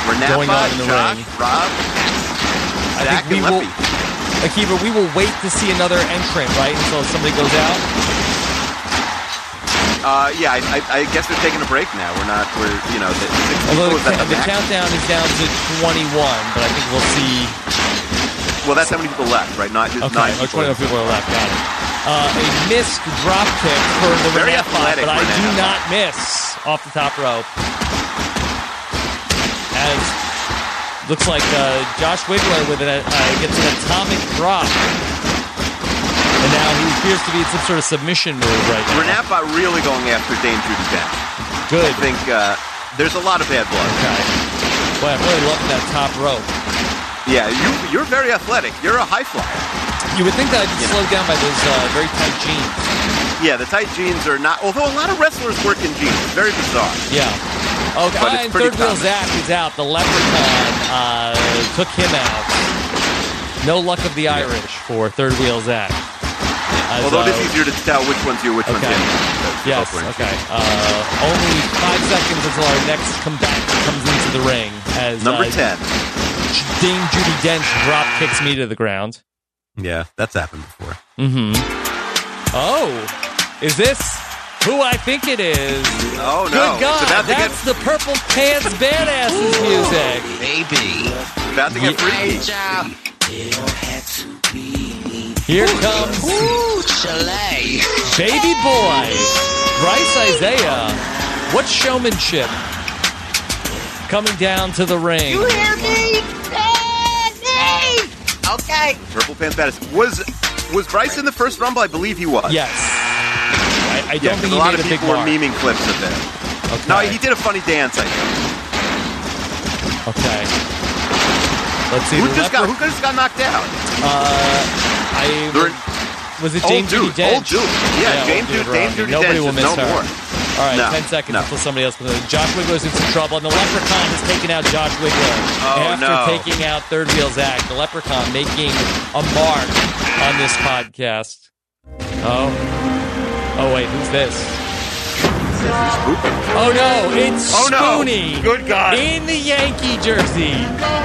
Renapa, going on in the Josh, ring. Rob, I think we will. Akiva, we will wait to see another entrant, right? Until somebody goes out. Uh, yeah, I, I, I guess they're taking a break now. We're not. We're you know the Although the, the, the countdown is down to 21, but I think we'll see. Well, that's how many people left, right? Not just Okay, nine oh, people. 21 people left. Got it. Uh, a missed drop kick for the Very Renapot, athletic but I do not miss off the top rope. As looks like uh, Josh Wigler with an, uh, gets an atomic drop, and now he appears to be in some sort of submission move right now. Renapa really going after Dame Judi Dench. Good. I think uh, there's a lot of bad blood. Okay. Boy, I'm really loving that top rope. Yeah, you you're very athletic. You're a high flyer. You would think that I'd be slowed down by those uh, very tight jeans. Yeah, the tight jeans are not. Although a lot of wrestlers work in jeans. Very bizarre. Yeah. Okay, But it's and pretty third wheel common. Zach is out. The leprechaun uh, took him out. No luck of the Irish for third wheel Zach. As, Although it uh, is easier to tell which one's you, which one's Okay. him. Yes, okay. Uh, only five seconds until our next combatant comes into the ring. As Number uh, 10. Dame Judi Dench drop kicks me to the ground. Yeah, that's happened before. Mm-hmm. Oh, is this who I think it is? Oh, no. Good It's God, about to get- that's the Purple Pants Badasses music. Baby. About to get freaky. Here comes Baby Boy, Bryce Isaiah. What showmanship? Coming down to the ring. You hear me? Daddy! Okay. Purple Pants Badass. Was was Bryce in the first Rumble? I believe he was. Yes. I, don't Yeah, think a lot made of a big people were memeing clips of it. Okay. No, he did a funny dance, I think. Okay. Let's see. Who just got who just got knocked out? Uh, I was it James dude, Dench? old dude. Yeah, James old Judy- James. Judy Nobody Dench will miss no her. more. All right, No, ten seconds no. until somebody else comes in. Josh Wigler's in some trouble, and the Leprechaun has taken out Josh Wigler Oh, after no. taking out Third Wheel Zach. The Leprechaun making a mark on this podcast. Oh, oh wait, who's this? Oh no, it's Oh, no. Spoonie. Good God. In the Yankee jersey.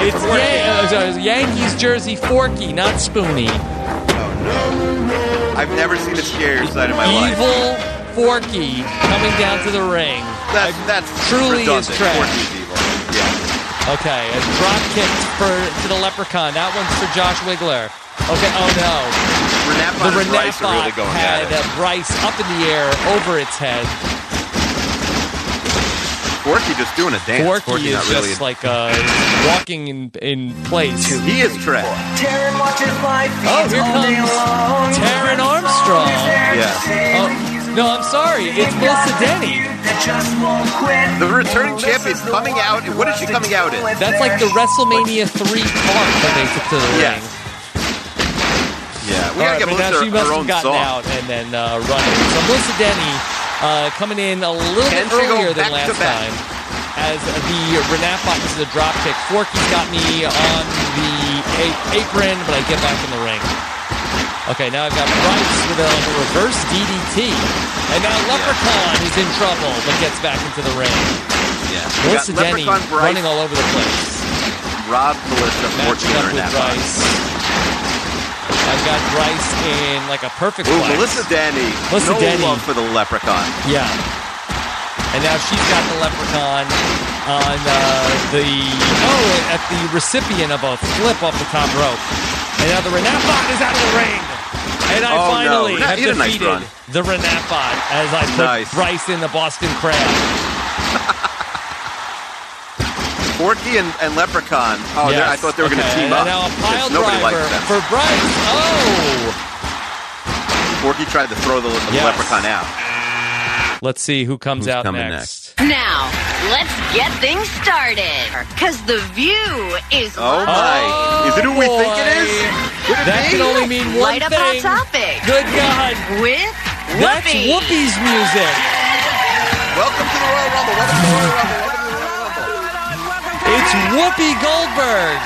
It's Yan- uh, sorry, Yankees jersey Forky, not Spoonie. Oh no. I've never seen a scarier side in my life. Evil Forky coming down to the ring. That's that's truly is trash. Forky's evil. Yeah. Okay, a drop kick for to the Leprechaun. That one's for Josh Wigler. Okay, oh no. Renapon the and Bryce really going had at it. uh, Bryce up in the air over its head. Forky just doing a dance. Forky Forky's is not really just like uh, walking in in place. He is trash. Taryn watches live Oh, feeds here all day comes long. Taryn Armstrong. Yeah. Oh, no, I'm sorry. It's Melissa Denny. The returning champion coming out. What is she coming out in? That's like the WrestleMania 3 card that they took to the Yeah. ring. Yeah, we gotta right, get but now she must have gotten song. out and then uh, running. So Melissa Denny uh, coming in a little Can bit earlier than last time. As the Renapot is a drop kick. Forky's got me on the a- apron, but I get back in the ring. Okay, now I've got Bryce with a reverse DDT. And now Leprechaun is in trouble, but gets back into the ring. Yeah. Melissa Denny running all over the place. Rob, Melissa, Matching up with. Bryce. I've got Bryce in like a perfect Ooh, flex. Melissa Denny. Melissa no Denny. love for the leprechaun. Yeah. And now she's got the leprechaun on uh, the oh at the recipient of a flip off the top rope. And now the Renapot is out of the ring. And I Oh, finally Renap- have a nice defeated the Renapot as I put Nice. Bryce in the Boston Crab. Forky and, and Leprechaun. Oh, they're- I thought they were going to Okay, team and up. Now a pile Nobody driver likes them. for Bryce. Oh! Forky tried to throw the, the Yes. Leprechaun out. Let's see who comes Who's out coming next. Now, let's get things started. Because the view is Oh my! Oh, is it who we think it is? Could it That be? can only mean one Light up thing. Hot Topic. Good God. With That's Whoopi. Whoopi's music. Welcome to the Royal Rumble. Welcome to the Royal Rumble. It's Whoopi Goldberg.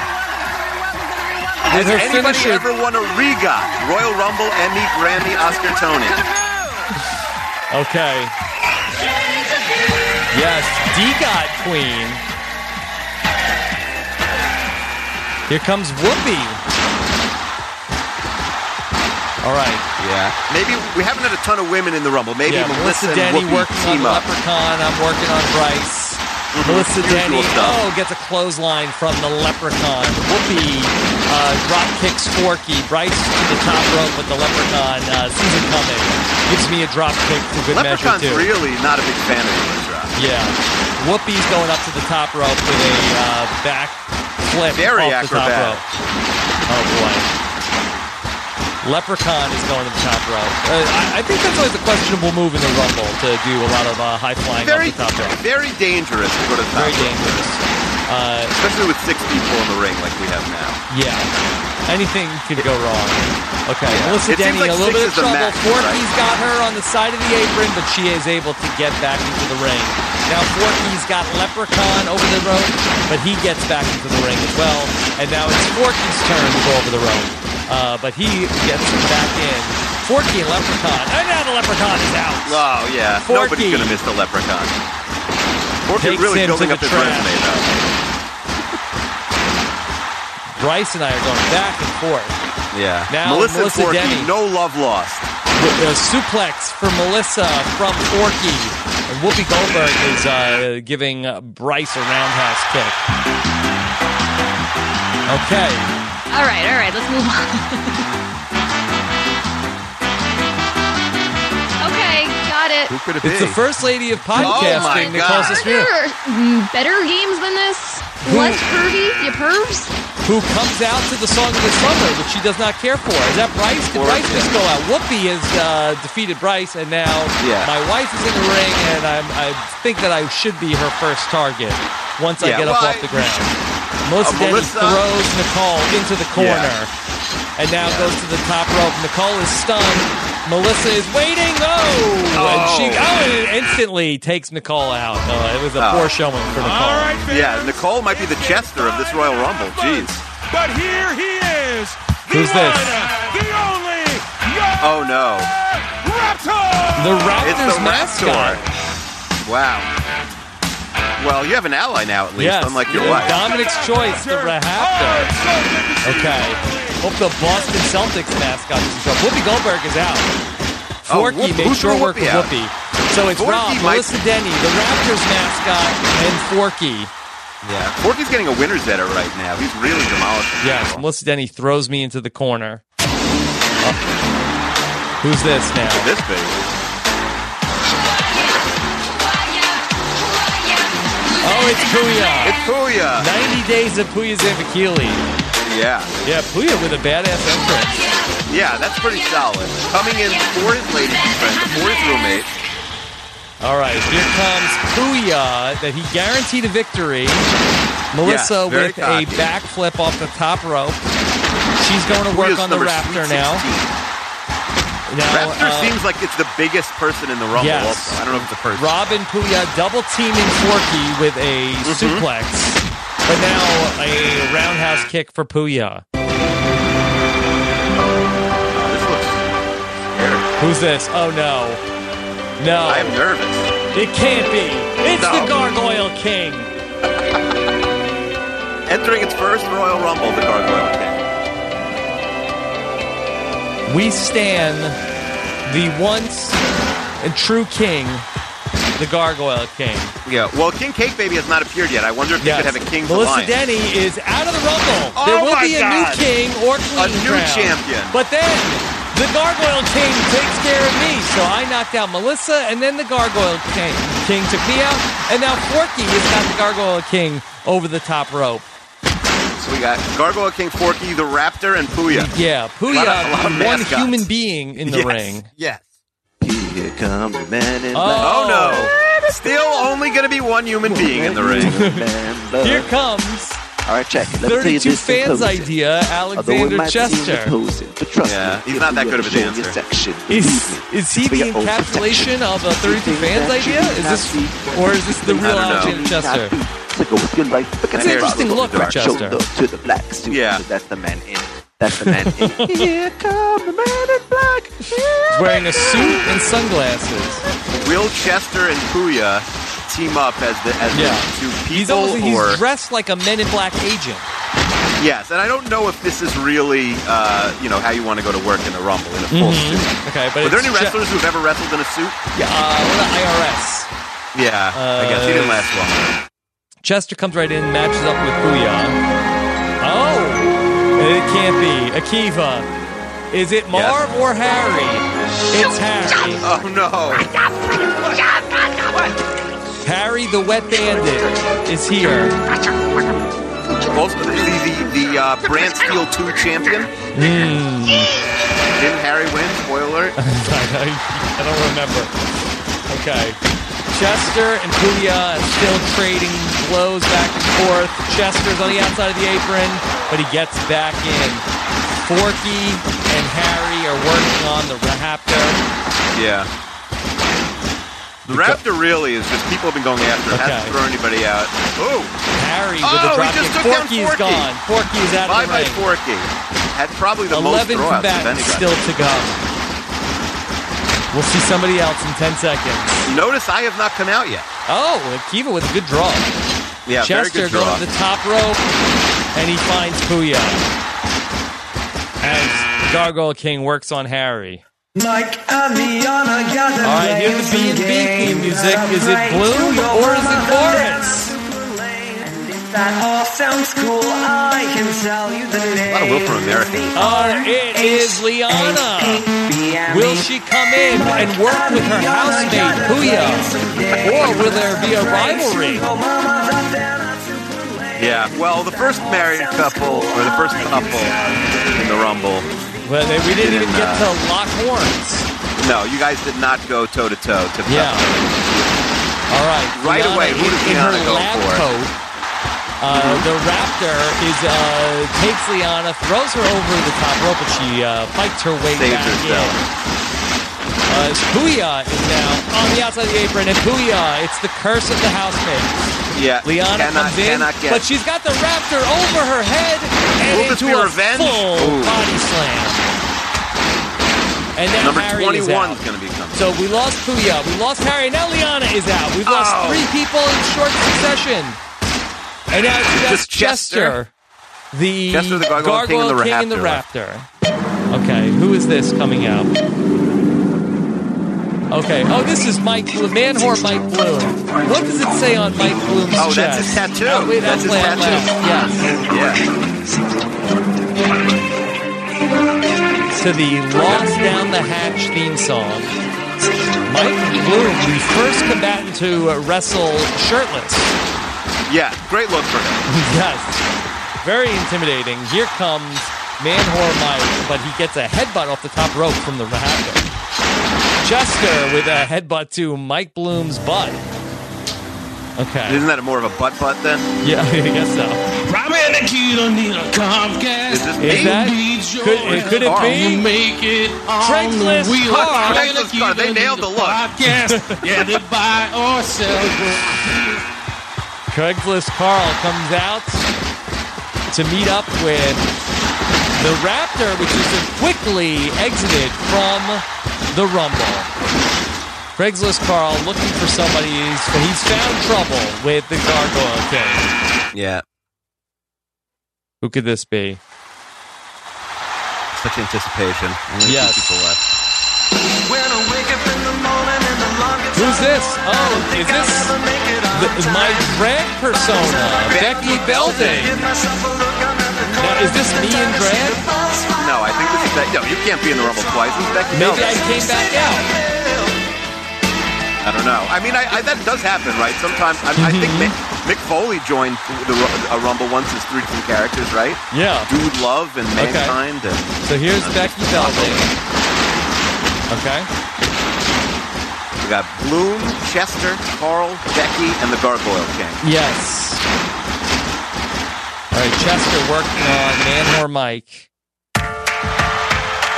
with Has her anybody finisher. ever won a Riga, Royal Rumble, Emmy, Grammy, Oscar, Tony. Okay. Yes, EGOT Queen. Here comes Whoopi. All right. Yeah. Maybe we haven't had a ton of women in the Rumble. Maybe yeah, Melissa, Melissa and Denny Whoopi working on team up. Leprechaun. I'm working on Bryce. Mhm. Melissa Denny, oh, gets a clothesline from the Leprechaun. Whoopi uh, drop kicks Forky. Bryce to the top rope with the Leprechaun. Uh, sees it coming. Gives me a drop kick for good Leprechaun's measure, too. really not a big fan of the drop. Yeah. Whoopi's going up to the top rope with a uh, back flip Very off the top acrobatic. rope. Oh boy. Leprechaun is going to the top rope. Uh, I, I think that's always a questionable move in the Rumble to do a lot of uh, high flying Very, top rope. very dangerous to go to the top. Very rope. dangerous. Uh, Especially with six people in the ring like we have now. yeah. Anything could go wrong. Okay, Yeah. Melissa It Denny, like a little bit of trouble. Forky's right? got her on the side of the apron, but she is able to get back into the ring. Now Forky's got Leprechaun over the rope, but he gets back into the ring as well. And now it's Forky's turn to go over the rope. Uh, but he gets back in. Forky and Leprechaun. And now the Leprechaun is out. Oh yeah, Forky. nobody's gonna miss the Leprechaun. Forky's really to building up his trash. resume though. Bryce and I are going back and forth. Yeah. Now Melissa, Melissa and Forky, Denny. no love lost. With a suplex for Melissa from Forky. And Whoopi Goldberg is uh, giving uh, Bryce a roundhouse kick. Okay. All right, all right, let's move on. okay, got it. Who could it It's the first lady of podcasting, Nicole Are Suspiro, there mm, better games than this? Less pervy, you pervs? Who comes out to the song of the summer, which she does not care for. Is that Bryce? Did Bryce just go out? Whoopi has uh, defeated Bryce, and now Yeah. my wife is in the ring, and I'm, I think that I should be her first target once I Yeah, get up well, off the ground. Most Uh, Denny Melissa- throws Nicole into the corner. And now goes to the top rope. Nicole is stunned. Melissa is waiting. Oh! And she Oh. oh, and instantly takes Nicole out. Oh, it was a Oh. poor showing for Nicole. Yeah, Nicole might be the Chester of this Royal Rumble. Jeez. But here he is, the Who's this? the only, Oh no. Raptor! The It's Raptors the mascot. Raptor. Wow. Well, you have an ally now at least, Yes, unlike your yeah, wife. Dominic's choice, the Raptor. Okay. Hope the Boston Celtics mascot is in trouble. Whoopi Goldberg is out. Oh, Forky Whoop- made who sure threw work Whoopi with? Whoopi. So it's Forky Rob, might- Melissa Denny, the Raptors mascot, and Forky. Yeah. Forky's getting a winner's edit right now. He's really demolishing. Yes, Melissa Denny throws me into the corner. Oh. Who's this now? This baby. It's Puya. It's Puya. 90 days of Puya Zambichili. Yeah. Yeah, Puya with a badass entrance. Yeah, that's pretty solid. Coming in for his lady friend, for his roommate. All right, here comes Puya that he guaranteed a victory. Melissa with a cocky. backflip off the top rope. She's going to work Puya's on the Raptor Sweet now. 16. Now, Raptor uh, seems like it's the biggest person in the Rumble. Yes. Also. I don't know if it's the first. Robin Puya double teaming Forky with a Mm-hmm. suplex. But now a roundhouse kick for Puya. This looks scary. Who's this? Oh no. No. I am nervous. It can't be. It's No. the Gargoyle King. Entering its first Royal Rumble, the Gargoyle King. We stand the once and true king, the Gargoyle King. Yeah. Well, King Cake Baby has not appeared yet. I wonder if Yes. they could have a King's Melissa Alliance. Denny is out of the Rumble. Oh there will my be a God. new king or queen A new crowned. champion. But then the Gargoyle King takes care of me. So I knocked out Melissa, and then the Gargoyle King King took me out, and now Forky has got the Gargoyle King over the top rope. So we got Gargoyle King Forky, the Raptor, and Puya. Yeah, A lot of- a lot Puya, one mascots. human being in the Yes. ring. Yes. Here comes the man in Oh. Oh, no. Still only going to be one human being in the ring. Here comes All right, check it. Let me 32 this fans closing. idea, Alexander might seem Chester. imposing, but trust Yeah, me, he's not that good of a dancer. section, Is, is he the encapsulation protection. of a 32 fans idea? Is this, or is this the real. Alexander Chester? So go with your life. Look It's an interesting look for dark. Show Chester. to the black suit. Yeah. So that's the man in That's the man. In. Here come the man in black. He's wearing a suit and sunglasses. Will Chester and Puya team up as the as Yeah. the two people He's almost he's dressed like a Men in Black agent. yes? And I don't know if this is really uh, you know how you want to go to work in a rumble in a full Mhm. suit. Okay, but Were there any Je- wrestlers who've ever wrestled in a suit? Yeah, uh, what about IRS? Yeah, I guess he didn't last long. Chester comes right in, matches up with Puya. Oh, it can't be Akiva. Is it Marv or Harry? It's Harry. Oh no! Harry the Wet Bandit is here. Also, the the, the uh, Brand Steel Two champion. Hmm. Didn't Harry win? Spoiler alert. I don't remember. Okay. Chester and Puya still trading blows back and forth. Chester's on the outside of the apron, but he gets back in. Forky and Harry are working on the Raptor. Yeah. The Raptor really is just people have been going after it. Hasn't Okay. thrown anybody out. Oh, Harry with oh, the drop kick. took Forky gone. Forky's out Bye of the bye ring. Forky. Had probably the most 11 throwouts of anybody. still to go. We'll see somebody else in 10 seconds. Notice I have not come out yet. Oh, Akiva with a good draw. Yeah, very Chester good draw. going to the top rope, and he finds Puya. As Gargoyle King works on Harry. Mike and Liana gather All right, here's the B&B theme music. Is it blue or is it Chorus? That all sounds cool. I can tell you the name. A lot of Will from America. Uh, it is Liana. Will she come in and work with her housemate, Puya? Or will there be a rivalry? Yeah. Well, the first married couple or the first couple in the Rumble. Well, they- we didn't even get to uh, lock horns. No, you guys did not go toe to toe. To Yeah. All right. Right Liana away, who in- does in Liana her go lab for? Coat. Uh, the Raptor is uh, takes Liana, throws her over the top rope, but she uh, fights her way Saves back herself. in. Uh, Puya is now on the outside of the apron, and Puya, it's the curse of the housemates. Yeah. Liana cannot, comes in, get. but she's got the Raptor over her head and Will into a revenge? full Ooh. body slam. And now Number Harry 21 out. is going to be coming. So we lost Puya, we lost Harry, now Liana is out. We've lost Oh. three people in short succession. And now it's just, Just Chester, Chester. the Chester, the Gargoyle King, and the King and the Raptor. Okay, who is this coming out? Okay, oh, this is Mike Bloom, Manhor Mike Bloom. What does it say on Mike Bloom's Oh, chest? that's his tattoo. Oh, wait, That's his tattoo. Yes. Yeah. to the Lost Down the Hatch theme song. Mike Bloom, the first combatant to wrestle shirtless. Yeah. Great look for him. yes. Very intimidating. Here comes Manhor Mike, but he gets a headbutt off the top rope from the Raptor. Chester with a headbutt to Mike Bloom's butt. Okay. Isn't that more of a butt butt then? Yeah, I guess so. Robbie and Nikita need a Comcast. Is this Is me? that? Could, could it be? Make it on Craigslist the wheel. Robbie and Craigslist Carl. They nailed the look. Podcast. yeah, they buy or sell. Craigslist Carl comes out to meet up with the Raptor, which is quickly exited from the Rumble. Craigslist Carl looking for somebody, he's, he's found trouble with the Gargoyle King. Yeah. Who could this be? Such anticipation. Only Yes. two people left. Who's this? Oh, is this the, my drag persona, Becky Belding? Now, is this me in drag? No, I think this is Becky. No, you can't be in the Rumble twice. This Becky Maybe Belding. I came back out. I don't know. I mean, I, I, that does happen, right? Sometimes I, I think mm-hmm. Mick, Mick Foley joined the, a Rumble once as three different characters, right? Yeah. Dude Love and Okay. Mankind. And, So here's Becky Belding. Okay. We got Bloom, Chester, Carl, Becky, and the Gargoyle King. Yes. All right, Chester working on Manhor Mike.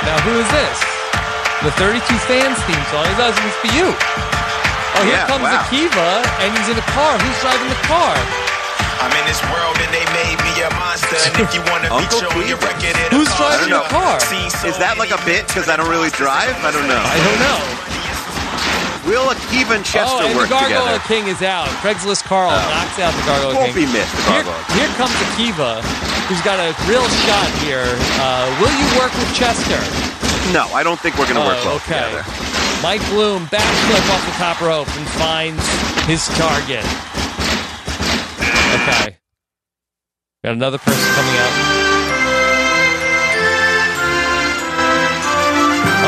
Now, who is this? The 32 Fans theme song. It does must be you. Oh, here Yeah, comes wow. Akiva, and he's in a car. Who's driving the car? I'm in this world and they made me a monster. Uncle Kiva. Who's I driving don't your the car? Is that like a bit? Because I don't really drive. I don't know. I don't know. Will Akiva and Chester oh, and work the Gargoyle together? King is out. Craigslist Carl knocks out the Gargoyle Won't King. be missed, the Here, Gargoyle here comes Akiva, who's got a real shot here. Uh, will you work with Chester? No, I don't think we're going to work Oh, well okay. together. Mike Bloom backflip off the top rope and finds his target. Okay. Got another person coming out.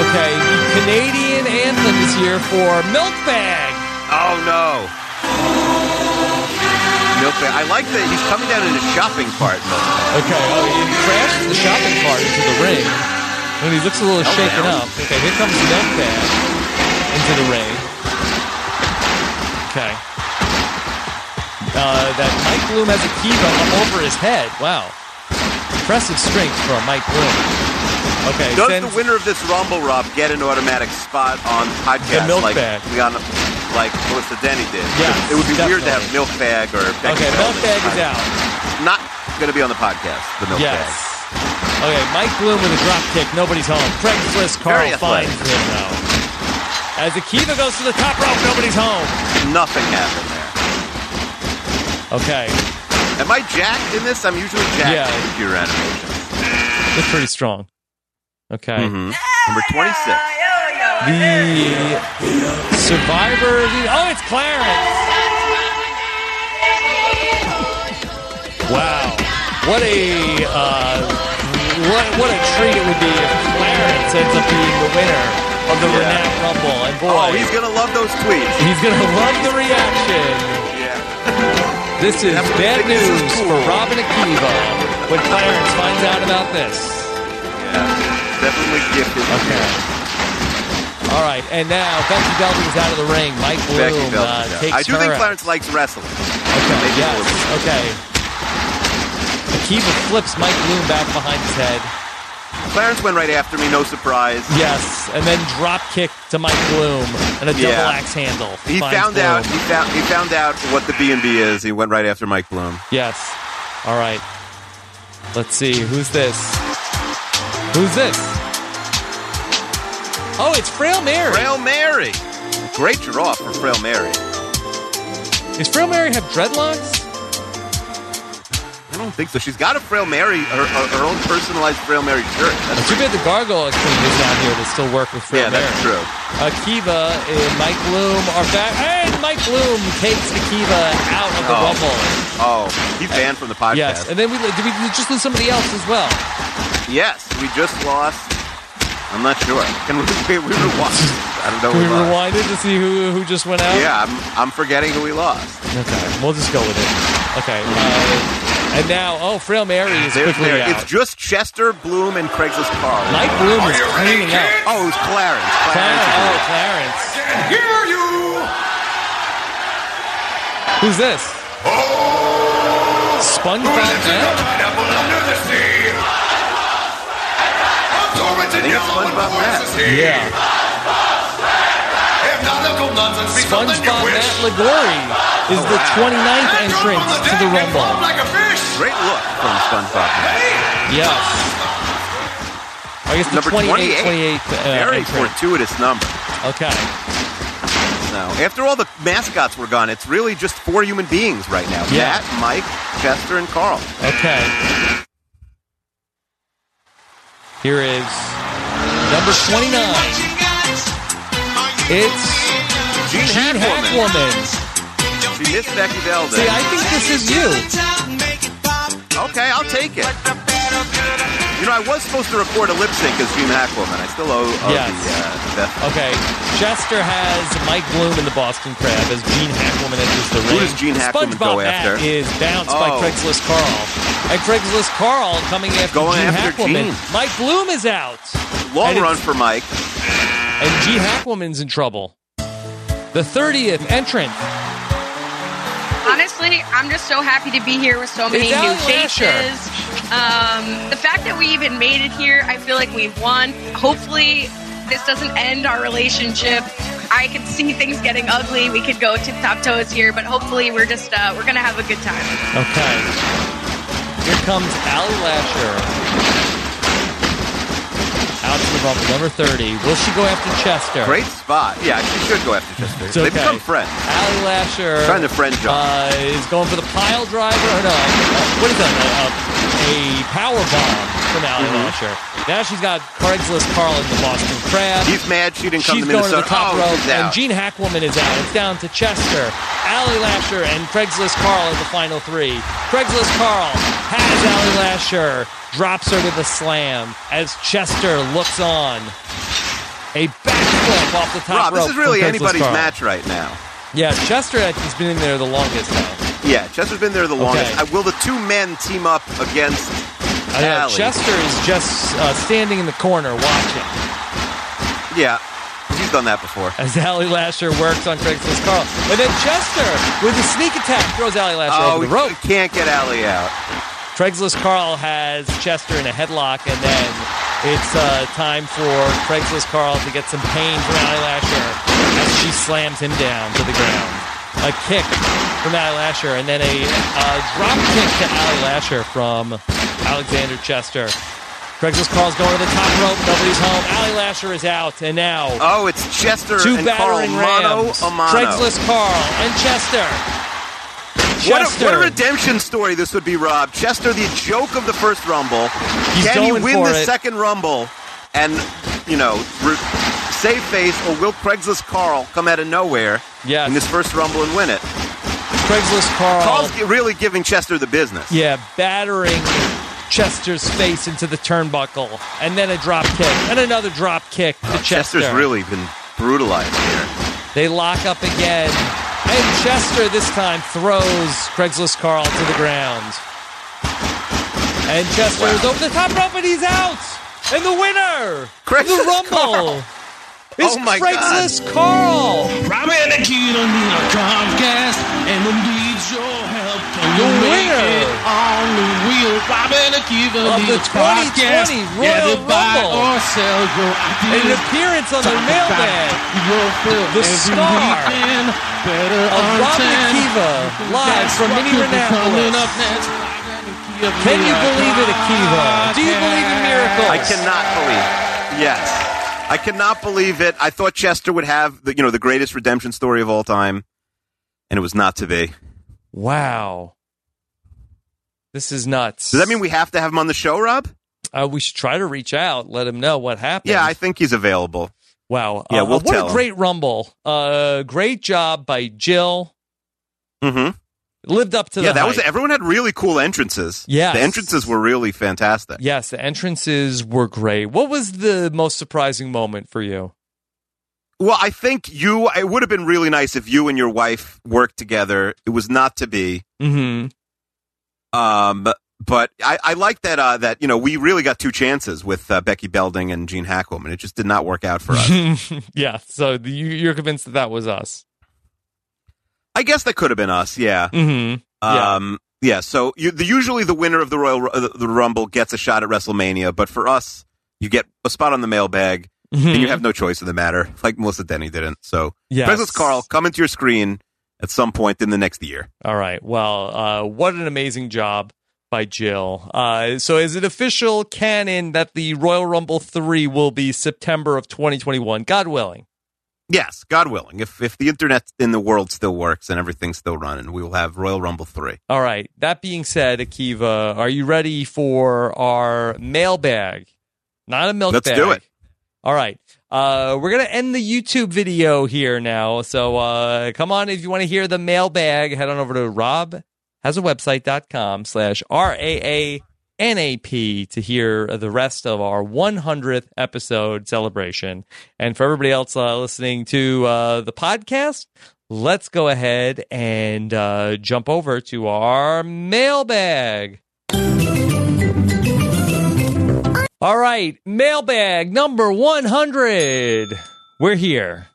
Okay, Canadian anthem is here for Milk Bag. Oh no. Milk Bag. I like that he's coming down in a shopping cart. Okay, oh, he crashes the shopping cart into the ring. And he looks a little Oh, shaken man. up. Okay, here comes Milk Bag into the ring. Okay. Uh, that Mike Bloom has a Kiva up over his head. Wow. Impressive strength from Mike Bloom. Okay, Does sends- the winner of this Rumble, Rob, get an automatic spot on podcast The Milk like Bag. we got, like Melissa Denny did? Yes, It would be weird to have. Milk Bag or Becky Okay, Milk Bag is out. Not going to be on the podcast. The Milk yes. Bag. Okay, Mike Bloom with a drop kick. Nobody's home. Craigslist Carl Very finds him though. As Akiva goes to the top rope, nobody's home. Nothing happened there. Okay, Am I jacked in this? I'm usually jacked Yeah. in computer animation. it's pretty strong. Okay. Mm-hmm. Number 26. The survivor. The, oh, it's Clarence. Wow, what a uh, what what a treat it would be if Clarence ends up being the winner of the Yeah. Renap Rumble. And boy, Oh, he's going to love those tweets. he's gonna love the reaction. Yeah. This is bad this is news cool. for Rob and Akiva when Clarence finds out about this. Yeah. Definitely gifted. Okay. All right, and now Becky Belding's out of the ring. Mike Bloom uh, takes I do her think out. Clarence likes wrestling. Okay, yes, a little bit. okay. Akiva flips Mike Bloom back behind his head. Clarence went right after me, no surprise. Yes, and then drop kick to Mike Bloom and a double Yeah. axe handle. He found Bloom. out. He found. He found out what the B and B is. He went right after Mike Bloom. Yes. All right. Let's see. Who's this? Who's this? Oh, it's Frail Mary. Frail Mary. Great draw for Frail Mary. Does Frail Mary have dreadlocks? I don't think so. She's got a Frail Mary, her, her, her own personalized Frail Mary shirt. That's Too bad the Gargoyle King is not here to still work with Frail yeah, that's true. Akiva and Mike Bloom are back. And Mike Bloom takes Akiva out of the Oh. Rumble. Oh, he's banned from the podcast. Yes, and then we did we just lose somebody else as well. Yes, we just lost. I'm not sure. Can we, we, we rewind? I don't know. Can we lost. rewind it to see who who just went out? Yeah, I'm, I'm forgetting who we lost. Okay, we'll just go with it. Okay, uh, and now oh, Frail Mary is There's quickly Mary. out. It's just Chester, Bloom, and Craigslist Carl. Mike Bloom is cleaning up. Oh, it's was Clarence. Clarence, oh, Clarence. oh, Clarence. Hear you! Who's this? Oh, SpongeBob Matt? Pineapple under the sea. I think it's SpongeBob Matt. Yeah. Hypnotical nonsense be something you SpongeBob. Matt Liguori is the 29th entrance to the Rumble. Like a fish. Great look from SpongeBob. Yes. I guess the Number 28, 28. 28 uh, Very entrance. fortuitous number. Okay. No. After all the mascots were gone, it's really just four human beings right now. Yeah. Matt, Mike, Chester, and Carl. Okay. Here is number 29. It's Gene, Gene Hackwoman. She missed Becky Belding. See, I think this is you. Okay, I'll take it. You know, I was supposed to record a lip sync as Gene Hackwoman. I still owe, owe Yes. the uh, Beth. Okay. Chester has Mike Bloom in the Boston Crab as Gene Hackwoman enters the ring. Who does Gene Hackwoman SpongeBob go Matt after? is bounced by Oh. Craigslist Carl. And Craigslist Carl coming after Going Gene after Hackwoman. Gene. Mike Bloom is out. Long And run for Mike. And Gene Hackwoman's in trouble. The 30th entrant. Honestly, I'm just so happy to be here with so many It's new faces. Um, the fact that we even made it here, I feel like we've won. Hopefully, this doesn't end our relationship. I could see things getting ugly. We could go tip top toes here, but hopefully, we're just uh, we're gonna have a good time. Okay. Here comes Allie Lasher out to the Rumble, number 30. Will she go after Chester? Great spot. Yeah, she should go after Chester. It's They okay. become friends. Allie Lasher Trying to friend John. uh, is going for the pile driver. Or no, what is that? A power bomb from Allie Mhm. Lasher. Now she's got Craigslist Carl in the Boston Crab. He's mad she didn't come She's to going to Minnesota. the top oh, rope, she's and. Gene Hackwoman is out. It's down to Chester, Allie Lasher, and Craigslist Carl as the final three. Craigslist Carl has Allie Lasher, drops her with a slam as Chester looks on. A backflip off the top Rob, rope. this is really anybody's Carl. match right now. Yeah, Chester has been in there the longest now. Yeah, Chester's been there the longest. Okay. Uh, will the two men team up against I know, Chester is just uh, standing in the corner watching Yeah, he's done that before. as Allie Lasher works on Craigslist Carl. And then Chester, with a sneak attack, throws Allie Lasher Oh, over the rope. can't get Allie out. Craigslist Carl has Chester in a headlock, and then it's uh, time for Craigslist Carl to get some pain from Allie Lasher as she slams him down to the ground. A kick from Allie Lasher, and then a uh, drop kick to Allie Lasher from Alexander Chester. Craigslist Carl's going to the top rope. Nobody's home. Ali Lasher is out, and now Oh, it's Chester two and Carl battering mano rams. a mano. Craigslist Carl and Chester. What a, what a redemption story this would be, Rob. Chester, the joke of the first Rumble. He's Can he win the it. second Rumble and, you know, re- save face, or will Craigslist Carl come out of nowhere Yes. in this first Rumble and win it? Craigslist Carl. Carl's really giving Chester the business. Yeah, battering Chester's face into the turnbuckle, and then a drop kick, and another drop kick to Chester. Chester's really been brutalized here. They lock up again, and Chester this time throws Craigslist Carl to the ground. And Chester is over the top rope, and he's out. And the winner, Craigslist the Rumble, Carl. Is Oh my God. Craigslist Carl. Robbie and the kid on the Comcast and them needs your help. Can The you make winner it on the wheel? Robbie and the kid on of the 2020 Royal Either buy Rumble. or sell your An appearance on the Talk mailbag. about your film The every star weekend. Better of Robin understand. Akiva, live That's from what Mini could be coming Rennapolis. up next. Can you believe it, Akiva? Do you believe in miracles? I cannot believe. Yes, I cannot believe it. I thought Chester would have the you know the greatest redemption story of all time, and it was not to be. Wow. This is nuts. Does that mean we have to have him on the show, Rob? Uh, we should try to reach out, let him know what happened. Yeah, I think he's available. wow. Yeah, Uh, we'll what a him. great rumble. Uh, great job by Jill. Mm-hmm. Lived up to Yeah, that was everyone had really cool entrances. Yeah, the entrances were really fantastic. Yes, the entrances were great. What was the most surprising moment for you? Well, I think you. It would have been really nice if you and your wife worked together. It was not to be. Mm-hmm. Um, but I, I like that. Uh, that you know, we really got two chances with uh, Becky Belding and Gene Hackwoman. It just did not work out for us. yeah, so you, you're convinced that that was us. I guess that could have been us. Yeah. Mm-hmm. Yeah. Um. Yeah. So you, the, usually the winner of the Royal uh, the Rumble gets a shot at WrestleMania, but for us, you get a spot on the mailbag, and you have no choice in the matter, like Melissa Denny didn't. So, Yes. Craigslist Carl, come into your screen at some point in the next year. All right. Well, uh, what an amazing job by Jill. Uh, so, is it official canon that the Royal Rumble 3 will be September of 2021? God willing. Yes, God willing, if if the internet in the world still works and everything's still running, we will have Royal Rumble three. All right. That being said, Akiva, are you ready for our mailbag? Not a milk Let's bag. do it. All right. Uh, we're going to end the YouTube video here now. So uh, come on. If you want to hear the mailbag, head on over to robhasawebsite.com slash R-A-A-N-A-P to hear the rest of our 100th episode celebration. And for everybody else uh, listening to uh, the podcast, let's go ahead and uh, jump over to our mailbag. All right, mailbag number 100. We're here.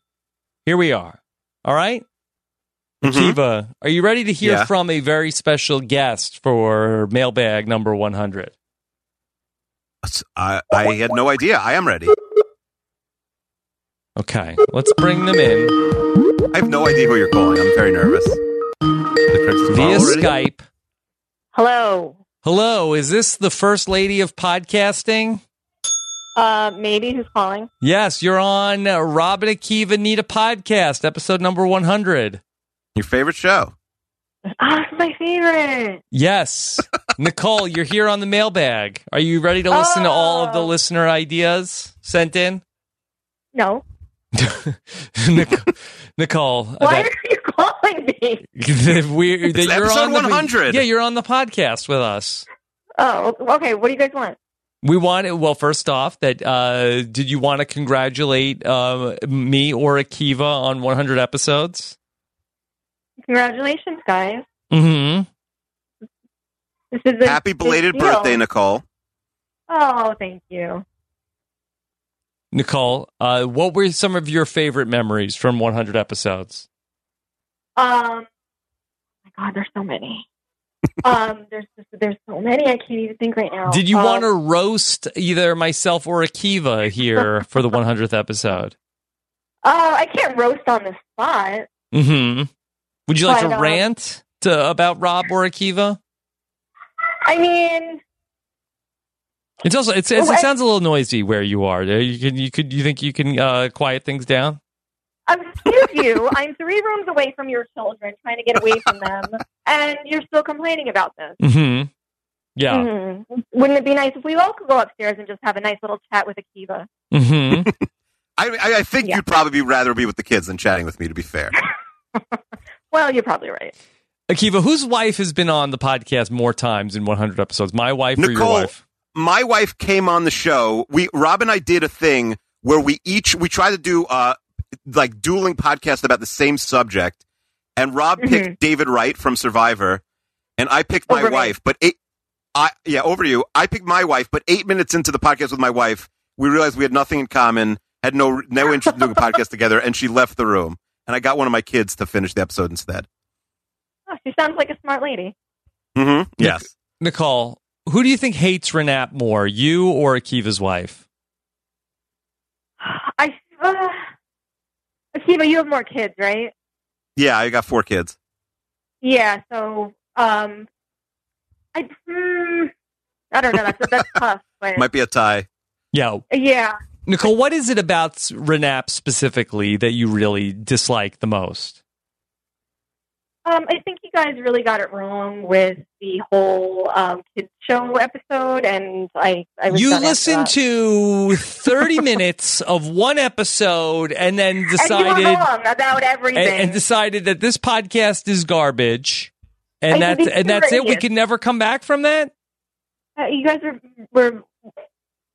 Here we are. All right? Akiva, are you ready to hear Yeah. from a very special guest for mailbag number 100? I I had no idea. I am ready. Okay, let's bring them in I have no idea who you're calling. I'm very nervous. The Craigslist Carl via? Skype. Hello. Hello, is this the first lady of podcasting? Uh, maybe who's calling? Yes, you're on uh, Rob and Akiva Need a Podcast, episode number 100. Your favorite show? Ah, it's my favorite. Yes. Nicole, you're here on the mailbag. Are you ready to listen to all of the Oh. listener ideas sent in? No. Nic- Nicole, Why that- are you calling me? that we- that It's you're episode on the, 100. Yeah, you're on the podcast with us. Oh, okay. What do you guys want? We want well, first off, that uh, did you want to congratulate uh, me or Akiva on 100 episodes? Congratulations, guys. Mm-hmm. This is a Happy big belated deal. birthday, Nicole. Oh, thank you. Nicole, uh, what were some of your favorite memories from 100 episodes? Um, my God, there's so many. um, there's just, there's so many. I can't even think right now. Did you Um, want to roast either myself or Akiva here for the 100th episode? Uh, I can't roast on the spot. Mm-hmm. Would you like But, to um, rant to, about Rob or Akiva? I mean, It's also it's, it's, Oh, it sounds a little noisy where you are. You could you could you think you can uh, quiet things down? excuse you. I'm three rooms away from your children, trying to get away from them, and you're still complaining about this. Mm-hmm. Yeah. Mhm. Wouldn't it be nice if we all could go upstairs and just have a nice little chat with Akiva? Mm-hmm. I, I, I think you'd probably rather be with the kids than chatting with me, to be fair. Well, you're probably right. Akiva, whose wife has been on the podcast more times in 100 episodes? My wife or your wife? my wife came on the show. We Rob and I did a thing where we each we tried to do uh like dueling podcasts about the same subject, and Rob picked David Wright from Survivor, and I picked my Over me. wife. But eight, I yeah over to you. I picked my wife, but eight minutes into the podcast with my wife, we realized we had nothing in common, had no no interest in doing a podcast together, and she left the room. And I got one of my kids to finish the episode instead. Oh, she sounds like a smart lady. Mm-hmm. Yes. Nicole, who do you think hates Renap more, you or Akiva's wife? I, uh, Akiva, you have more kids, right? Yeah, I got four kids. Yeah. So, um, I, hmm, I don't know. That's that's tough. But Might be a tie. Yeah. yeah, Nicole, what is it about Renap specifically that you really dislike the most? um, I think you guys really got it wrong with the whole um, kids show episode, and I, I was You listened to 30 minutes of one episode and then and decided wrong about everything. and, and decided that this podcast is garbage. And I that's and that's it. We can never come back from that. Uh, you guys were were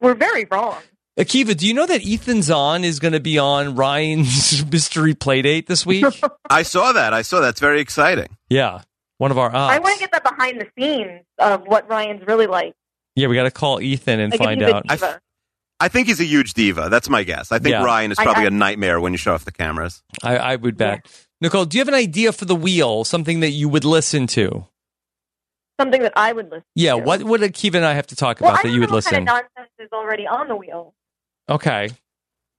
were very wrong. Akiva, do you know that Ethan Zohn is going to be on Ryan's mystery playdate this week? I saw that. I saw that. It's very exciting. yeah, one of our I want to get the behind the scenes of what Ryan's really like. Yeah, we got to call Ethan and Like find he's a out. diva. I think he's a huge diva. That's my guess. I think Yeah. Ryan is probably I- a nightmare when you show off the cameras. I, I would bet. Nicole, do you have an idea for the wheel? Something that you would listen to? Something that I would listen. To. Yeah, what would Akiva and I have to talk Well, about I that don't you know would what kind listen? of nonsense is already on the wheel. Okay.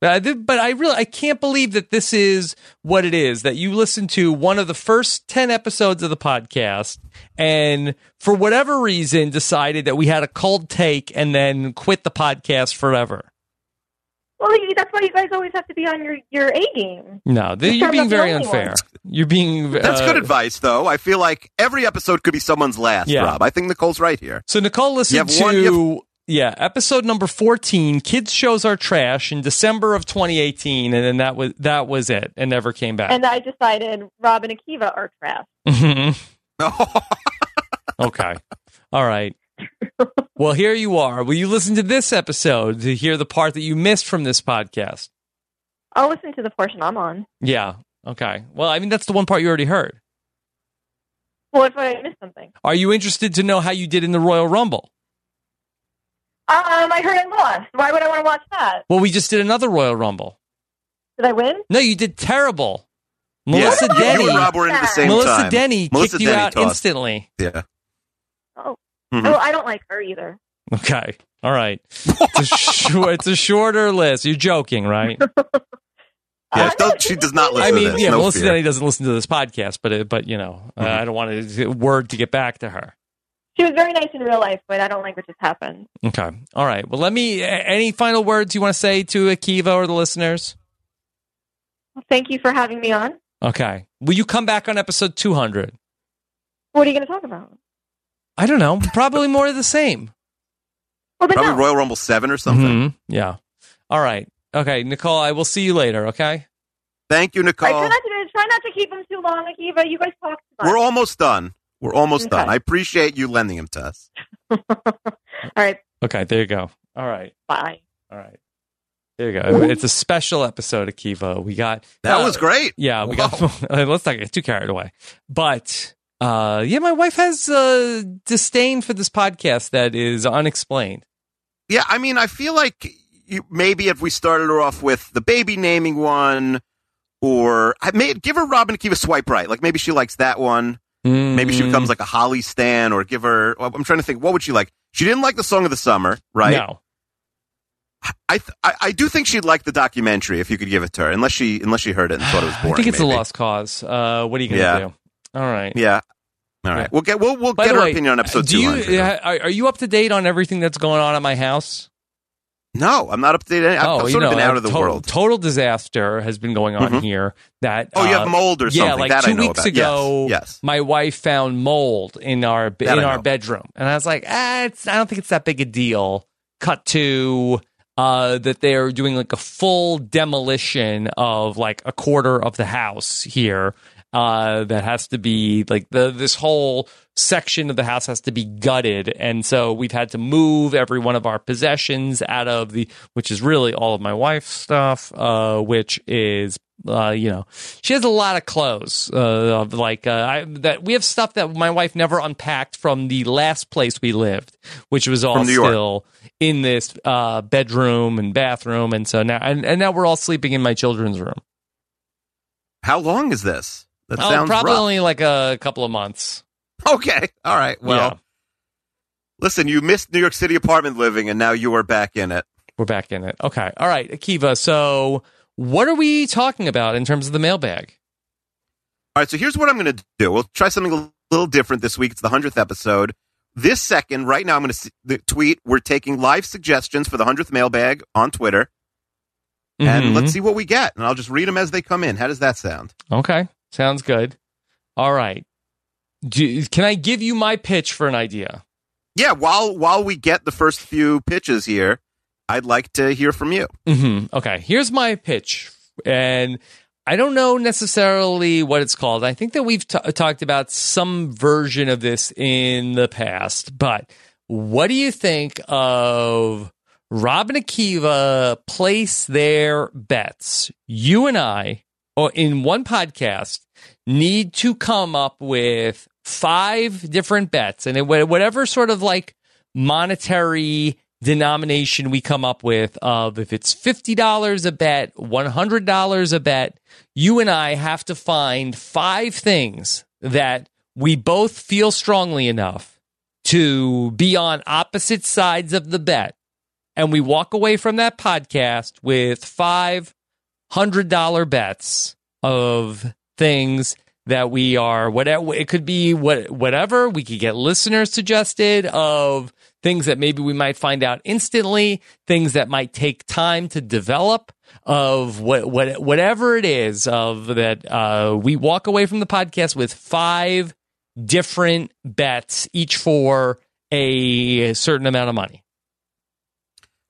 Uh, th- but I really I can't believe that this is what it is that you listen to one of the first 10 episodes of the podcast and for whatever reason decided that we had a cold take and then quit the podcast forever. Well, that's why you guys always have to be on your your A game. No, th- You you're being very unfair. one. You're being That's uh, good advice, though. I feel like every episode could be someone's last, Yeah. Rob. I think Nicole's right here. So Nicole listened You to have one- you yeah, episode number 14, Kids Shows Are Trash in December of 2018 and then that was that was it and never came back. And I decided Rob and Akiva are trash. Mhm. okay. All right. Well, here you are. Will you listen to this episode to hear the part that you missed from this podcast? I'll listen to the portion I'm on. Yeah. Okay. Well, I mean, that's the one part you already heard. Well, if I missed something, Are you interested to know how you did in the Royal Rumble? Um, I heard I lost. Why would I want to watch that? Well, we just did another Royal Rumble. Did I win? No, you did terrible. Yeah. Melissa You Denny. and Rob were in at the same Melissa time. Denny Melissa kicked you out tossed. instantly. Yeah. Oh, Mhm. oh, I don't like her either. Okay. All right. It's a, short, it's a shorter list. You're joking, right? Yeah, don't, she does not listen I mean, to this. yeah, no Melissa fear. Denny doesn't listen to this podcast, but it, but you know, uh, I don't want to word to get back to her. She was very nice in real life, but I don't like what just happened. Okay. All right. Well, let me. Any final words you want to say to Akiva or the listeners? Well, thank you for having me on. Okay. Will you come back on episode 200? What are you going to talk about? I don't know. Probably more of the same. Well, then Probably no. Royal Rumble seven or something. Mhm. Yeah. All right. Okay, Nicole. I will see you later. Okay. Thank you, I Nicole. try not to try not to keep them too long, Akiva. You guys talk too much. We're almost done. We're almost Okay. done. I appreciate you lending him to us. All right. Okay. There you go. All right. Bye. All right. There you go. It's a special episode of Kiva. We got That uh, was great. Yeah, we got. let's not get too carried away. But uh, yeah, my wife has uh, disdain for this podcast that is unexplained. Yeah, I mean, I feel like you, maybe if we started her off with the baby naming one, or I may give her Rob and Akiva swipe right. Like maybe she likes that one. Maybe she becomes like a Holly Stan, or give her. I'm trying to think. What would she like? She didn't like the song of the summer, right? No. I, th- I I do think she'd like the documentary if you could give it to her, unless she unless she heard it and thought it was boring. I think it's maybe. a lost cause. Uh, what are you going to Yeah. do? All right. Yeah. All right. We'll get we'll we'll By get her way, opinion on episode do you, 200. are, are you up to date on everything that's going on at my house? No, I'm not up to date. I've, oh, I've you know, of been out of the to- world. Total disaster has been going on Mhm. here. That Oh, you have uh, mold or Yeah, something. like That I two know weeks about. ago, Yes, yes. my wife found mold in our That in our bedroom, and I was like, ah, it's, I don't think it's that big a deal. Cut to uh, that they're doing like a full demolition of like a quarter of the house here. Uh, that has to be like the this whole section of the house has to be gutted, and so we've had to move every one of our possessions out of the, which is really all of my wife's stuff, uh, which is uh, you know, she has a lot of clothes. Uh, of like uh, I, that we have stuff that my wife never unpacked from the last place we lived, which was all From New York. still in this uh, bedroom and bathroom, and so now and, and now we're all sleeping in my children's room. How long is this? That oh, sounds probably rough. only like a couple of months. Okay. All right. Well, Yeah. listen, you missed New York City apartment living, and now you are back in it. We're back in it. Okay. All right, Akiva. So, what are we talking about in terms of the mailbag? All right. So here's what I'm going to do. We'll try something a little different this week. It's the hundredth episode. This second, right now, I'm going to tweet. We're taking live suggestions for the hundredth mailbag on Twitter, and Mhm. let's see what we get. And I'll just read them as they come in. How does that sound? Okay. Sounds good. All right. Do, can I give you my pitch for an idea? Yeah. While while we get the first few pitches here, I'd like to hear from you. hmm Okay, here's my pitch, and I don't know necessarily what it's called. I think that we've t- talked about some version of this in the past, but what do you think of Rob and Akiva place their bets? You and I, or in one podcast, need to come up with five different bets, and it, whatever sort of like monetary denomination we come up with of if it's $50 a bet, $100 a bet, you and I have to find five things that we both feel strongly enough to be on opposite sides of the bet. And we walk away from that podcast with five hundred dollar bets of things that we are whatever it could be what whatever we could get listeners suggested of things that maybe we might find out instantly things that might take time to develop of what what whatever it is of that uh, we walk away from the podcast with five different bets each for a certain amount of money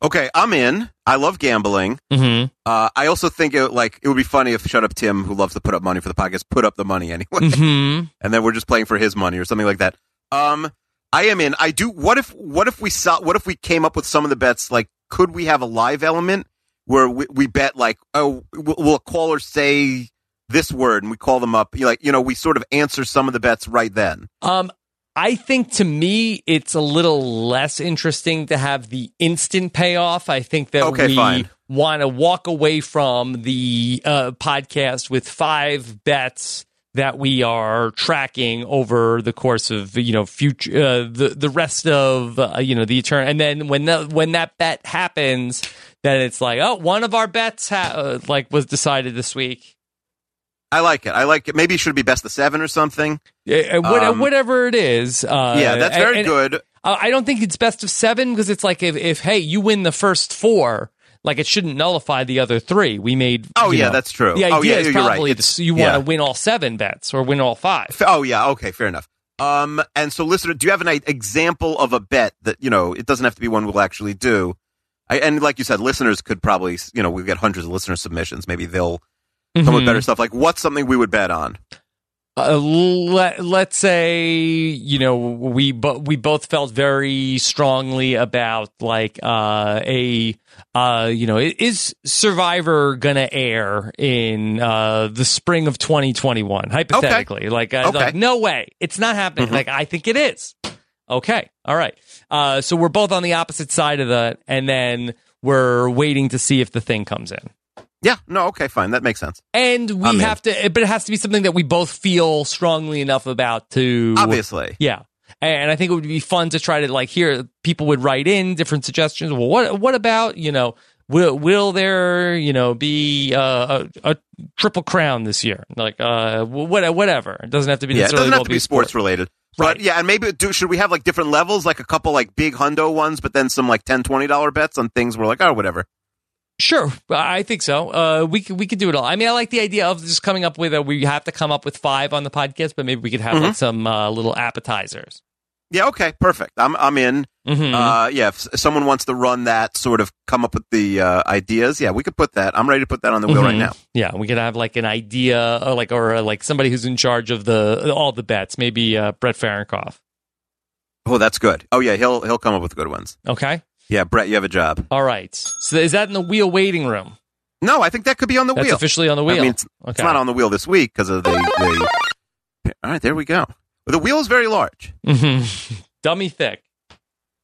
Okay, I'm in. I love gambling. Mm-hmm. Uh, I also think it like it would be funny if Shut Up Tim, who loves to put up money for the podcast, put up the money anyway, Mhm. and then we're just playing for his money or something like that. Um, I am in. I do. What if? What if we saw? What if we came up with some of the bets? Like, could we have a live element where we, we bet like, oh, will, a caller say this word, and we call them up? You like, you know, we sort of answer some of the bets right then. Um, I think to me, it's a little less interesting to have the instant payoff. I think that Okay, we fine. want to walk away from the uh, podcast with five bets that we are tracking over the course of you know future uh, the the rest of uh, you know the etern and then when the when that bet happens then it's like oh one of our bets ha- uh, like was decided this week I like it. I like it. Maybe it should be best of seven or something. Yeah, uh, what- Um, whatever it is. Uh, yeah, that's very and good. I I don't think it's best of seven because it's like if, if hey you win the first four, like it shouldn't nullify the other three. We made. Oh, yeah, know, that's true. The idea Oh, yeah, is you're right. probably It's- you want to win all seven bets or win all five. Oh yeah, okay, fair enough. Um, and so, listener, do you have an example of a bet that you know? It doesn't have to be one we'll actually do. I, and like you said, listeners could probably, you know, we get hundreds of listener submissions. Maybe they'll come with better stuff. Like, what's something we would bet on? Uh, let, let's say you know we bo- we both felt very strongly about like uh, a uh, you know is Survivor gonna air in uh, the spring of 2021 hypothetically? Like, uh, Okay. like no way. It's not happening. Mhm. like I think it is. Okay. All right. Uh, so we're both on the opposite side of that and then we're waiting to see if the thing comes in Yeah, no, okay, fine, that makes sense. and we I'm in. have to, but it has to be something that we both feel strongly enough about to. Obviously. Yeah. And I think it would be fun to try to like hear people would write in different suggestions. Well, what what about you know will will there you know be uh, a, a triple crown this year? Like uh what whatever. It doesn't have to be Yeah, it doesn't have to be sports related. But yeah, and maybe do should we have like different levels, like a couple like big hundo ones, but then some like 10 20 dollar bets on things we're like, oh, whatever. Sure, I think so. Uh, we could we could do it all. I mean, I like the idea of just coming up with a. We have to come up with five on the podcast, but maybe we could have like Mhm. some uh, little appetizers. Yeah, okay, perfect. I'm I'm in. Mhm. Uh, yeah, if someone wants to run that, sort of come up with the uh, ideas, yeah, we could put that. I'm ready to put that on the wheel right Mhm. now. Yeah, we could have like an idea, or like or uh, like somebody who's in charge of the all the bets. Maybe uh, Brett Fahrenkoff. Oh, that's good. Oh yeah, he'll he'll come up with good ones. Okay. Yeah, Brett, you have a job. All right. So is that in the wheel waiting room? No, I think that could be on the That's wheel. officially on the wheel. I mean, it's, it's not on the wheel this week because of the, the. All right, there we go. The wheel is very large. Mhm. Dummy thick.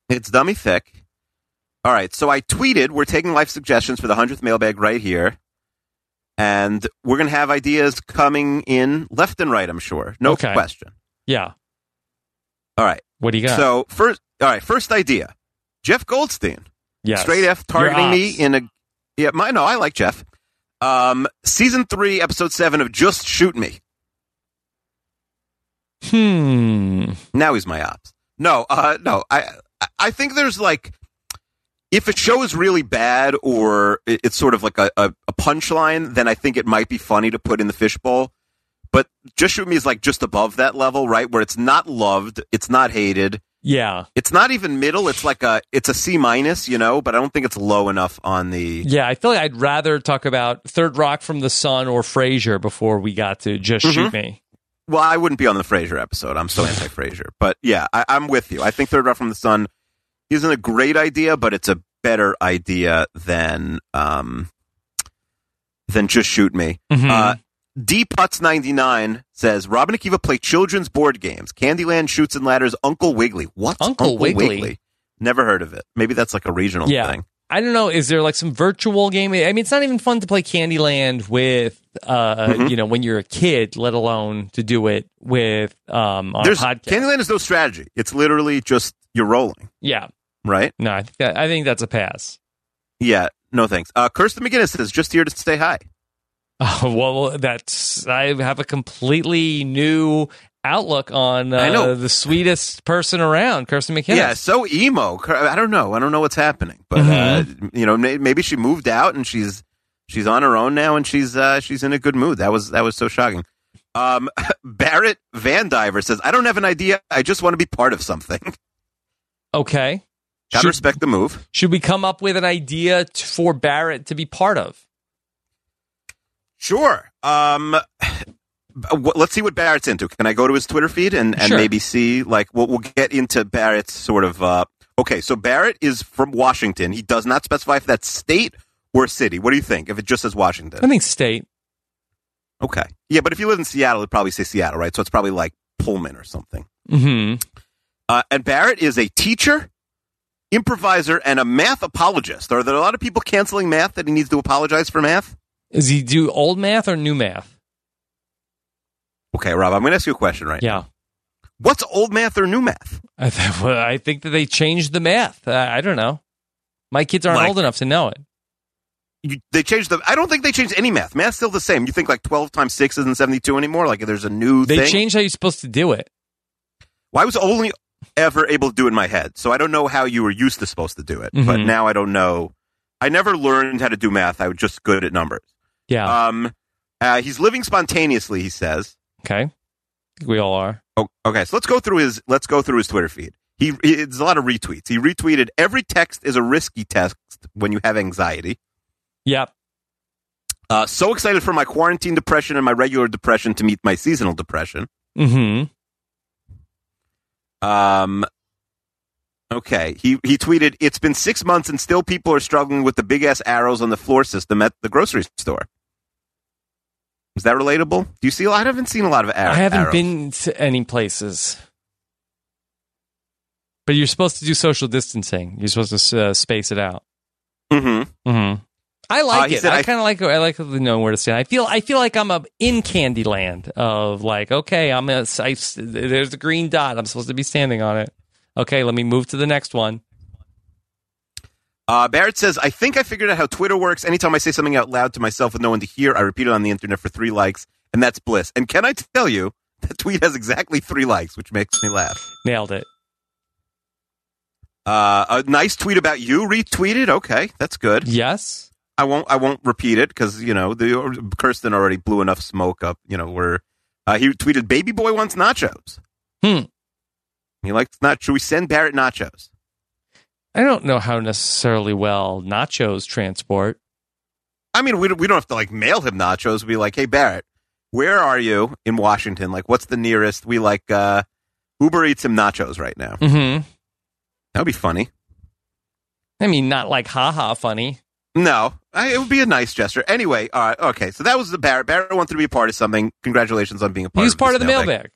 It's dummy thick. All right, so I tweeted we're taking life suggestions for the hundredth mailbag right here, and we're gonna have ideas coming in left and right. I'm sure, no Okay. question. Yeah. All right. What do you got? So first, all right, first idea, Jeff Goldstein. Yes. Straight F targeting me in a yeah. My no, I like Jeff. Um, season three, episode seven of Just Shoot Me. Hmm. Now he's my ops. No, uh, no. I I think there's like if a show is really bad or it's sort of like a, a, a punchline, then I think it might be funny to put in the fishbowl. But Just Shoot Me is like just above that level, right? Where it's not loved, it's not hated, Yeah. it's not even middle. It's like a it's a C minus, you know. But I don't think it's low enough on the. Yeah, I feel like I'd rather talk about Third Rock from the Sun or Frasier before we got to Just Shoot Mhm. Me. Well, I wouldn't be on the Frasier episode. I'm so anti Frasier. But yeah, I, I'm with you. I think Third Rock from the Sun isn't a great idea, but it's a better idea than um than just shoot me. Mhm. Uh, D Putz ninety nine says Robin and Akiva play children's board games. Candyland Chutes and Ladders. Uncle Wiggily. What? Uncle Wiggily? Never heard of it. Maybe that's like a regional yeah. thing. I don't know. Is there like some virtual game? I mean, it's not even fun to play Candyland with, uh, Mhm. you know, when you're a kid, let alone to do it with um, on There's a podcast. Candyland is no strategy. It's literally just you're rolling, yeah. right? No, I think, that, I think that's a pass. Yeah. No thanks. Uh, Kirsten McGinnis is just here to stay high. Oh, well, that's I have a completely new outlook on uh, I know. the sweetest person around, Kirsten McKinnon. Yeah, so emo. I don't know. I don't know what's happening, but uh, you know, maybe she moved out and she's she's on her own now, and she's uh, she's in a good mood. That was that was so shocking. Um, Barrett Van Diver says, "I don't have an idea. I just want to be part of something. Okay. Gotta respect the move. Should we come up with an idea t- for Barrett to be part of? Sure. Um, let's see what Barrett's into. Can I go to his Twitter feed and, and Sure. maybe see like we'll, we'll get into Barrett's sort of. Uh, okay, so Barrett is from Washington. He does not specify if that's state or city. What do you think? If it just says Washington, I think state. Okay. Yeah, but if you live in Seattle, it'd probably say Seattle, right? So it's probably like Pullman or something. hmm Uh, and Barrett is a teacher, improviser, and a math apologist. Are there a lot of people canceling math that he needs to apologize for math? Does he do old math or new math? Okay, Rob, I'm going to ask you a question right Yeah. now. What's old math or new math? I, th- well, I think that they changed the math. Uh, I don't know. My kids aren't Like- old enough to know it. you, they changed the. I don't think they changed any math. Math's still the same. You think like twelve times six isn't seventy two anymore? Like there's a new. They thing? changed how you're supposed to do it. Well, I was only ever able to do it in my head, so I don't know how you were used to supposed to do it. But Mhm. now I don't know. I never learned how to do math. I was just good at numbers. Yeah. Um, uh, he's living spontaneously. He says. Okay. We all are. Oh, okay, so let's go through his let's go through his Twitter feed. He, he there's a lot of retweets. He retweeted every text is a risky text when you have anxiety. Yep. Uh, so excited for my quarantine depression and my regular depression to meet my seasonal depression. Mm-hmm. Um, okay, he he tweeted, "It's been six months and still people are struggling with the big ass arrows on the floor system at the grocery store." Is that relatable? Do you see? a lot? I haven't seen a lot of ar- I haven't arrows. been to any places. But you're supposed to do social distancing. You're supposed to uh, space it out. Mm-hmm. Mm-hmm. I like Uh, it. I, I- kind of like. I like knowing where to stand. I feel. I feel like I'm a, in Candyland of like, okay, I'm a. I, there's a green dot. I'm supposed to be standing on it. Okay, let me move to the next one. Uh, Barrett says, I think I figured out how Twitter works. Anytime I say something out loud to myself with no one to hear, I repeat it on the internet for three likes, and that's bliss. And can I tell you, that tweet has exactly three likes, which makes me laugh. Nailed it. Uh, a nice tweet about you retweeted. Okay, that's good. Yes. I won't. I won't repeat it because you know the Kirsten already blew enough smoke up. You know where uh, he tweeted, "Baby boy wants nachos." Hmm. He likes nachos. Should we send Barrett nachos? I don't know how necessarily well nachos transport. I mean, we don't, we don't have to like mail him nachos. We'd be like, hey Barrett, where are you in Washington? Like, what's the nearest? We like uh, Uber Eats him nachos right now. Mm-hmm. That would be funny. I mean, not like haha funny. No, I, it would be a nice gesture. Anyway, all right, okay. So that was the Barrett. Barrett wanted to be a part of something. Congratulations on being a part. He was of part of the mailbag.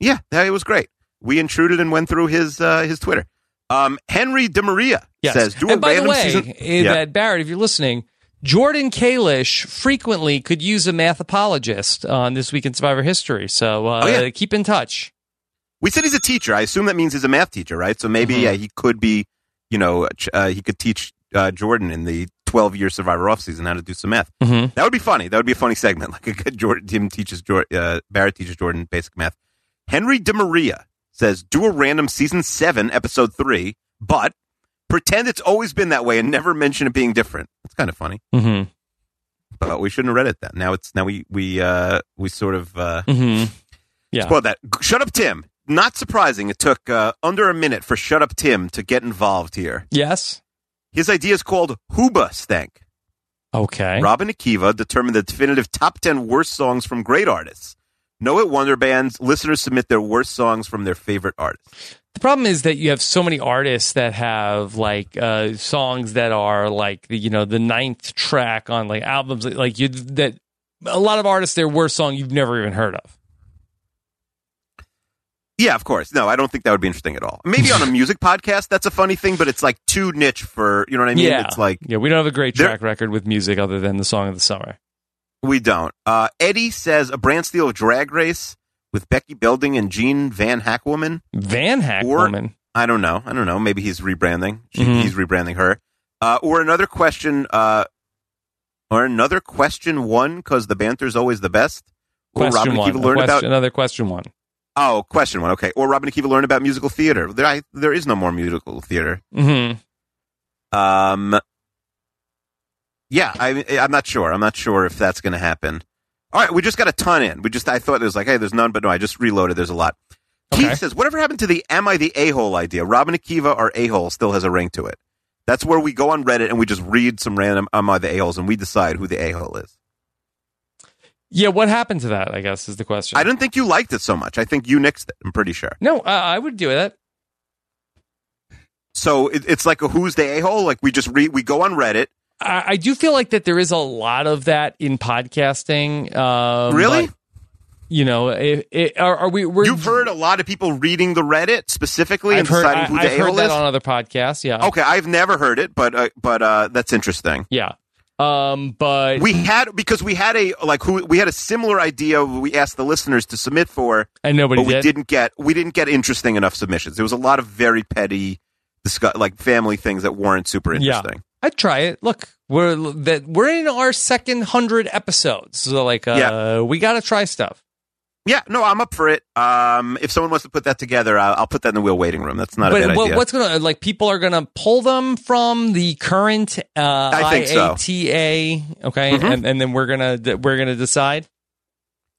Yeah, that, it was great. We intruded and went through his uh, his Twitter. Um, Henry DeMaria Yes. says, "Do and by the way, season." eh, Yeah. that Barrett, if you're listening, Jordan Kalish frequently could use a math apologist on this week in Survivor history. So uh, Oh, yeah. keep in touch. We said he's a teacher. I assume that means he's a math teacher, right? So maybe Mhm. yeah, he could be, you know, uh, he could teach uh, Jordan in the 12 year Survivor offseason how to do some math. Mhm. That would be funny. That would be a funny segment. Like a good Jordan, Tim teaches Jordan, uh, Barrett teaches Jordan basic math. Henry DeMaria says, do a random season seven, episode three, but pretend it's always been that way and never mention it being different. It's kind of funny. Mm-hmm. But we shouldn't have read it then. Now it's now we we uh we sort of uh Mm-hmm. Yeah. Spoiled that. Shut up, Tim. Not surprising. It took uh, under a minute for Shut Up Tim to get involved here. Yes. His idea is called Hoobastank. Okay. Rob and Akiva determined the definitive top 10 worst songs from great artists. Know it Wonder Bands. Listeners submit their worst songs from their favorite artists. The problem is that you have so many artists that have like uh, songs that are like the you know the ninth track on like albums like you that a lot of artists their worst song you've never even heard of. Yeah, of course. No, I don't think that would be interesting at all. Maybe on a music podcast, that's a funny thing, but it's like too niche for, you know what I mean? yeah, It's like, yeah, we don't have a great track record with music other than the song of the summer. We don't. Uh, Eddie says a brand steal of Drag Race with Becky Belding and Jean Van Hackwoman. Van Hack Or- woman. I don't know. I don't know. Maybe he's rebranding. She, Mhm. He's rebranding her. Uh, or another question. Uh, or another question one because the banter's always the best. Or Question Robin one. Akiva learn question- about. another question one. Oh, question one. Okay. Or Rob and Akiva learn about musical theater. There, I, there is no more musical theater. Mm-hmm. Um. Yeah, I, I'm not sure. I'm not sure if that's going to happen. All right, we just got a ton in. We just I thought it was like, hey, there's none, but no, I just reloaded. There's a lot. Keith says, whatever happened to the "Am I the a hole" idea? Rob and Akiva or a hole still has a ring to it. That's where we go on Reddit and we just read some random "Am I the a holes" and we decide who the a hole is. Yeah, what happened to that? I guess is the question. I didn't think you liked it so much. I think you nixed it. I'm pretty sure. No, uh, I would do it. So it, it's like a "Who's the a hole?" Like we just read, we go on Reddit. I, I do feel like that there is a lot of that in podcasting. Um, Really? but, you know, it, it, are, are we? We're, You've heard a lot of people reading the Reddit specifically and I've heard, deciding I, who the I've heard hole that is. on other podcasts. Yeah. Okay, I've never heard it, but uh, but uh, that's interesting. Yeah. Um, but we had because we had a like who we had a similar idea. We asked the listeners to submit for, and nobody but we did? didn't get we didn't get interesting enough submissions. There was a lot of very petty, discuss, like family things that weren't super Yeah. interesting. I'd try it. Look, We're that we're in our second hundred episodes, so like uh, Yeah. we got to try stuff. Yeah, no, I'm up for it. Um, if someone wants to put that together, I'll, I'll put that in the wheel waiting room. That's not a but bad what, idea. what's gonna like? People are gonna pull them from the current uh, I think so. IATA, okay, Mhm. and, and then we're gonna we're gonna decide.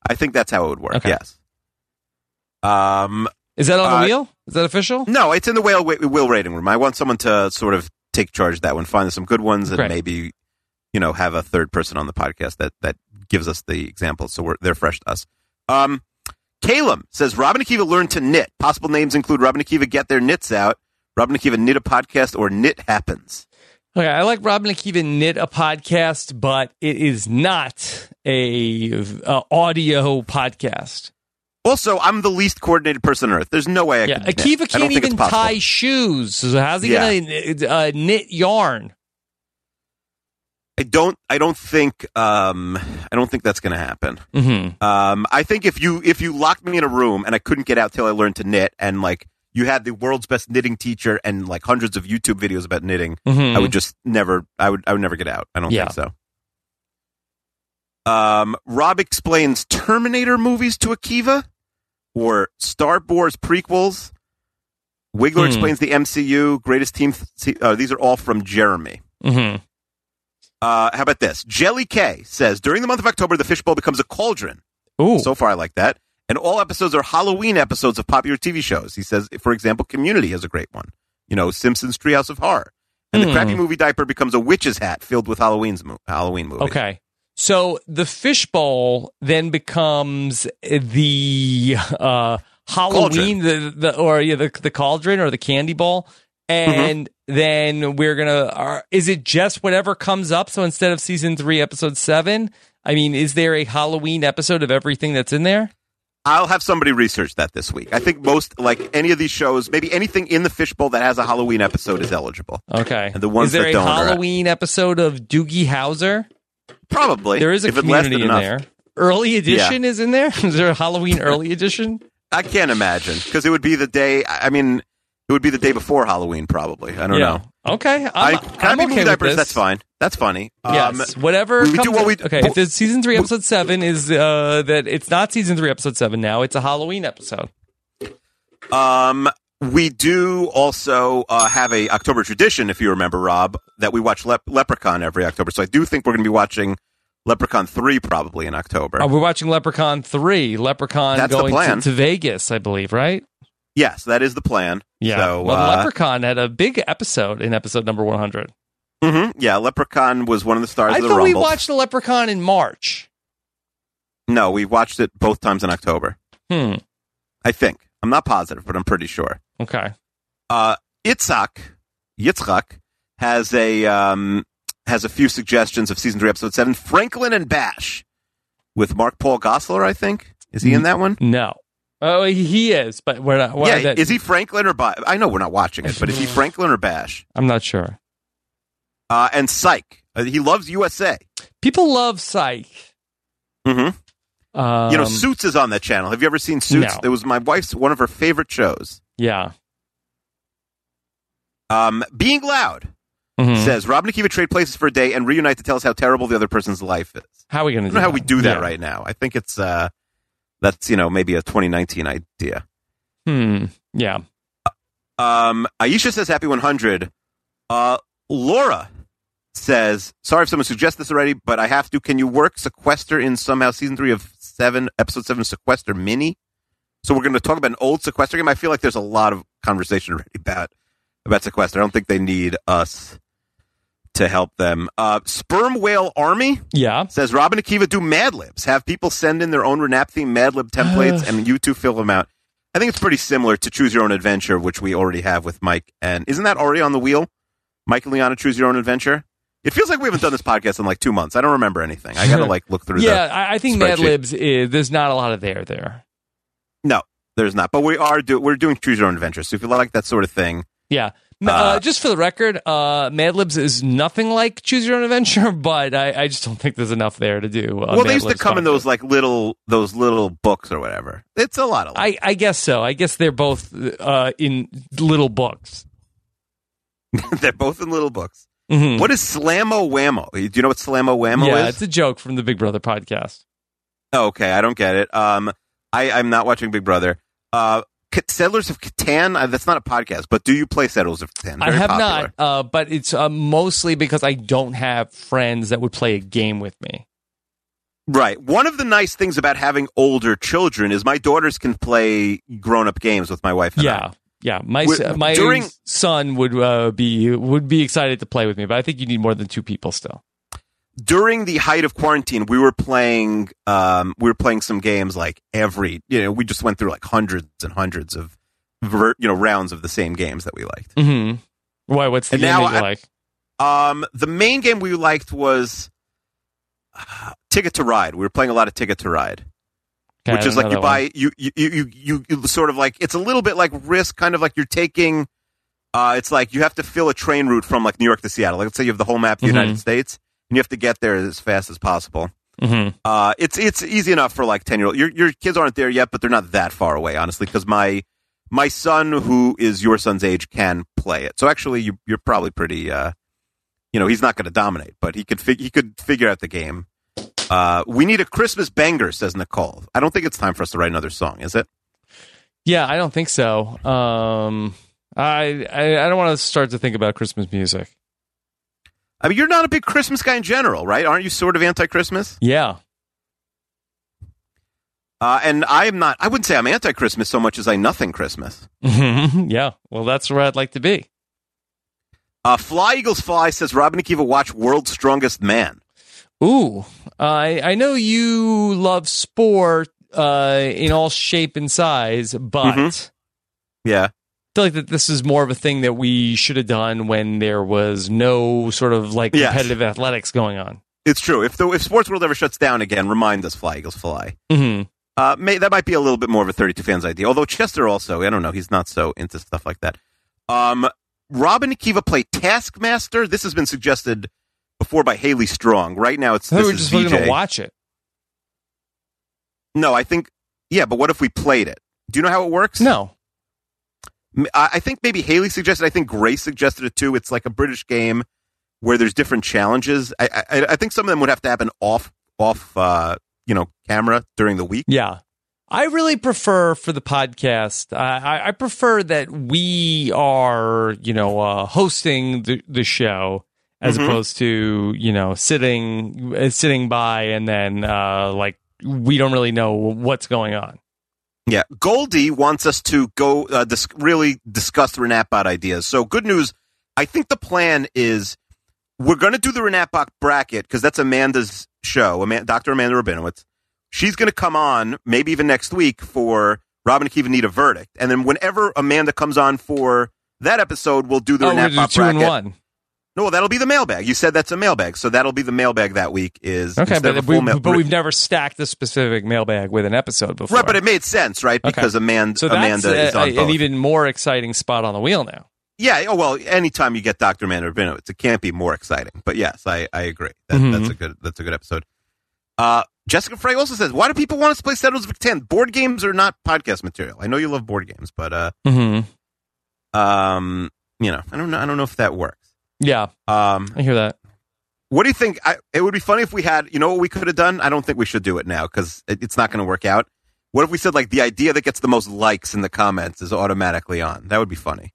I think that's how it would work. Yes. Um, Is that on the uh, wheel? Is that official? No, it's in the wheel wheel rating room. I want someone to sort of take charge of that one, find some good ones, and Great. maybe you know have a third person on the podcast that that gives us the examples, so we're they're fresh to us. Um, Caleb says Rob and Akiva learned to knit. Possible names include Rob and Akiva get their knits out, Rob and Akiva knit a podcast, or knit happens. Okay, I like Rob and Akiva knit a podcast, but it is not a uh, audio podcast. Also, I'm the least coordinated person on earth. There's no way I Yeah, could. Akiva don't can't even tie shoes. So how's he Yeah. gonna uh, knit yarn? I don't. I don't think. Um, I don't think that's going to happen. Mm-hmm. Um, I think if you if you locked me in a room and I couldn't get out till I learned to knit, and like you had the world's best knitting teacher and like hundreds of YouTube videos about knitting, Mhm. I would just never. I would. I would never get out. I don't Yeah. think so. Um, Rob explains Terminator movies to Akiva, or Star Wars prequels. Wigler Hmm. explains the MCU, greatest team. Uh, these are all from Jeremy. Mm-hmm. Uh, how about this? Jelly K says during the month of October, the fishbowl becomes a cauldron. Ooh. So far, I like that. And all episodes are Halloween episodes of popular TV shows. He says, for example, Community has a great one. You know, Simpsons Treehouse of Horror. And Hmm. the crappy movie diaper becomes a witch's hat filled with Halloween's mo- Halloween movie. Okay. So the fishbowl then becomes the uh, Halloween, the, the or yeah, the the cauldron or the candy bowl, and then we're gonna. Are, is it just whatever comes up? So instead of season three, episode seven, I mean, is there a Halloween episode of everything that's in there? I'll have somebody research that this week. I think most, like any of these shows, maybe anything in the fishbowl that has a Halloween episode is eligible. Okay. And the ones is there that a Halloween episode of Doogie Howser? Probably. There is a community in enough. there. Early edition is in there. Is there a Halloween early edition? I can't imagine because it would be the day. I mean, it would be the day before Halloween, probably. I don't Yeah. know. Okay, I'm, I, I'm crappy okay diapers. That's fine. That's funny. Yes, Um, whatever. we do what we okay. If the season three, episode seven is uh, that it's not season three, episode seven now. It's a Halloween episode. Um, we do also uh, have a October tradition, if you remember, Rob, that we watch Lep- Leprechaun every October. So I do think we're going to be watching Leprechaun three probably in October. We're watching Leprechaun three. Leprechaun That's the going plan. To, to Vegas, I believe, right? yes, that is the plan. Yeah. So, well, uh, Leprechaun had a big episode in episode number one hundred. mhm, yeah, Leprechaun was one of the stars I of the thought we watched the Leprechaun in March. no, we watched it both times in October. Hmm. I think. I'm not positive, but I'm pretty sure. Okay. Uh, Itzhak, Yitzhak has a um, has a few suggestions of season three, episode seven. Franklin and Bash with Mark Paul Gosselaar. I think is he in that one? No. Oh, he- is, but we're not. we're- yeah, that- is he Franklin or Bash? I know we're not watching it, but is he Franklin or Bash? I'm not sure. Uh, and Psych, uh, he loves USA. People love Psych. Mm-hmm. Um, you know, Suits is on that channel. Have you ever seen Suits? No. It was my wife's one of her favorite shows. Yeah. Um, Being Loud Mhm. says Rob and Akiva trade places for a day and reunite to tell us how terrible the other person's life is. How are we going to? do know how we do that Yeah. right now. I think it's uh that's you know maybe a 2019 idea. Hmm. Yeah. Um, Aisha says happy 100. Uh, Laura says sorry if someone suggests this already, but I have to. Can you work Sequester in somehow season three of seven episode seven Sequester mini? So we're going to talk about an old Sequester game. I feel like there's a lot of conversation already about about Sequester. I don't think they need us to help them. Uh, Sperm Whale Army Yeah. says Rob and Akiva do Mad Libs. Have people send in their own Renap theme Mad Lib templates and you two fill them out. I think it's pretty similar to Choose Your Own Adventure, which we already have with Mike. And isn't that already on the wheel? Mike and Liana Choose Your Own Adventure? It feels like we haven't done this podcast in like two months. I don't remember anything. I got to like look through Yeah, the I, think. Mad Libs is there's not a lot of there there. No, there's not. But we are do- we're doing Choose Your Own Adventure. So if you like that sort of thing, Yeah. Uh, Uh, just for the record, uh, Mad Libs is nothing like Choose Your Own Adventure, but I, I just don't think there's enough there to do. Uh, well, Mad they used to come in those like little those little books or whatever. It's a lot of I, I guess so. I guess they're both uh, in little books. They're both in little books. Mhm. What is Slammo Whammo? Do you know what Slammo Whammo yeah, is? Yeah, it's a joke from the Big Brother podcast. Oh, okay, I don't get it. Um, I, I'm not watching Big Brother. Uh, Settlers of Catan. Uh, that's not a podcast, but do you play Settlers of Catan? I have popular. not, uh, but it's uh, mostly because I don't have friends that would play a game with me. Right. One of the nice things about having older children is my daughters can play grown-up games with my wife. And I. Yeah, yeah. My my during- son would uh, be would be excited to play with me, but I think you need more than two people still. During the height of quarantine, we were playing um, we were playing some games like every you know we just went through like hundreds and hundreds of ver- you know rounds of the same games that we liked. Mm-hmm. Why? What's the And game now that you I- like? Um, the main game we liked was uh, Ticket to Ride. We were playing a lot of Ticket to Ride, Okay, which is like you buy you you, you you you sort of like it's a little bit like risk, kind of like you're taking. Uh, it's like you have to fill a train route from like New York to Seattle. Like, let's say you have the whole map of the Mhm. United States, and you have to get there as fast as possible. Mhm. Uh, it's it's easy enough for like ten year old. Your your kids aren't there yet, but they're not that far away, honestly. Because my my son, who is your son's age, can play it. So actually, you you're probably pretty. Uh, you know, he's not going to dominate, but he could fig- he could figure out the game. Uh, we need a Christmas banger, says Nicole. I don't think it's time for us to write another song, is it? Yeah, I don't think so. Um, I, I I don't want to start to think about Christmas music. I mean, you're not a big Christmas guy in general, right? Aren't you sort of anti-Christmas? Yeah. Uh, and I'm not. I wouldn't say I'm anti-Christmas so much as I nothing Christmas. yeah. Well, that's where I'd like to be. Uh, Fly Eagles Fly says Rob and Akiva watch World's Strongest Man. Ooh, I I know you love sport uh, in all shape and size, but Mhm. Yeah. I feel like that this is more of a thing that we should have done when there was no sort of like Yes. competitive athletics going on. It's true. If the if Sports World ever shuts down again, remind us, Fly Eagles Fly. Mm-hmm. Uh, may, that might be a little bit more of a 32 fans idea. Although Chester also, I don't know, he's not so into stuff like that. Um, Rob and Akiva play Taskmaster. This has been suggested before by Haley Strong. Right now, it's this we were is just going to watch it. No, I think yeah, but what if we played it? Do you know how it works? No. I think maybe Haley suggested. I think Grace suggested it too. It's like a British game where there's different challenges. I I, I think some of them would have to happen off off uh, you know camera during the week. Yeah. I really prefer for the podcast. I, I, I prefer that we are, you know, uh, hosting the, the show as Mhm. opposed to, you know, sitting uh, sitting by and then uh, like we don't really know what's going on. Yeah, Goldie wants us to go uh, dis- really discuss the Renatbot ideas. So good news. I think the plan is we're going to do the Renatbot bracket because that's Amanda's show, Ama- Dr. Amanda Rabinowitz. She's going to come on maybe even next week for Rob and Akiva need a verdict, and then whenever Amanda comes on for that episode, we'll do the Oh, Renatbot gonna do two bracket. and one. No, that'll be the mailbag. You said that's a mailbag, so that'll be the mailbag that week. Is Okay, but, we, mail- but we've never stacked a specific mailbag with an episode before. right, but it made sense, right? Okay. Because Amanda, so Amanda is uh, on an both. even more exciting spot on the wheel now. Yeah. Oh well. Anytime you get Doctor Amanda Rabinowitz, it can't be more exciting. But yes, I, I agree. That, Mhm. That's a good. That's a good episode. Uh, Jessica Frey also says, "Why do people want us to play Settlers of Catan? Board games are not podcast material. I know you love board games, but uh, Mm-hmm. um, you know, I don't know. I don't know if that works. Yeah, Um, I hear that. what do you think? I, it would be funny if we had. You know what we could have done? I don't think we should do it now because it, it's not going to work out. What if we said like the idea that gets the most likes in the comments is automatically on? That would be funny.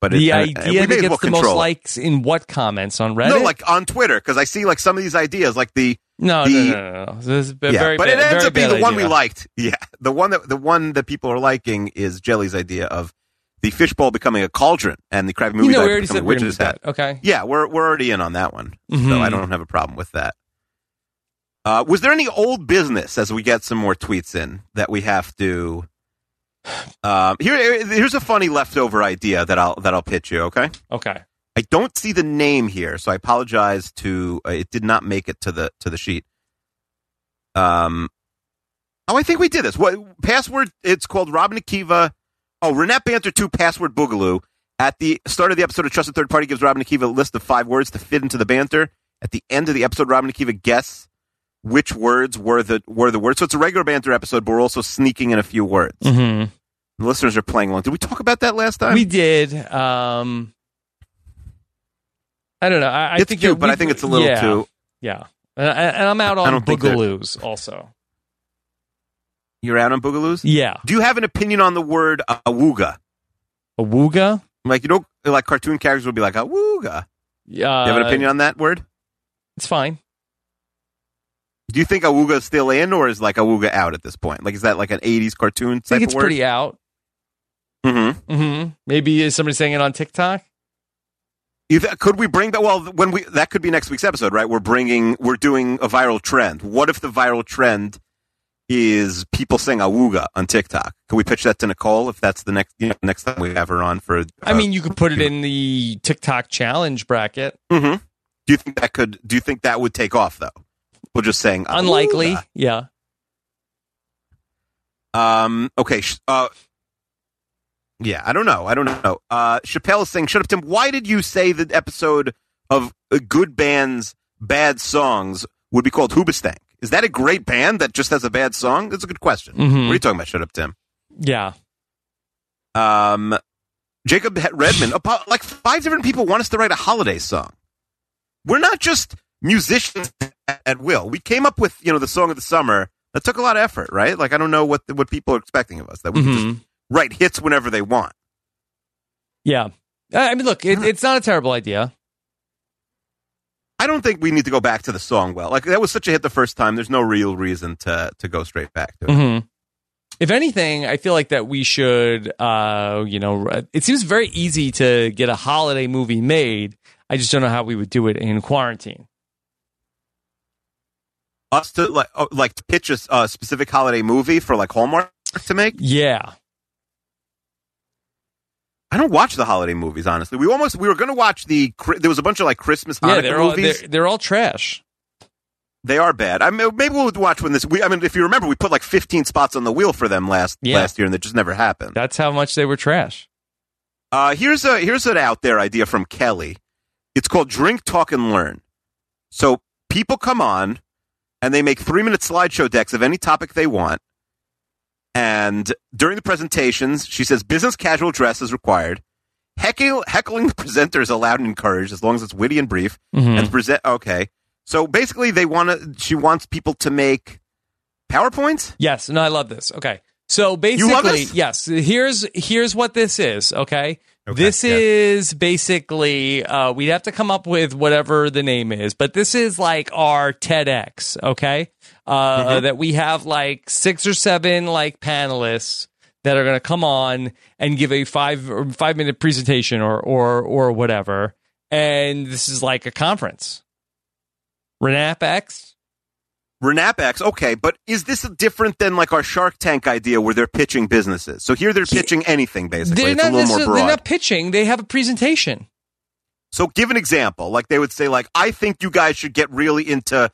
But the it, uh, idea that gets well the most it. likes in what comments on Reddit? No, like on Twitter, because I see like some of these ideas, like the no, the, no, no, no, no. This is yeah, very but bad, it ends up being the one we liked. Yeah, the one that the one that people are liking is Jelly's idea of the fishbowl becoming a cauldron and the Crappy Movie You know, we already becoming said a witch's hat. Okay. Yeah, we're we're already in on that one, so Mhm. I don't have a problem with that. Uh, was there any old business as we get some more tweets in that we have to? Um, here, here's a funny leftover idea that I'll that I'll pitch you. Okay. Okay. I don't see the name here, so I apologize to. Uh, it did not make it to the to the sheet. Um, oh, I think we did this. What password? It's called Rob and Akiva. Oh, Renette Banter Two Password Boogaloo. At the start of the episode, of trusted third party gives Rob and Akiva a list of five words to fit into the banter. At the end of the episode, Rob and Akiva guess which words were the were the words. So it's a regular banter episode, but we're also sneaking in a few words. Mm-hmm. The listeners are playing along. Did we talk about that last time? We did. Um, I don't know. I, I It's think cute, but I think it's a little yeah, too- Yeah, and, and I'm out I on don't boogaloos also. You're out on boogaloos? Yeah. Do you have an opinion on the word uh, awooga? Awooga? Like you know, like cartoon characters would be like awooga. Yeah. you have an opinion on that word? It's fine. Do you think awooga is still in, or is like awooga out at this point? Like, is that like an '80s cartoon I think it's pretty out. Mm-hmm. hmm Maybe is somebody saying it on TikTok? Th- could we bring that? Well, when we that could be next week's episode, right? We're bringing, we're doing a viral trend. What if the viral trend is people saying awooga on TikTok? Can we pitch that to Nicole if that's the next you know, next time we have her on for? I mean, you could put it in the TikTok challenge bracket. hmm Do you think that could? Do you think that would take off though? We're just saying Unlikely. Yeah. Um. Okay. Uh. Yeah, I don't know. I don't know. Uh, Chappelle is saying, "Shut up, Tim. Why did you say the episode of uh, Good Bands Bad Songs would be called Hoobastank? Is that a great band that just has a bad song? That's a good question. Mhm. What are you talking about? Shut up, Tim. Yeah. Um, Jacob Redman. Like five different people want us to write a holiday song. We're not just musicians at, will. We came up with you know the song of the summer. That took a lot of effort, right? Like I don't know what what people are expecting of us. That we can Mhm. just write hits whenever they want. Yeah. I I mean, look, it, it's not a terrible idea. I don't think we need to go back to the song. Well, like that was such a hit the first time. There's no real reason to to go straight back to it. hmm If anything, I feel like that we should, uh, you know, it seems very easy to get a holiday movie made. I just don't know how we would do it in quarantine. Us to like oh, like to pitch a specific holiday movie for like Hallmark to make. Yeah. I don't watch the holiday movies honestly. We almost we were going to watch the there was a bunch of like Christmas Hanukkah yeah, they're all, movies. they're, they're all trash. They are bad. I mean, maybe we'll watch when this. We, I mean, if you remember, we put like 15 spots on the wheel for them last Yeah. last year, and it just never happened. That's how much they were trash. Uh, here's a here's an out there idea from Kelly. It's called Drink, Talk, and Learn. So people come on, and they make three minute slideshow decks of any topic they want. And during the presentations, she says business casual dress is required. Heckle, heckling the presenter is allowed and encouraged as long as it's witty and brief. Mhm. And present okay. So basically, they want to. She wants people to make powerpoints. Yes, and I love this. Okay. So basically, yes, here's here's what this is, okay? This is basically uh we'd have to come up with whatever the name is, but this is like our TEDx, okay? Uh Mhm. that we have like six or seven like panelists that are going to come on and give a 5 or 5 minute presentation or or or whatever. And this is like a conference. Renap X Renap X, okay, but is this different than like our Shark Tank idea where they're pitching businesses? So here they're pitching anything basically. They're it's a not little more broad. they're not pitching, they have a presentation. So give an example. Like they would say, like I think you guys should get really into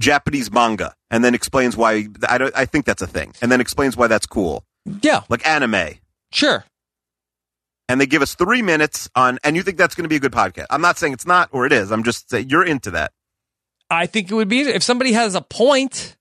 Japanese manga, and then explains why. I don't. I think that's a thing, and then explains why that's cool. Yeah, like anime. Sure. And they give us three minutes on, and you think that's going to be a good podcast. I'm not saying it's not or it is. I'm just saying you're into that. I think it would be if somebody has a point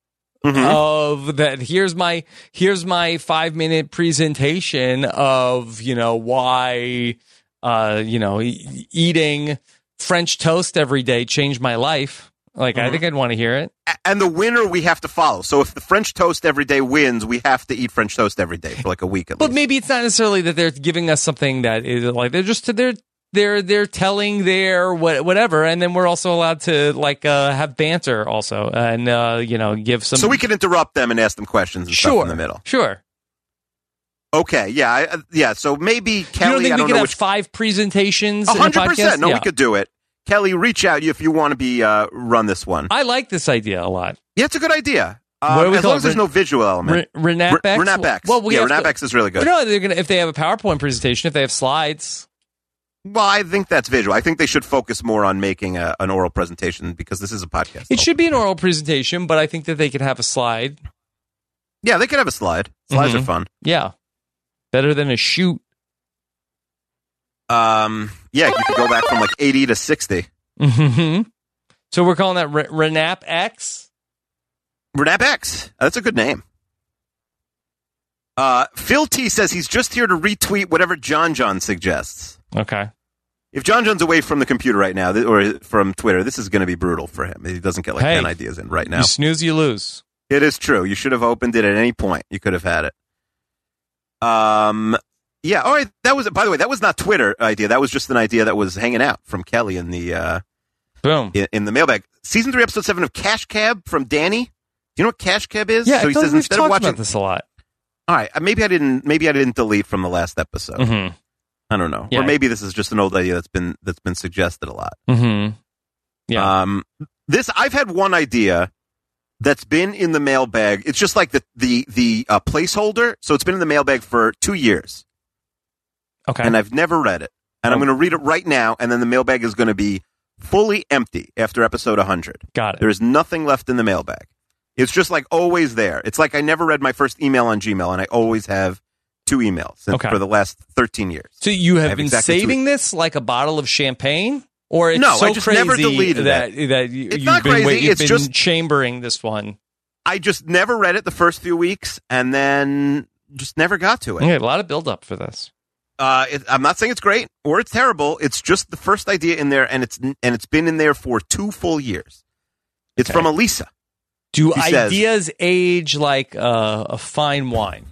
Mm-hmm. of that. Here's my here's my five minute presentation of you know why uh you know e- eating French toast every day changed my life. Like I Mhm. think I'd want to hear it. And the winner we have to follow. So if the French toast every day wins, we have to eat French toast every day for like a week But maybe it's not necessarily that they're giving us something that is like they're just they're they're they're telling their what whatever, and then we're also allowed to like uh have banter also, and uh you know give some. so we can interrupt them and ask them questions and stuff Sure. in the middle. Sure. Okay, yeah, I, yeah. So maybe Kelly. you don't think we could have which. five presentations? Hundred percent. No, Yeah. we could do it. Kelly, reach out if you want to be uh, run this one. I like this idea a lot. Yeah, it's a good idea. Um, What do we as long as there's no visual element. Re- Renap Re- X? Renap X. Well, we yeah, have Renap to- X is really good. No, they're gonna if they have a PowerPoint presentation, if they have slides. Well, I think that's visual. I think they should focus more on making a, an oral presentation because this is a podcast. It should be an oral presentation, but I think that they could have a slide. Yeah, they could have a slide. Slides Mhm. are fun. Yeah, better than a shoot. Um, yeah, you could go back from like 80 to 60. hmm So we're calling that Re- Renap X. Renap X. That's a good name. Uh, Phil T says he's just here to retweet whatever John John suggests. Okay. if John John's away from the computer right now, or from Twitter, this is going to be brutal for him. He doesn't get like Hey, ten ideas in right now. You snooze, you lose. It is true. You should have opened it at any point. You could have had it. Um. Yeah. All right. That was. By the way, that was not Twitter idea. That was just an idea that was hanging out from Kelly in the uh, boom in, in the mailbag. Season three, episode seven of Cash Cab from Danny. Do you know what Cash Cab is? Yeah, So he says we've instead talked of watching about this a lot. All right. uh, Maybe I didn't. Maybe I didn't delete from the last episode. Mhm. I don't know. Yeah. Or maybe this is just an old idea that's been that's been suggested a lot. Mm-hmm. Yeah. Um, this I've had one idea that's been in the mailbag. It's just like the the the uh, placeholder. So it's been in the mailbag for two years, Okay. and I've never read it. And I'm going to read it right now, and then the mailbag is going to be fully empty after episode 100. Got it. There is nothing left in the mailbag. It's just like always there. It's like I never read my first email on Gmail, and I always have two emails Okay. for the last 13 years. So you have have been exactly saving this like a bottle of champagne, or it's No, so I just crazy never deleted that it. that you, It's you've not been crazy, wait- you've it's been just- chambering this one. I just never read it the first few weeks, and then just never got to it. Yeah, a lot of build up for this. Uh, it, I'm not saying it's great or it's terrible. It's just the first idea in there, and it's and it's been in there for two full years. It's from Elisa. Do She says- ideas age like uh, a fine wine?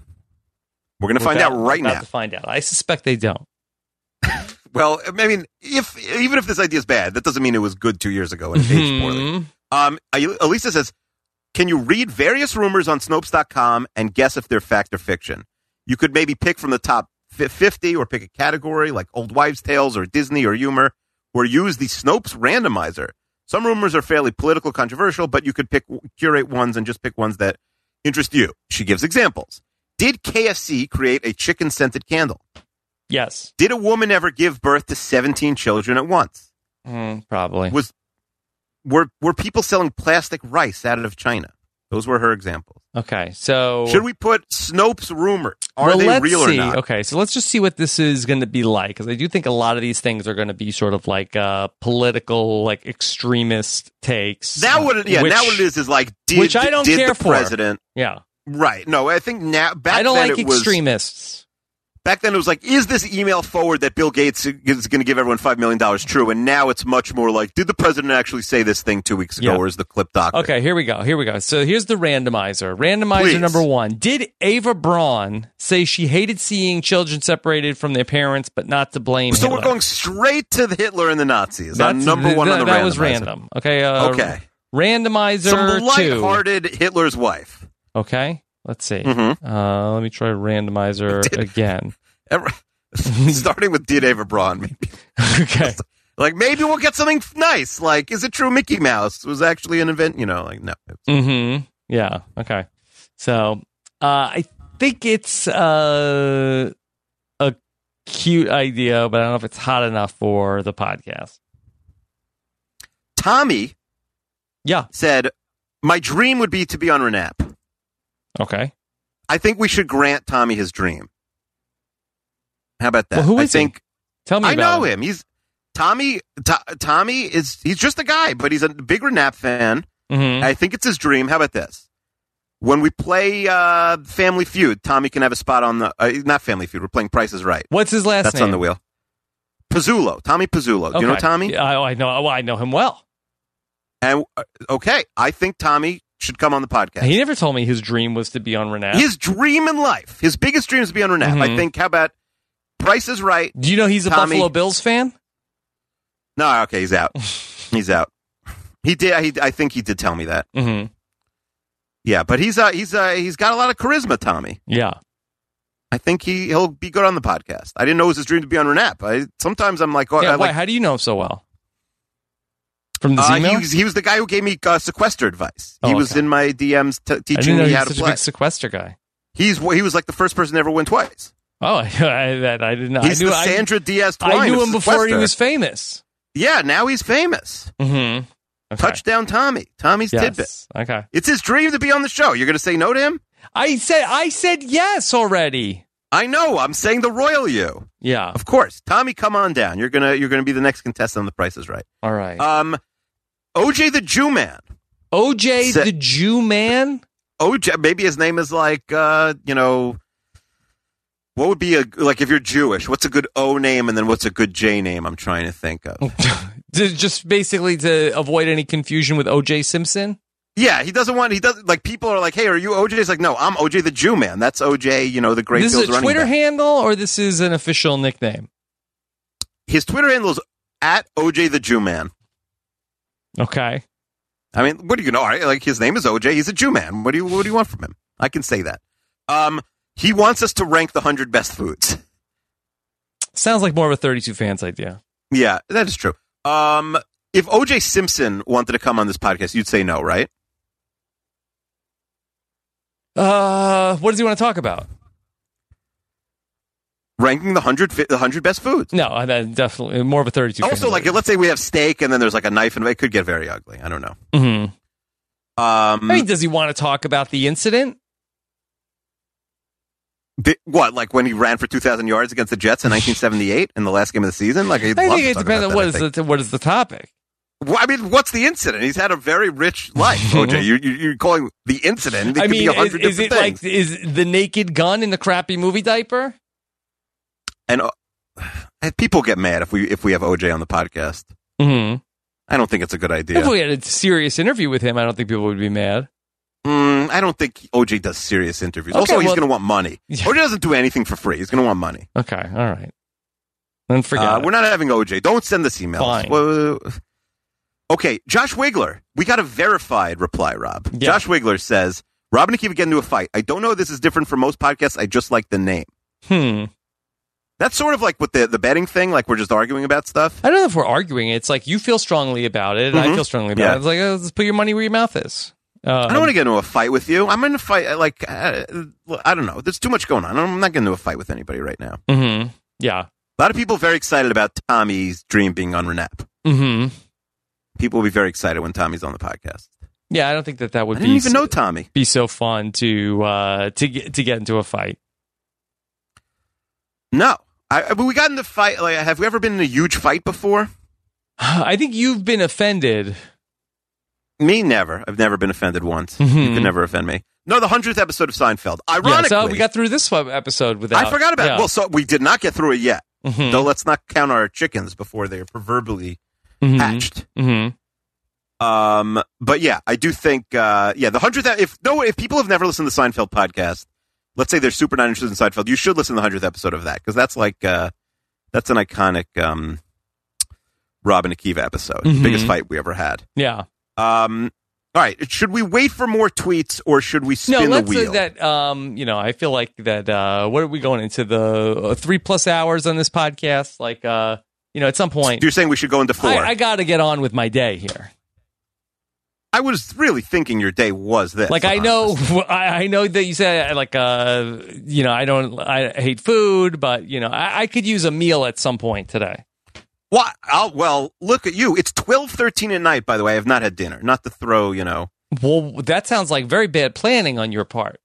We're going to find about- out right now. To find out, I suspect they don't. Well, I mean, if even if this idea is bad, that doesn't mean it was good two years ago and it aged poorly. Um, Elisa says, "Can you read various rumors on Snopes.com and guess if they're fact or fiction? You could maybe pick from the top fifty, or pick a category like old wives' tales, or Disney, or humor, or use the Snopes randomizer. Some rumors are fairly political, controversial, but you could pick curate ones and just pick ones that interest you." She gives examples. Did KFC create a chicken scented candle? Yes. Did a woman ever give birth to 17 children at once? Mm, probably. Was were were people selling plastic rice out of China? Those were her examples. Okay, so Should we put Snopes rumors? Are well, they real see. or not? Okay, so let's just see what this is going to be like because I do think a lot of these things are going to be sort of like uh, political, like extremist takes. Now what? It, yeah, which- now what it is is like did, which I don't did care the for. president? Yeah, Right. No, I think now back I don't then like it was, extremists. Back then it was like, is this email forward that Bill Gates is going to give everyone five million dollars true? And now it's much more like, did the president actually say this thing two weeks ago, Yeah. or is the clip doctor? Okay, here we go. Here we go. So here's the randomizer. Randomizer Please. number one. Did Eva Braun say she hated seeing children separated from their parents, but not to blame So Hitler? we're going straight to the Hitler and the Nazis. on number one on that- the That was randomizer. random. Okay. Uh, Okay. Randomizer Some two. lighthearted Hitler's wife. Okay. Let's see. Mhm. Uh, let me try randomizer again. Ever- starting with did Eva Braun, maybe. okay. Like maybe we'll get something nice. Like, is it true Mickey Mouse was actually an event? You know, like no. Mm-hmm. Yeah. Okay. So uh, I think it's uh, a cute idea, but I don't know if it's hot enough for the podcast. Tommy, yeah, said my dream would be to be on Renap. Okay. I think we should grant Tommy his dream. How about that? Well, who I is he? think Tell me I know him. him. He's Tommy. To, Tommy is he's just a guy, but he's a big Renap fan. Mhm. I think it's his dream. How about this? When we play uh, Family Feud, Tommy can have a spot on the uh, not Family Feud. We're playing Price is Right. What's his last That's name? on the wheel. Pizzulo, Tommy Pizzulo. Do you know Okay. Tommy? Yeah, I, I know. Well, I know him well. And uh, okay, I think Tommy should come on the podcast. He never told me his dream was to be on Renap. His dream in life, his biggest dream is to be on Renap. I Mhm. think. How about Price is Right? Do you know he's a Tommy- Buffalo Bills fan? No, okay, he's out. he's out. He did. He, I think he did tell me that. Mm-hmm. Yeah, but he's uh, he's uh, he's got a lot of charisma, Tommy. Yeah. I think he he'll be good on the podcast. I didn't know it was his dream to be on Renap. I sometimes I'm like, oh, yeah I why? like How do you know him so well? From the uh, email? he, was, he was the guy who gave me uh, sequester advice. He Oh, was okay. in my DMs t- I teaching me he how to such a play. big sequester guy. He's he was like the first person to ever win twice. Oh, I, that I didn't. He's I knew the I- Sandra Diaz I, knew him before he was famous. Yeah, now he's famous. Mm-hmm. Touchdown Tommy. Tommy's Yes. tidbit. Okay. It's his dream to be on the show. You're going to say no to him? I said I said yes already. I know. I'm saying the royal you. Yeah. Of course. Tommy, come on down. You're gonna you're gonna be the next contestant on the Price is Right. All right. Um OJ the Jew man. OJ Sa- the Jew man. OJ maybe his name is like uh, you know What would be a like if you're Jewish? What's a good O name, and then what's a good J name? I'm trying to think of. Just basically to avoid any confusion with OJ Simpson. Yeah, he doesn't want. He doesn't like. People are like, "Hey, are you OJ?" He's like, "No, I'm OJ the Jew man. That's OJ. You know, the great this Bills is a Twitter back." handle or this is an official nickname? His Twitter handle is at OJ the Jew man. Okay. I mean, what do you know? Right? Like his name is OJ. He's a Jew man. What do you What do you want from him? I can say that. Um, he wants us to rank the hundred best foods. Sounds like more of a 32 fans idea. Yeah, that is true. Um, if OJ Simpson wanted to come on this podcast, you'd say no, right? Uh, what does he want to talk about? Ranking the hundred the hundred best foods. No, uh, that definitely more of a 32. Also, like, let's say we have steak and then there's like a knife, and it could get very ugly. I don't know. Mm-hmm. Um, I mean, does he want to talk about the incident? Di- what, like when he ran for 2,000 yards against the Jets in 1978 in the last game of the season? Like, I think it depends on what is the what is the topic. Well, I mean, what's the incident? He's had a very rich life, OJ. you, you, you're calling the incident. It I could mean, be a is, is it things. like is the naked gun in the crappy movie diaper? and uh, people get mad if we if we have OJ on the podcast. Mm-hmm. I don't think it's a good idea. If we had a serious interview with him, I don't think people would be mad. Mm, I don't think OJ does serious interviews. Okay, also, he's going to want money. OJ doesn't do anything for free. He's going to want money. Okay, all right. Then forget Uh, it. we're not having OJ. Don't send this email. Fine. Well, okay, Josh Wigler. We got a verified reply, Rob. Josh Wigler says, Rob and Akiva get into a fight. I don't know if this is different from most podcasts. I just like the name. Hmm. That's sort of like with the, the betting thing, like we're just arguing about stuff. I don't know if we're arguing. It's like you feel strongly about it. and I Mhm. feel strongly about Yeah. it. It's like, oh, let's put your money where your mouth is. Uh, I don't want to get into a fight with you. I'm in a fight. Like, uh, I don't know. There's too much going on. I'm not getting into a fight with anybody right now. Mm-hmm. Yeah. A lot of people very excited about Tommy's dream being on Renap. Mm-hmm. People will be very excited when Tommy's on the podcast. Yeah, I don't think that that would I be didn't even so- know Tommy. be so fun to uh, to get to get into a fight. No, I, but we got in the fight. Like, have we ever been in a huge fight before? I think you've been offended. Me, never. I've never been offended once. Mhm. You can never offend me. No, the hundredth episode of Seinfeld. Ironically, yeah, so we got through this episode without. I forgot about yeah. it. Well, so we did not get through it yet. Mhm. So let's not count our chickens before they're proverbially Mhm. hatched. Mhm. Um, but yeah, I do think, uh, yeah, the hundredth. If no, if people have never listened to the Seinfeld podcast, let's say they're super not interested in Seinfeld, you should listen to the hundredth episode of that because that's like, uh, that's an iconic um, Rob and Akiva episode, Mhm. biggest fight we ever had. Yeah. Um, all right, should we wait for more tweets or should we spin No, the let's say wheel? that. Um, you know, I feel like that. Uh, what are we going into the uh, three plus hours on this podcast? Like, uh, you know, at some point, You're saying we should go into four. I, I got to get on with my day here. I was really thinking your day was this. Like I know, I, I know that you said like, uh, you know, I don't, I hate food, but you know, I, I could use a meal at some point today. What? I'll, well, look at you. It's twelve thirteen at night. By the way, I have not had dinner. Not to throw, you know. Well, that sounds like very bad planning on your part.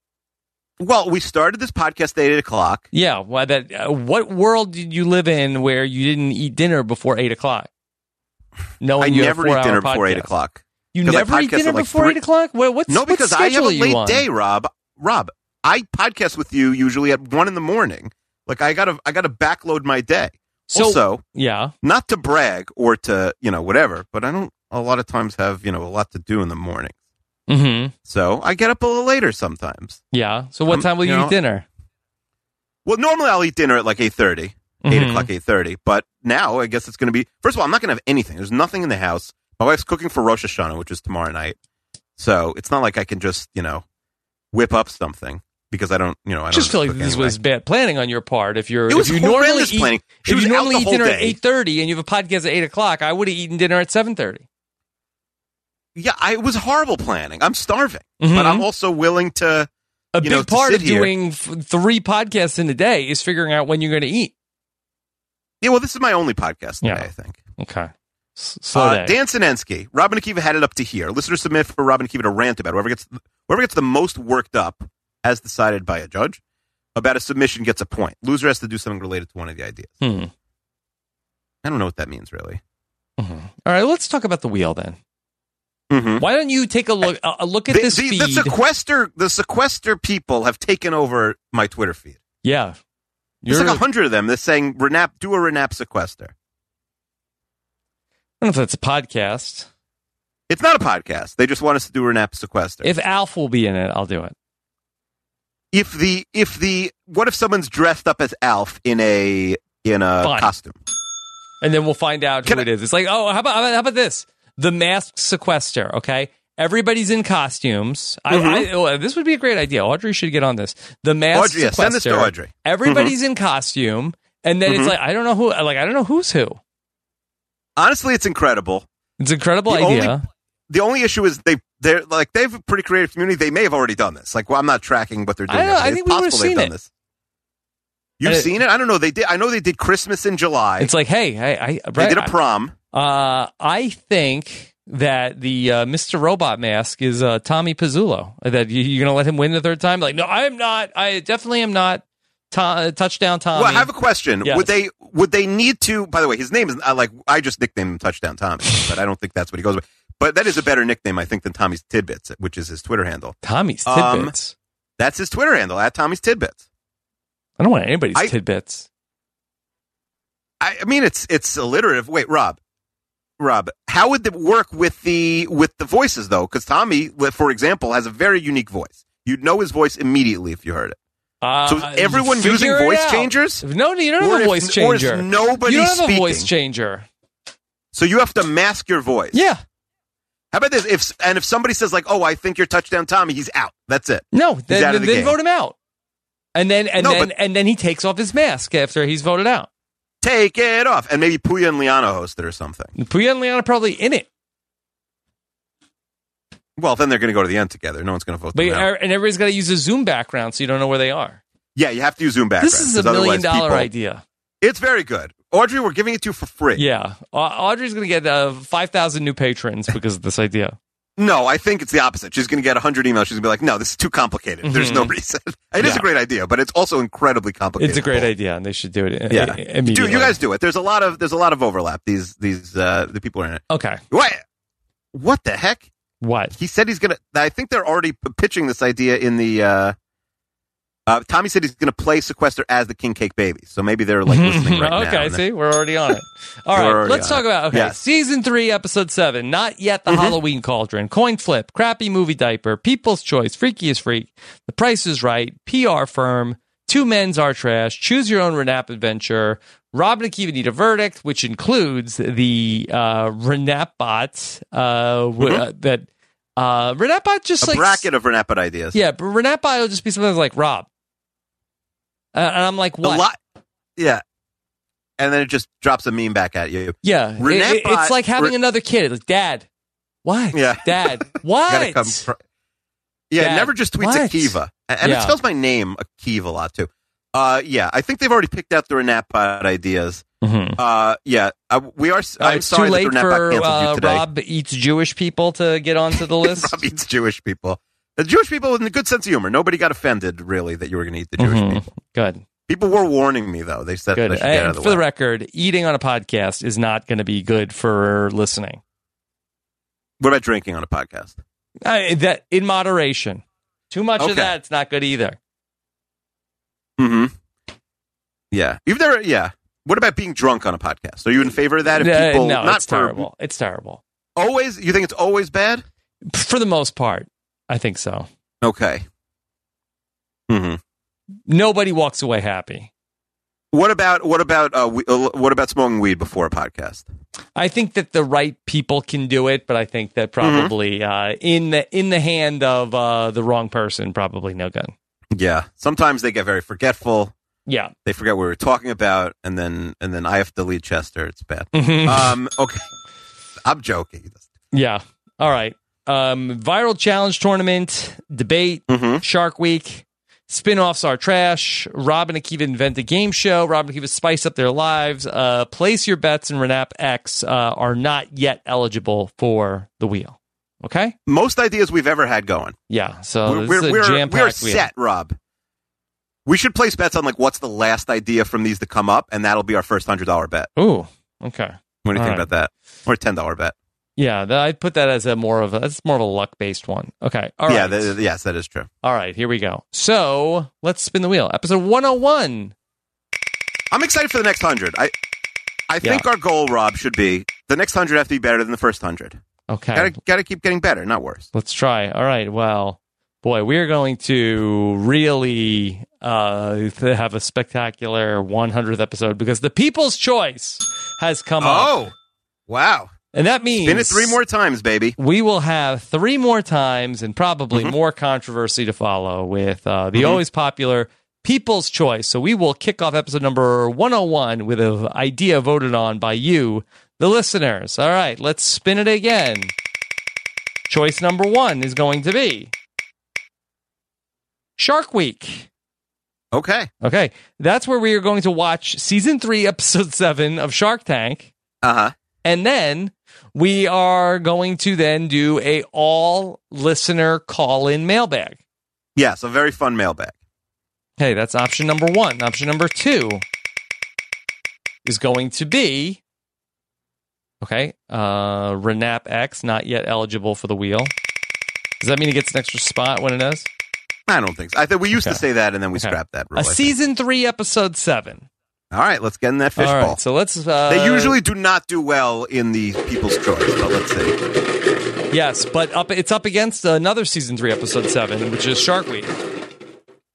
Well, we started this podcast at eight o'clock. Yeah. Why that? Uh, what world did you live in where you didn't eat dinner before eight o'clock? No, I never eat dinner before eight o'clock. You never eat dinner like before three- eight o'clock? What, what's No, what because I have a schedule are you late day, Rob. Rob, I podcast with you usually at one in the morning. Like I gotta, I gotta backload my day. So- also, Yeah. not to brag or to you know whatever, but I don't a lot of times have you know a lot to do in the morning. Mm-hmm. So I get up a little later sometimes. Yeah. So what time will you, you know, eat dinner? Well, normally I'll eat dinner at like eight eight Mhm. o'clock, eight thirty. But now I guess it's going to be. First of all, I'm not going to have anything. There's nothing in the house. My wife's cooking for Rosh Hashanah, which is tomorrow night. So it's not like I can just you know whip up something because I don't you know I just feel like this anyway. was bad planning on your part. If you're if you normally horrendous eat, planning. If you normally eat dinner at day. eight thirty and you have a podcast at eight o'clock, I would have eaten dinner at seven thirty. Yeah, I, it was horrible planning. I'm starving, Mhm. but I'm also willing to. A big know, part of here. doing f- three podcasts in a day is figuring out when you're going to eat. Yeah, well, this is my only podcast today. Yeah. I think. Okay. S- Slow Uh. Dan Sinensky, Rob and Akiva had it up to here. Listener submit for Rob and Akiva to rant about. Whoever gets whoever gets the most worked up, as decided by a judge, about a submission gets a point. Loser has to do something related to one of the ideas. Hmm. I don't know what that means really. All right, let's talk about the wheel then. Mhm. Why don't you take a look a look at The, this the, the sequester the sequester people have taken over my Twitter feed. yeah. There's like a hundred of them. They're saying Renap, do a Renap sequester. I don't know if that's a podcast. It's not a podcast. They just want us to do Renap sequester. If Alf will be in it, I'll do it. if the if the what if someone's dressed up as Alf in a in a Fine. costume? and then we'll find out who it is. It's like, oh, how about how about this? The masked sequester. Okay, everybody's in costumes. I, I, oh, this would be a great idea. Audrey should get on this. The masked Audrey, yeah, sequester. send this to Audrey. Everybody's in costume, and then Mhm. it's like I don't know who. Like I don't know who's who. Honestly, it's incredible. It's an incredible The idea. only- the only issue is they they're like they have a pretty creative community. They may have already done this. Like, well, I'm not tracking what they're doing. I know. I It's think we would've possible they've seen done it. This. You've seen it? I don't know. They did. I know they did Christmas in July. It's like, hey, I, I they did a prom. Uh, I think that the uh, Mr. Robot mask is uh, Tommy Pizzullo. That you, you're going to let him win the third time? Like, no, I am not. I definitely am not. To- uh, touchdown Tommy. Well, I have a question. Yes. Would they would they need to? By the way, his name is I like I just nicknamed him Touchdown Tommy, but I don't think that's what he goes with. But that is a better nickname, I think, than Tommy's Tidbits, which is his Twitter handle. Tommy's Um, tidbits. That's his Twitter handle at Tommy's Tidbits. I don't want anybody's I- tidbits. I, I mean, it's it's alliterative. Wait, Rob, Rob, how would it work with the with the voices though? Because Tommy, for example, has a very unique voice. You'd know his voice immediately if you heard it. Uh, So everyone using voice out. changers? No, you don't Or have a if- voice or is changer. nobody you don't have a voice changer. So you have to mask your voice. Yeah. How about this? If and if somebody says like, "Oh, I think you're touchdown Tommy," he's out. That's it. No, then, of the then vote him out. And then and No, then but- and then he takes off his mask after he's voted out. Take it off, and maybe Puya and Liana host it or something. Puya and are probably in it. Well, then they're going to go to the end together. No one's going to vote But and everybody's got to use a Zoom background so you don't know where they are. Yeah, you have to use Zoom background. This is a million dollar people- idea. It's very good. Audrey, we're giving it to you for free. Yeah, Au- Audrey's going to get uh, five thousand new patrons because of this idea. No, I think it's the opposite. She's going to get 100 emails. She's going to be like, no, this is too complicated. There's no reason. It is Yeah. a great idea, but it's also incredibly complicated. It's a great idea, and they should do it. Yeah. i- immediately. Dude, you guys do it. There's a lot of there's a lot of overlap. These these uh the people are in it. Okay. What? What the heck? What? He said he's gonna. I think they're already p- pitching this idea in the. uh uh, Tommy said he's going to play Sequester as the King Cake Baby, so maybe they're like listening right now. okay, see, we're already on it. All right, let's talk it. about okay, Yes. season three, episode seven. Not yet the Mhm. Halloween cauldron, coin flip, crappy movie diaper, People's Choice, Freakiest Freak, The Price is Right, PR firm, Two Men's Are Trash, Choose Your Own Renap Adventure, Rob and Akiva need a verdict, which includes the uh, Renap bot uh, w- Mhm. uh, that uh, Renap bot just a like bracket of Renapid ideas. yeah, but Renap bot will just be something like Rob, and I'm like, a what? lot. Yeah, and then it just drops a meme back at you. Yeah, it- it- it's like having Re- another kid. Like, Dad, what? Yeah. Dad, what? Fr- yeah, Dad, it never just tweets what? Akiva, and, Yeah. it spells my name Akiva a lot too. Uh, yeah, I think they've already picked out the Renapod ideas. Mhm. Uh, yeah, uh, we are. Uh, I'm it's sorry too that late Renapod for uh, today. Rob eats Jewish people to get onto the list. Rob eats Jewish people. The Jewish people with a good sense of humor. Nobody got offended really that you were going to eat the Jewish Mhm. people. Good, People were warning me though. They said good. I get out of the for the record, eating on a podcast is not going to be good for listening. What about drinking on a podcast? Uh, that in moderation. Too much Okay. of that, it's not good either. hmm Yeah. You've never. Yeah. What about being drunk on a podcast? Are you in favor of that? If Uh, people no, not it's for- terrible. It's terrible Always. You think it's always bad? for the most part. I think so. Okay. hmm Nobody walks away happy. What about what about uh, uh, what about smoking weed before a podcast? I think that the right people can do it, but I think that Mm-hmm. probably uh, in the in the hand of uh, the wrong person, probably no good. Yeah. Sometimes they get very forgetful. Yeah. They forget what we were talking about, and then and then I have to delete Chester. It's bad. Mhm. um. Okay. I'm joking. Yeah. All right. Um, viral challenge tournament, debate, Mm-hmm. Shark Week, spin-offs are trash. Rob and Akiva invent a game show. Rob and Akiva spice up their lives. Uh, place your bets and Renap X uh, are not yet eligible for the wheel. Okay. Most ideas we've ever had going. Yeah. So we're we're, we're, we're wheel. set, Rob. We should place bets on like what's the last idea from these to come up, and that'll be our first hundred dollar bet. Ooh. Okay. What do you All think right. about that? Or a ten dollar bet? Yeah, that, I'd put that as a more of a that's more of a luck based one. Okay. All right. yeah, th- yes, that is true. All right, here we go. So let's spin the wheel. Episode 101. I'm excited for the next hundred. I I think our goal, Rob, should be the next hundred have to be better than the first hundred. Okay. Gotta gotta keep getting better, not worse. Let's try. All right. Well, boy, we're going to really uh, have a spectacular 100th episode because the People's Choice has come up. Oh, wow! And that means Spin it three more times, baby. we will have three more times and probably more controversy to follow with uh, the Mhm. always popular People's Choice. So we will kick off episode number 101 with an idea voted on by you, the listeners. All right, let's spin it again. Choice number one is going to be Shark Week. Okay. Okay. That's where we are going to watch season three, episode seven of Shark Tank. Uh huh. And then we are going to then do a all listener call in mailbag. Yes, a very fun mailbag. Hey, that's option number one. Option number two is going to be okay. Uh, Renap X not yet eligible for the wheel. Does that mean he gets an extra spot when it is? I don't think so. I think we used Okay. to say that, and then we Okay. scrapped that. Rule, A I think. season three, episode seven. All right, let's get in that fishbowl. right, so let's. Uh, they usually do not do well in the People's Choice, but let's see. yes, but up it's up against another season three, episode seven, which is Shark Week.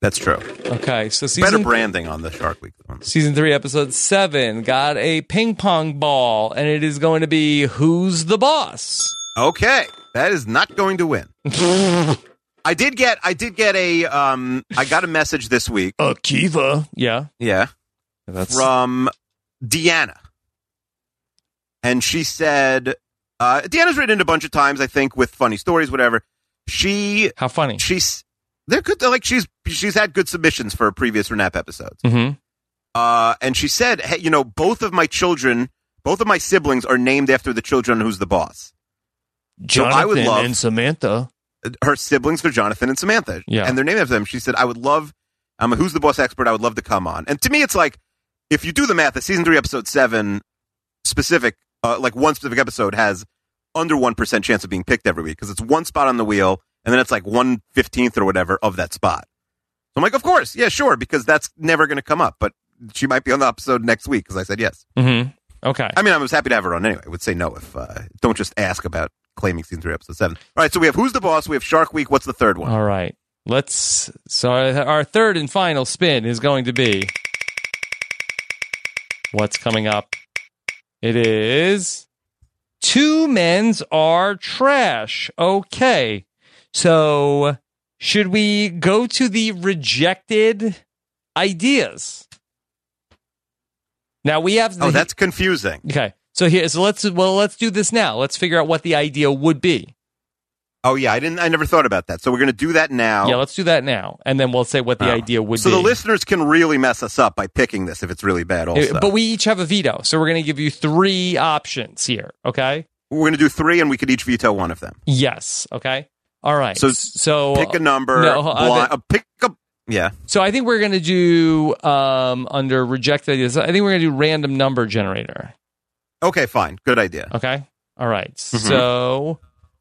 That's true. Okay, so Better season branding on the Shark Week one. Season three, episode seven, got a ping pong ball, and it is going to be Who's the Boss? Okay, that is not going to win. I did get, I did get a, um, I got a message this week. Akiva, yeah, Yeah, that's from Deanna, and she said, uh, Deanna's written a bunch of times, I think, with funny stories, whatever. She, how funny? She's they're good. Like she's she's had good submissions for previous Renap episodes. Mm-hmm. Uh, and she said, hey, you know, both of my children, both of my siblings are named after the children who's the boss. So I would Jonathan love and Samantha. her siblings are Jonathan and Samantha. Yeah. And they're named after them. She said, I would love, I'm a Who's the Boss expert. I would love to come on. And to me, it's like, if you do the math, the season three, episode seven specific, uh, like one specific episode has under 1% chance of being picked every week because it's one spot on the wheel and then it's like 115th or whatever of that spot. So I'm like, of course. Yeah, sure. Because that's never going to come up. But she might be on the episode next week because I said yes. Mm-hmm. Okay. I mean, I was happy to have her on anyway. I would say no if, uh, don't just ask about claiming season three, episode seven. All right. So we have Who's the Boss? We have Shark Week. What's the third one? All right. Let's. So our, our third and final spin is going to be what's coming up. It is two men's are trash. Okay. So should we go to the rejected ideas? Now we have. Oh, the, Oh, that's confusing. okay. So here, so let's well, let's do this now. Let's figure out what the idea would be. Oh yeah, I didn't. I never thought about that. So we're going to do that now. Yeah, let's do that now, and then we'll say what the Oh. idea would be. so be. the listeners can really mess us up by picking this if it's really bad. Also, Uh, But we each have a veto, so we're going to give you three options here. Okay. we're going to do three, and we could each veto one of them. Yes. Okay. All right. So so pick a number. No, blind- bet- uh, pick a. Yeah. So I think we're going to do um, under rejected ideas. I think we're going to do random number generator. Okay. Fine. Good idea. Okay. All right. Mhm. So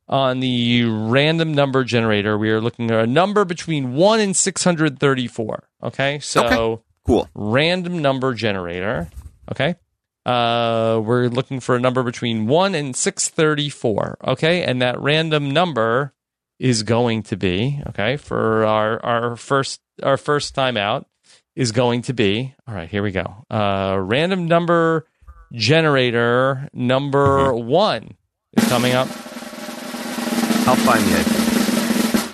on the random number generator, we are looking at a number between one and six hundred thirty-four. Okay. So Okay. Cool. random number generator. Okay. Uh, we're looking for a number between 1 and 634. Okay. And that random number is going to be, okay, for our, our first, our first time out is going to be, all right, here we go. Uh, random number generator number one is coming up. I'll find the idea.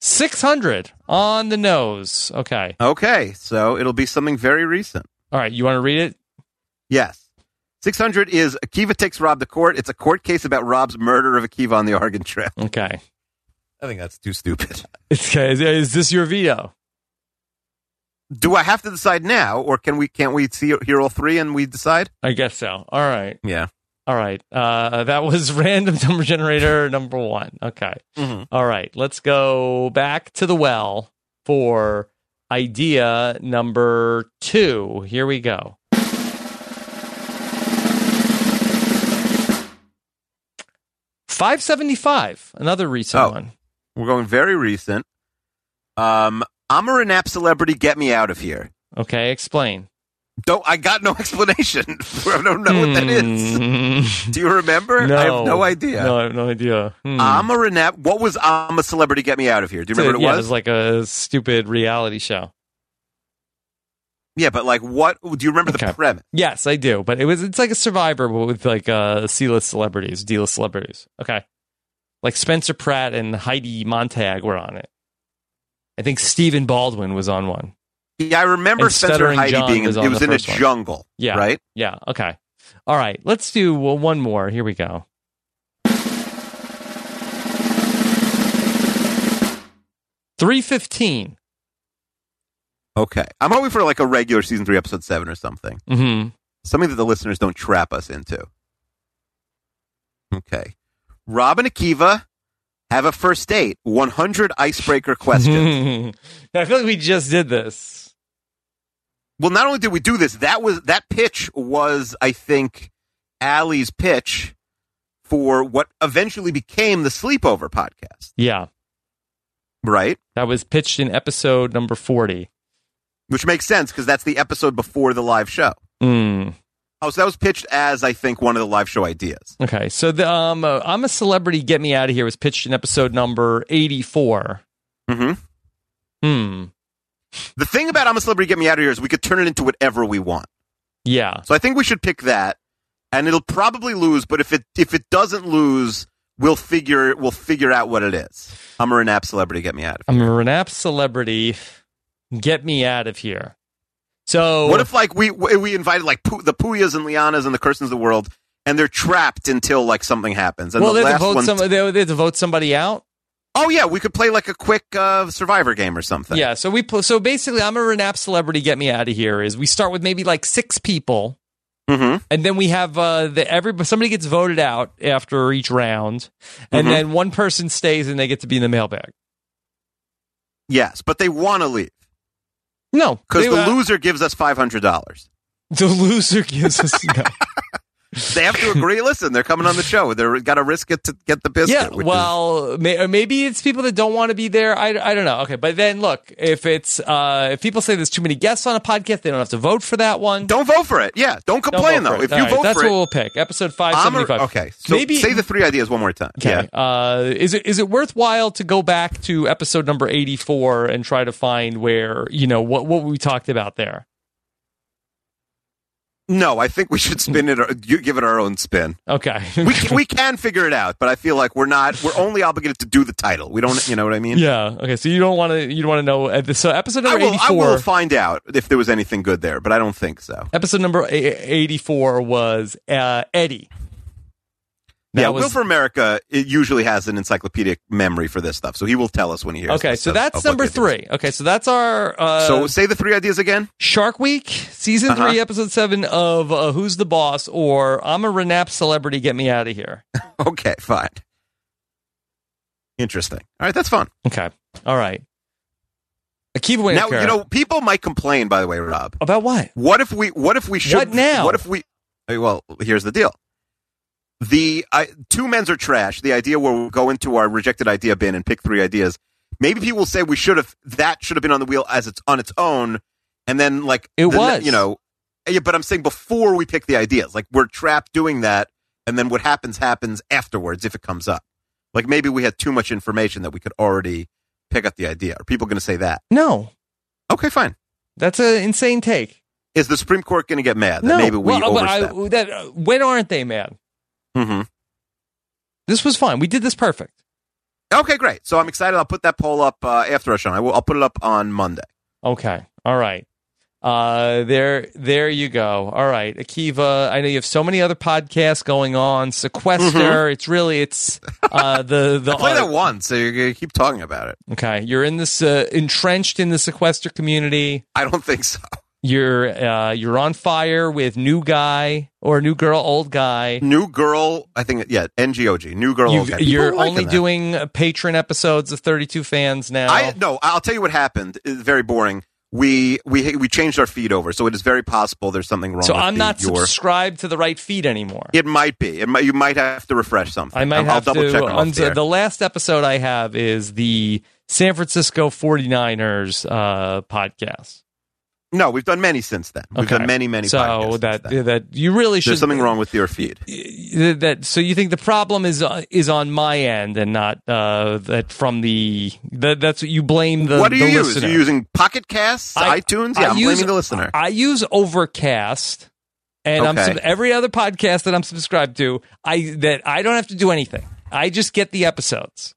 600 on the nose. Okay. Okay. So it'll be something very recent. All right. You want to read it? Yes. 600 is Akiva takes Rob to court. It's a court case about Rob's murder of Akiva on the Oregon Trail. Okay. I think that's too stupid. Okay. Is, is this your veto? Do I have to decide now, or can we? Can't we see hear all three and we decide? I guess so. All right. Yeah. All right. Uh, that was random number generator number one. Okay. Mhm. All right. Let's go back to the well for idea number two. Here we go. Five seventy five. Another recent Oh. one. We're going very recent. Um, I'm a Renap celebrity. Get me out of here. Okay. Explain. Don't I got no explanation. I don't know what that is. Do you remember? No, I have no idea. No, I have no idea. Hmm. I'm a Renap. What was I'm a celebrity? Get me out of here. Do you remember yeah, what it it was was? like a stupid reality show. yeah, but like what? Do you remember the premise? Yes, I do. But it was it's like a survivor but with like uh C-list celebrities, D-list celebrities. Okay. Like Spencer Pratt and Heidi Montag were on it. I think Stephen Baldwin was on one. Yeah, I remember Spencer and Heidi John being. was In, it was in a one. jungle. Yeah. Right. Yeah. Okay. All right. Let's do well, one more. Here we go. Three fifteen. Okay. I'm hoping for like a regular season three, episode seven or something. Mm-hmm. Something that the listeners don't trap us into. Okay. Rob and Akiva have a first date. 100 icebreaker questions. I feel like we just did this. Well, not only did we do this, that was that pitch was, I think, Allie's pitch for what eventually became the Sleepover podcast. Yeah. Right. That was pitched in episode number forty. Which makes sense because that's the episode before the live show. Mm. Oh, so that was pitched as I think one of the live show ideas. Okay, so the um, uh, I'm a celebrity. Get me out of here was pitched in episode number eighty four. Mm-hmm. Hmm. The thing about I'm a celebrity, get me out of here is we could turn it into whatever we want. Yeah. So I think we should pick that, and it'll probably lose. But if it if it doesn't lose, we'll figure we'll figure out what it is. I'm a Renap celebrity. Get me out of Here. I'm a Renap celebrity. Get me out of here. So. What if like we we invited like the Puyas and Lianas and the Kirstens of the world, and they're trapped until like something happens. And well, the they have, to vote one. some, they, they have to vote somebody out. Oh yeah, we could play like a quick uh, Survivor game or something. Yeah. So we pl- so basically, I'm a Renap celebrity. Get me out of here. Is we start with maybe like six people. Mm-hmm. And then we have uh, the every somebody gets voted out after each round, and Mhm. then one person stays and they get to be in the mailbag. Yes, but they want to leave No, because the uh, loser gives us five hundred dollars. The loser gives us no. They have to agree. Listen, they're coming on the show. They're got to risk it to get the biscuit. Yeah, which is- well, may, or maybe it's people that don't want to be there. I, I don't know. Okay, but then look, if it's uh, if people say there's too many guests on a podcast, they don't have to vote for that one. Don't vote for it. Yeah, don't complain vote though. If All you right, vote that's for what it, we'll pick. Episode five seventy five. okay, so maybe say the three ideas one more time. Okay. Yeah. Uh, is it is it worthwhile to go back to episode number eighty four and try to find where you know what what we talked about there? No, I think we should spin it. Or, you give it our own spin. Okay. we can, we can figure it out, but I feel like we're not. We're only obligated to do the title. We don't. You know what I mean? yeah. Okay. So you don't want to you don't want to know. uh, So episode number eighty I will find out if there was anything good there, but I don't think so. Episode number eighty four was uh, Eddie. Yeah, That was- Will for America it usually has an encyclopedic memory for this stuff, so he will tell us when he hears. It. Okay, so that's of number three. Okay, so that's our. Uh, so say the three ideas again. Shark Week, season Uh-huh. three, episode seven of uh, Who's the Boss or I'm a Renap celebrity, get me out of here. Okay, fine. Interesting. All right, that's fun. Okay, all right. Akiva Now you know people might complain. By the way, Rob, about what? What if we? What if we should? What now? What if we? Well, here's the deal. The I, two men's are trash. The idea where we go into our rejected idea bin and pick three ideas. Maybe people will say we should have that should have been on the wheel as it's on its own, and then like It the- was. You know, yeah. But I'm saying before we pick the ideas, like we're trapped doing that, and then what happens happens afterwards if it comes up. Like maybe we had too much information that we could already pick up the idea. Are people going to say that? No. Okay, fine. That's an insane take. Is the Supreme Court going to get mad that no, maybe we well, but I- that, when aren't they mad? Mm-hmm. This was fine. We did this perfect. Okay, great. So I'm excited. I'll put that poll up uh, after our show. I will, I'll put it up on Monday. Okay. All right. Uh, there, there you go. All right, Akiva. I know you have so many other podcasts going on. Sequester. Mhm. It's really, it's uh, the the. I played that once, so to keep talking about it. Okay, you're in this uh, entrenched in the sequester community. I don't think so. You're uh, you're on fire with new guy or new girl, old guy. New girl, I think, yeah, NGOG, new girl. People you're only doing patron episodes of 32 fans now. I no. I'll tell you what happened. It's very boring. We we we changed our feed over, so it is very possible there's something wrong. so I'm the- not your, subscribed to the right feed anymore. It might be. It might, you might have to refresh something. I might I'll, have I'll double to. check off the the last episode I have is the San Francisco 49ers uh, podcast. No, we've done many since then. We've Okay. done many, many So podcasts. that that you really should. There's something wrong with your feed. That so you think the problem is uh, is on my end and not uh, that from the that that's what you blame the. what do you the use? listener. You're using Pocket Casts, I- iTunes? Yeah, I'm use- blaming the listener. I use Overcast, and I'm Okay. sub- every other podcast that I'm subscribed to. I that I don't have to do anything. I just get the episodes.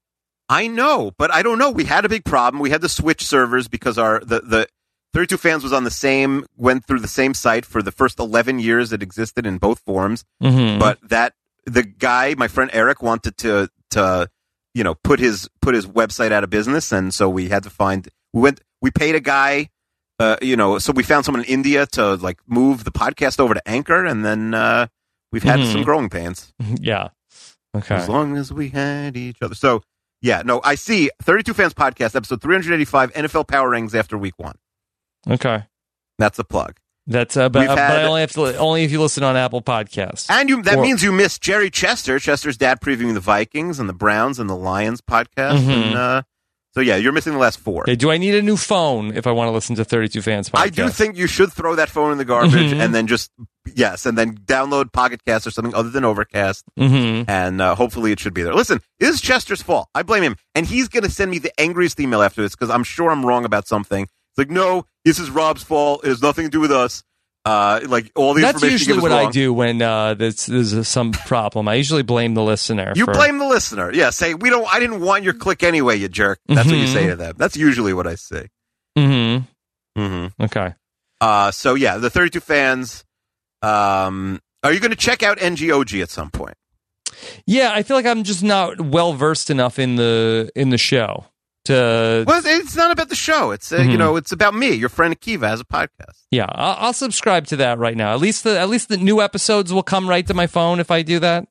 I know, but I don't know. We had a big problem. We had to switch servers because our the the 32 fans was on the same went through the same site for the first 11 years it existed in both forms. Mhm. But that the guy, my friend Eric, wanted to to you know put his put his website out of business, and so we had to find we went we paid a guy. Uh, you know, so we found someone in India to like move the podcast over to Anchor, and then uh, we've had Mhm. some growing pains. yeah. Okay. As long as we had each other. So, yeah, no, I see 32 Fans Podcast, episode 385, NFL Power Rings after week one. Okay. That's the plug. That's uh, but, uh, but I only have to only if you listen on Apple Podcasts. And you that Or- means you missed Jerry Chester, Chester's dad previewing the Vikings and the Browns and the Lions podcast. Mhm. And, uh, so, yeah, you're missing the last four. Okay, do I need a new phone if I want to listen to 32 Fans podcast? I do think you should throw that phone in the garbage Mhm. and then just, yes, and then download Pocket Cast or something other than Overcast. Mhm. And uh, hopefully it should be there. Listen, this is Chester's fault. I blame him. And he's going to send me the angriest email after this because I'm sure I'm wrong about something. Like, no, this is Rob's fault. It has nothing to do with us. Uh, like, all the That's usually what is I do when uh, there's, there's some problem. I usually blame the listener. You for, blame the listener. Yeah, say, we don't, I didn't want your click anyway, you jerk. That's what you Mhm. say to them. That's usually what I say. Mm-hmm. Mm-hmm. Okay. Uh, so yeah, the 32 fans. Um, are you going to check out NGOG at some point? Yeah, I feel like I'm just not well versed enough in the in the show to. Well, it's not about the show. It's uh, you Mhm. know, it's about me. Your friend Akiva has a podcast. Yeah, I'll, I'll subscribe to that right now. At least the at least the new episodes will come right to my phone if I do that.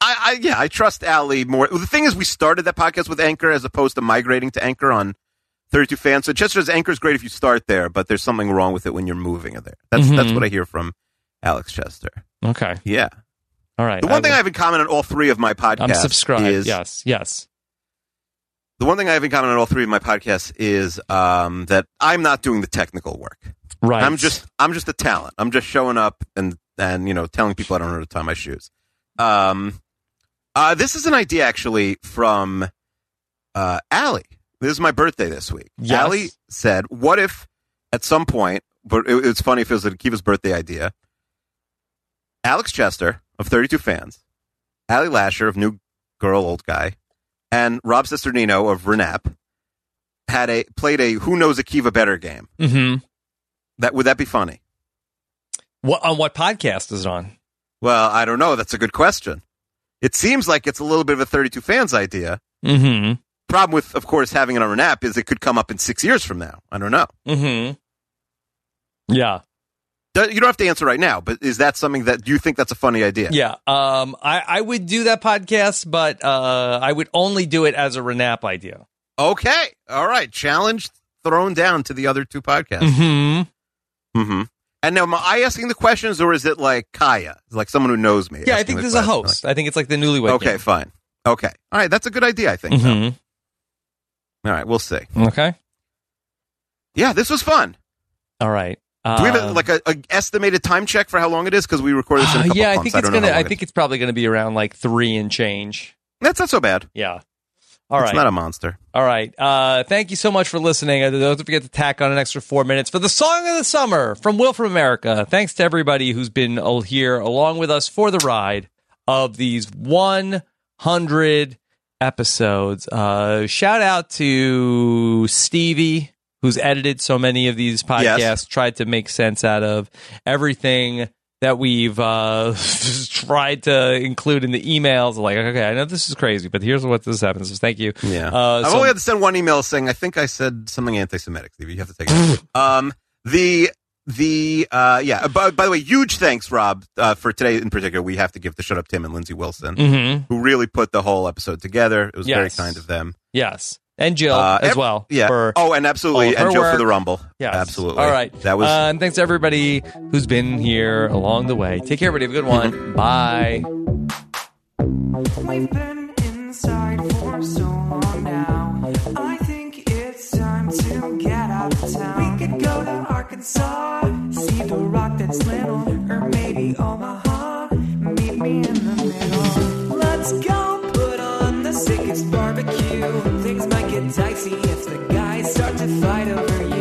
I, I yeah, I trust Ali more. The thing is, we started that podcast with Anchor as opposed to migrating to Anchor on 32 fans. So Chester's Anchor is great if you start there, but there's something wrong with it when you're moving there. That's that's Mhm. what I hear from Alex Chester. Okay. Yeah. All right. The one I thing will- I have in common on all three of my podcasts I'm subscribed. is yes. Yes. The one thing I have in common on all three of my podcasts is um, that I'm not doing the technical work. Right. I'm just I'm just a talent. I'm just showing up and and you know telling people I don't know how to tie my shoes. Um, uh, this is an idea actually from uh, Allie. This is my birthday this week. Yes. Allie said, "What if at some point?" But it, it's funny if it was Akiva's birthday idea. Alex Chester of 32 Fans, Allie Lasher of New Girl Old Guy, and Rob Cesternino of Renap had a played a Who Knows Akiva Better game. Mm-hmm. That would that be funny? What on what podcast is it on? Well, I don't know. That's a good question. It seems like it's a little bit of a 32 fans idea. Mm-hmm. Problem with, of course, having it on an app is it could come up in six years from now. I don't know. Mm-hmm. Yeah. You don't have to answer right now, but is that something that you think that's a funny idea? Yeah. Um, I, I would do that podcast, but uh, I would only do it as a Renap idea. Okay. All right. Challenge thrown down to the other two podcasts. Mm-hmm. Mm-hmm. And now, am I asking the questions, or is it like Kaya, like someone who knows me? Yeah, I think the there's a host. I think it's like the newlywed. Okay, game. fine. Okay. All right. That's a good idea, I think. though. Mhm. All right. We'll see. Okay. Yeah, this was fun. All right. Do we have a, Um, like a, a estimated time check for how long it is? Because we record this in a uh, couple yeah, I months. think it's don't gonna. I think it's probably gonna be around like three and change. That's not so bad. Yeah. All it's right. not a monster. All right. Uh, thank you so much for listening. Uh, Don't forget to tack on an extra four minutes for the song of the summer from Will from America. Thanks to everybody who's been uh, here along with us for the ride of these 100 episodes. Uh, shout out to Stevie, who's edited so many of these podcasts, Yes. tried to make sense out of everything that we've uh, tried to include in the emails. Like, okay, I know this is crazy, but here's what this happens. So thank you. Yeah. Uh, I've so- only had to send one email saying I think I said something anti-Semitic. You have to take it. um, the the uh, yeah. By, by the way, huge thanks, Rob, uh, for today in particular. We have to give the Shut Up Tim and Lindsay Wilson, Mhm. who really put the whole episode together. It was very kind of them. Yes and Jill uh, as well. Yeah. For oh, and absolutely, and Jill work. for the Rumble. Yeah, absolutely. All right. That was. Uh, and thanks to everybody who's been here along the way. Take care, everybody. Have a good one. Mm-hmm. Bye. We've been inside for so long now. I think it's time to get out of town. We could go to Arkansas, see the rock that's little, or maybe Omaha. Meet me in the middle. Let's go put on the sickest barbecue. Things might get dicey if the guys start to fight over you.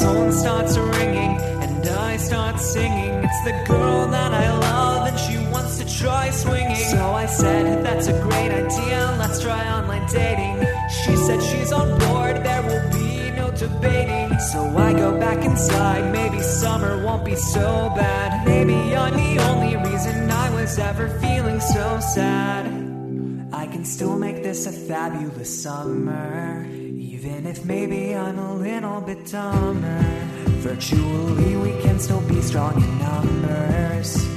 phone starts ringing and I start singing. It's the girl that I love and she wants to try swinging. So I said, That's a great idea, let's try online dating. She said she's on board, there will be no debating. So I go back inside, maybe summer won't be so bad. Maybe I'm the only reason I was ever feeling so sad. I can still make this a fabulous summer. And if maybe I'm a little bit dumber, virtually we can still be strong in numbers.